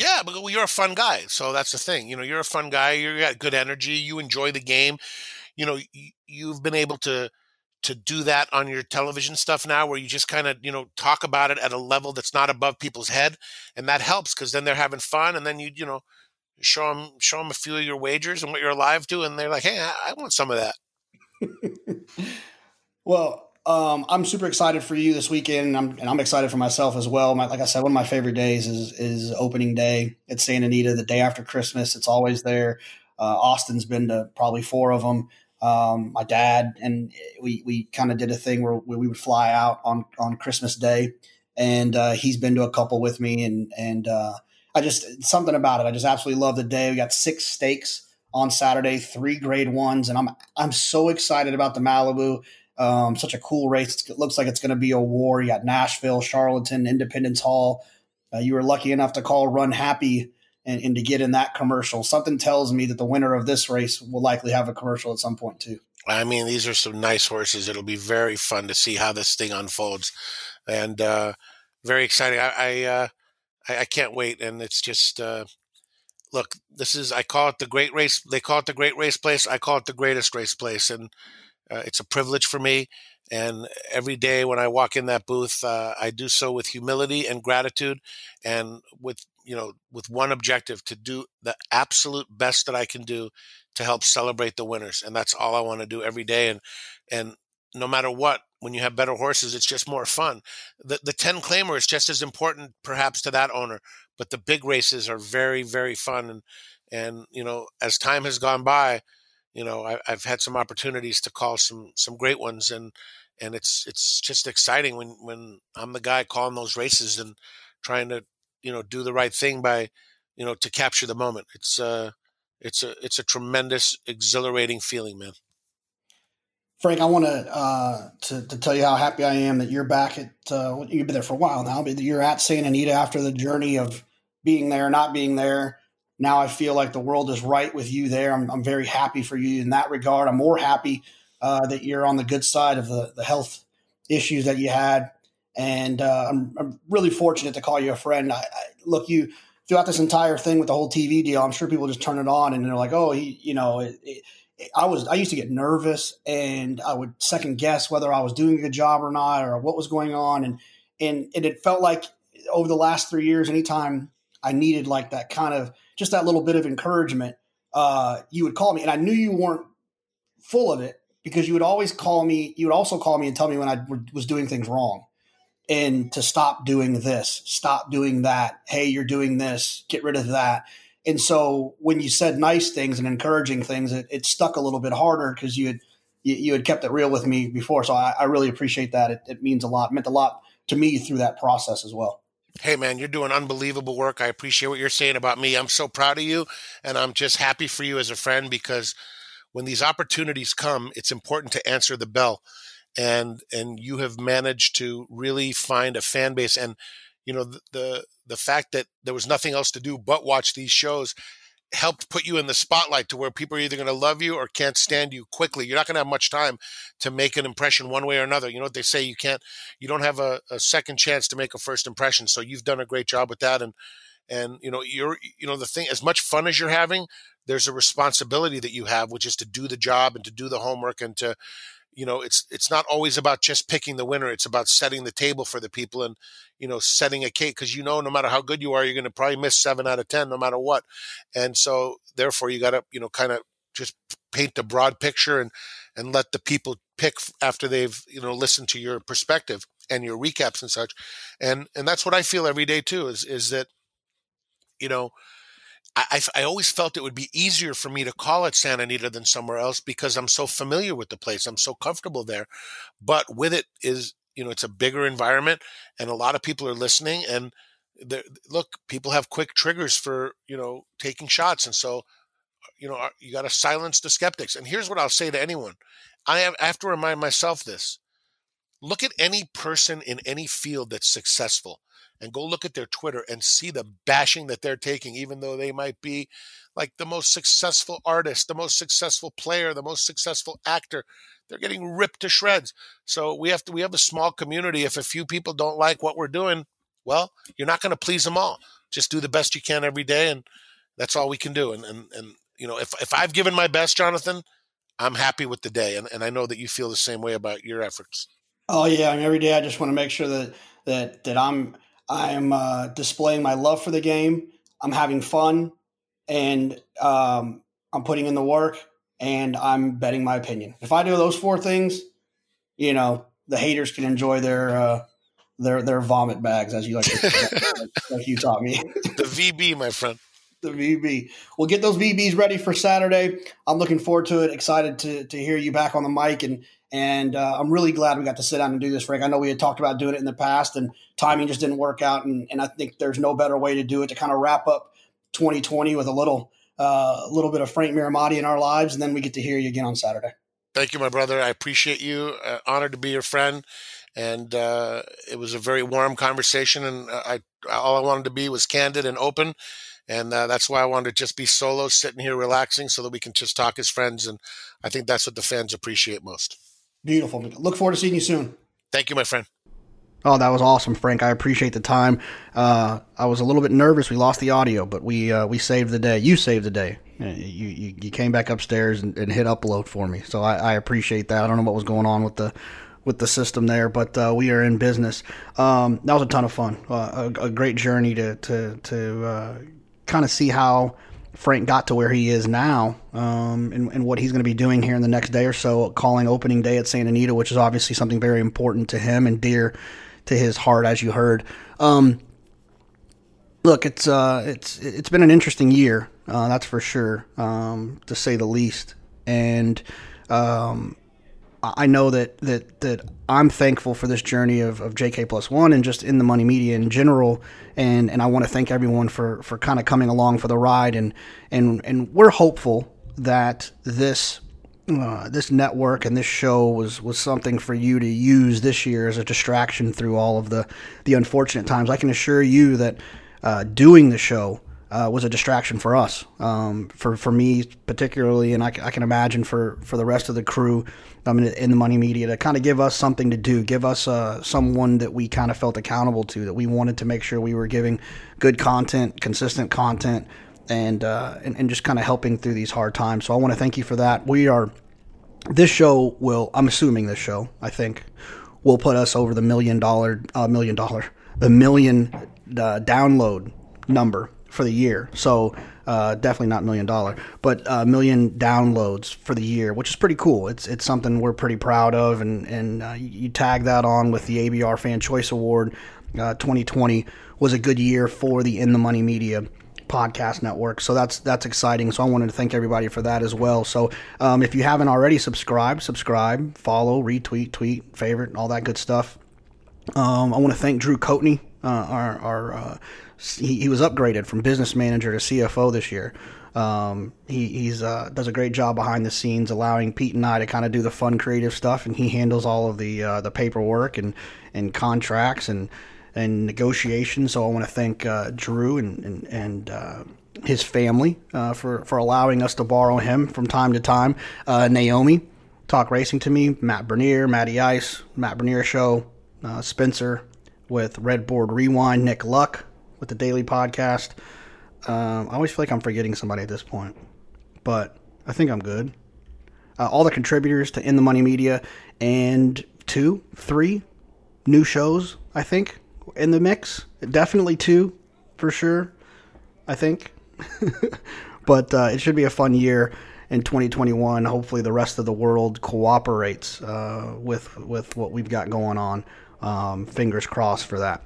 Yeah, but you're a fun guy, so that's the thing. You know, you're a fun guy. You got good energy. You enjoy the game. You know, you've been able to to do that on your television stuff now, where you just kind of you know talk about it at a level that's not above people's head, and that helps because then they're having fun, and then you you know show them show them a few of your wagers and what you're alive to, and they're like, hey, I, I want some of that. well, um, I'm super excited for you this weekend, and I'm, and I'm excited for myself as well. My, like I said, one of my favorite days is is opening day at Santa Anita, the day after Christmas. It's always there. Uh, Austin's been to probably four of them. Um, my dad and we we kind of did a thing where, where, we would fly out on on Christmas Day, and uh, he's been to a couple with me, and and uh, I just something about it. I just absolutely love the day. We got six stakes on Saturday, three grade ones, and I'm I'm so excited about the Malibu. Um, such a cool race. It looks like it's going to be a war. You got Nashville, Charlatan, Independence Hall. Uh, you were lucky enough to call Run Happy and, and to get in that commercial. Something tells me that the winner of this race will likely have a commercial at some point too. I mean, these are some nice horses. It'll be very fun to see how this thing unfolds, and uh, very exciting. I I, uh, I, I can't wait, and it's just uh, look. This is I call it the great race. They call it the great race place. I call it the greatest race place, and uh, it's a privilege for me. And every day when I walk in that booth, uh, I do so with humility and gratitude, and with you know with one objective to do the absolute best that I can do to help celebrate the winners. And that's all I want to do every day. And and no matter what, when you have better horses, it's just more fun. The the ten claimer is just as important, perhaps, to that owner. But the big races are very very fun. And and you know as time has gone by you know I, have had some opportunities to call some some great ones and and it's it's just exciting when when I'm the guy calling those races and trying to you know do the right thing by you know to capture the moment it's uh it's a it's a tremendous exhilarating feeling man Frank, I want to, uh, to to tell you how happy I am that you're back at. Uh, you've been there for a while now, but you're at Santa Anita after the journey of being there, not being there, now I feel like the world is right with you there. I'm, I'm very happy for you in that regard. I'm more happy uh, that you're on the good side of the, the health issues that you had. And uh, I'm, I'm, really fortunate to call you a friend. I, I, look, you throughout this entire thing with the whole TV deal, I'm sure people just turn it on and they're like, oh, he, you know, it, it, I was I used to get nervous and I would second guess whether I was doing a good job or not or what was going on and and, and it felt like over the last three years, anytime I needed like that kind of just that little bit of encouragement, uh, you would call me, and I knew you weren't full of it because you would always call me. You would also call me and tell me when I was doing things wrong, and to stop doing this, stop doing that. Hey, you're doing this. Get rid of that. And so when you said nice things and encouraging things, it, it stuck a little bit harder because you had you, had kept it real with me before. So I, really appreciate that. It, it means a lot. Meant a lot to me through that process as well. Hey, man, you're doing unbelievable work. I appreciate what you're saying about me. I'm so proud of you, and I'm just happy for you as a friend because when these opportunities come, it's important to answer the bell. And and you have managed to really find a fan base, and you know the, the the fact that there was nothing else to do but watch these shows helped put you in the spotlight to where people are either going to love you or can't stand you quickly. You're not going to have much time to make an impression one way or another. You know what they say? You can't, you don't have a, a, second chance to make a first impression. So you've done a great job with that. And, and, you know, you're, you know, the thing, as much fun as you're having, there's a responsibility that you have, which is to do the job and to do the homework and to, you know it's it's not always about just picking the winner it's about setting the table for the people and you know setting a cake because you know no matter how good you are you're going to probably miss seven out of ten no matter what. And so therefore you got to you know kind of just paint the broad picture and and let the people pick after they've you know listened to your perspective and your recaps and such. And and that's what i feel every day too is is that you know I, I, always felt it would be easier for me to call it Santa Anita than somewhere else because I'm so familiar with the place. I'm so comfortable there. But with it is, you know, it's a bigger environment and a lot of people are listening. And look, people have quick triggers for, you know, taking shots. And so, you know, uh, you got to silence the skeptics. And here's what I'll say to anyone I have, I have to remind myself this look at any person in any field that's successful and go look at their Twitter and see the bashing that they're taking, even though they might be like the most successful artist, the most successful player, the most successful actor. They're getting ripped to shreds. So we have to we have a small community. If a few people don't like what we're doing, Well, you're not going to please them all. Just do the best you can every day, and that's all we can do. And and and you know, if if I've given my best, Jonathan, I'm happy with the day, and and I know that you feel the same way about your efforts. Oh yeah, I mean, every day I just want to make sure that that that I'm I'm uh, displaying my love for the game. I'm having fun, and um, I'm putting in the work, and I'm betting my opinion. If I do those four things, you know, the haters can enjoy their uh, their their vomit bags, as you like, to, like you taught me. the VB, my friend. The VB. We'll get those VBs ready for Saturday. I'm looking forward to it. Excited to to hear you back on the mic, and and uh, I'm really glad we got to sit down and do this, Frank. I know we had talked about doing it in the past, and timing just didn't work out, and and I think there's no better way to do it to kind of wrap up 2020 with a little uh, little bit of Frank Mirahmadi in our lives, and then we get to hear you again on Saturday. Thank you, my brother. I appreciate you. Uh, honored to be your friend and uh, it was a very warm conversation. And uh, I all I wanted to be was candid and open, and uh, that's why I wanted to just be solo, sitting here relaxing, so that we can just talk as friends. And I think that's what the fans appreciate most. Beautiful. Look forward to seeing you soon. Thank you, my friend. Oh, that was awesome, Frank. I appreciate the time. Uh, I was a little bit nervous. We lost the audio, but we uh, we saved the day. You saved the day. You, you, you came back upstairs and, and hit upload for me, so I, I appreciate that. I don't know what was going on with the with the system there, but uh, we are in business. Um, that was a ton of fun, uh, a, a, great journey to to to uh, kind of see how Frank got to where he is now, um, and, and, what he's going to be doing here in the next day or so, calling opening day at Santa Anita, which is obviously something very important to him and dear to his heart, as you heard. Um, look, it's uh, it's it's been an interesting year, uh, that's for sure, um, to say the least, and um, I know that that that I'm thankful for this journey of, of JK plus one and just in the money media in general, and and I want to thank everyone for for kind of coming along for the ride, and and and we're hopeful that this uh, this network and this show was was something for you to use this year as a distraction through all of the the unfortunate times. I can assure you that uh, doing the show uh, was a distraction for us, um, for for me particularly, and I, I, can imagine for for the rest of the crew um, in, in the money media to kind of give us something to do, give us uh, someone that we kind of felt accountable to, that we wanted to make sure we were giving good content, consistent content, and uh, and, and just kind of helping through these hard times. So I want to thank you for that. We are this show will I'm assuming this show I think will put us over the million dollar uh, million dollar the million uh, download number for the year. So uh, definitely not million dollar, but a uh, million downloads for the year, which is pretty cool. It's it's something we're pretty proud of, and and uh, you tag that on with the ABR Fan Choice Award. 2020 uh, was a good year for the In the Money Media podcast network. So that's that's exciting. So I wanted to thank everybody for that as well. So um, if you haven't already subscribed, subscribe, follow, retweet, tweet, favorite, all that good stuff. Um, I want to thank Drew Coatney, uh, our, our uh, he, he was upgraded from business manager to CFO this year. Um, he he's uh, does a great job behind the scenes, allowing Pete and I to kind of do the fun, creative stuff, and he handles all of the uh, the paperwork and and contracts and and negotiations. So I want to thank uh, Drew and and, and uh, his family for for allowing us to borrow him from time to time. Naomi, talk racing to me. Matt Bernier, Matty Ice, Matt Bernier show. Spencer with Redboard Rewind. Nick Luck with the daily podcast. Um, I always feel like I'm forgetting somebody at this point, but I think I'm good. Uh, all the contributors to In the Money Media and two, three new shows, I think, in the mix. Definitely two, for sure, I think. but uh, it should be a fun year in 2021. Hopefully, the rest of the world cooperates uh, with with what we've got going on. Um, fingers crossed for that.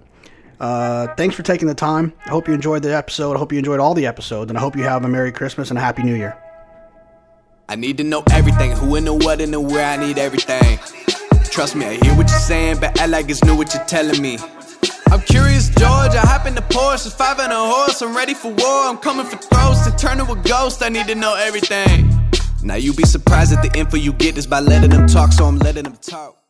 Uh, thanks for taking the time. I hope you enjoyed the episode. I hope you enjoyed all the episodes, and I hope you have a Merry Christmas and a Happy New Year. I need to know everything who and the what and the where. I need everything. Trust me, I hear what you're saying, but act like it's new what you're telling me. I'm curious, George. I hop in the Porsche, five and a horse. I'm ready for war. I'm coming for throats to turn to a ghost. I need to know everything. Now you be surprised at the info you get is by letting them talk, so I'm letting them talk.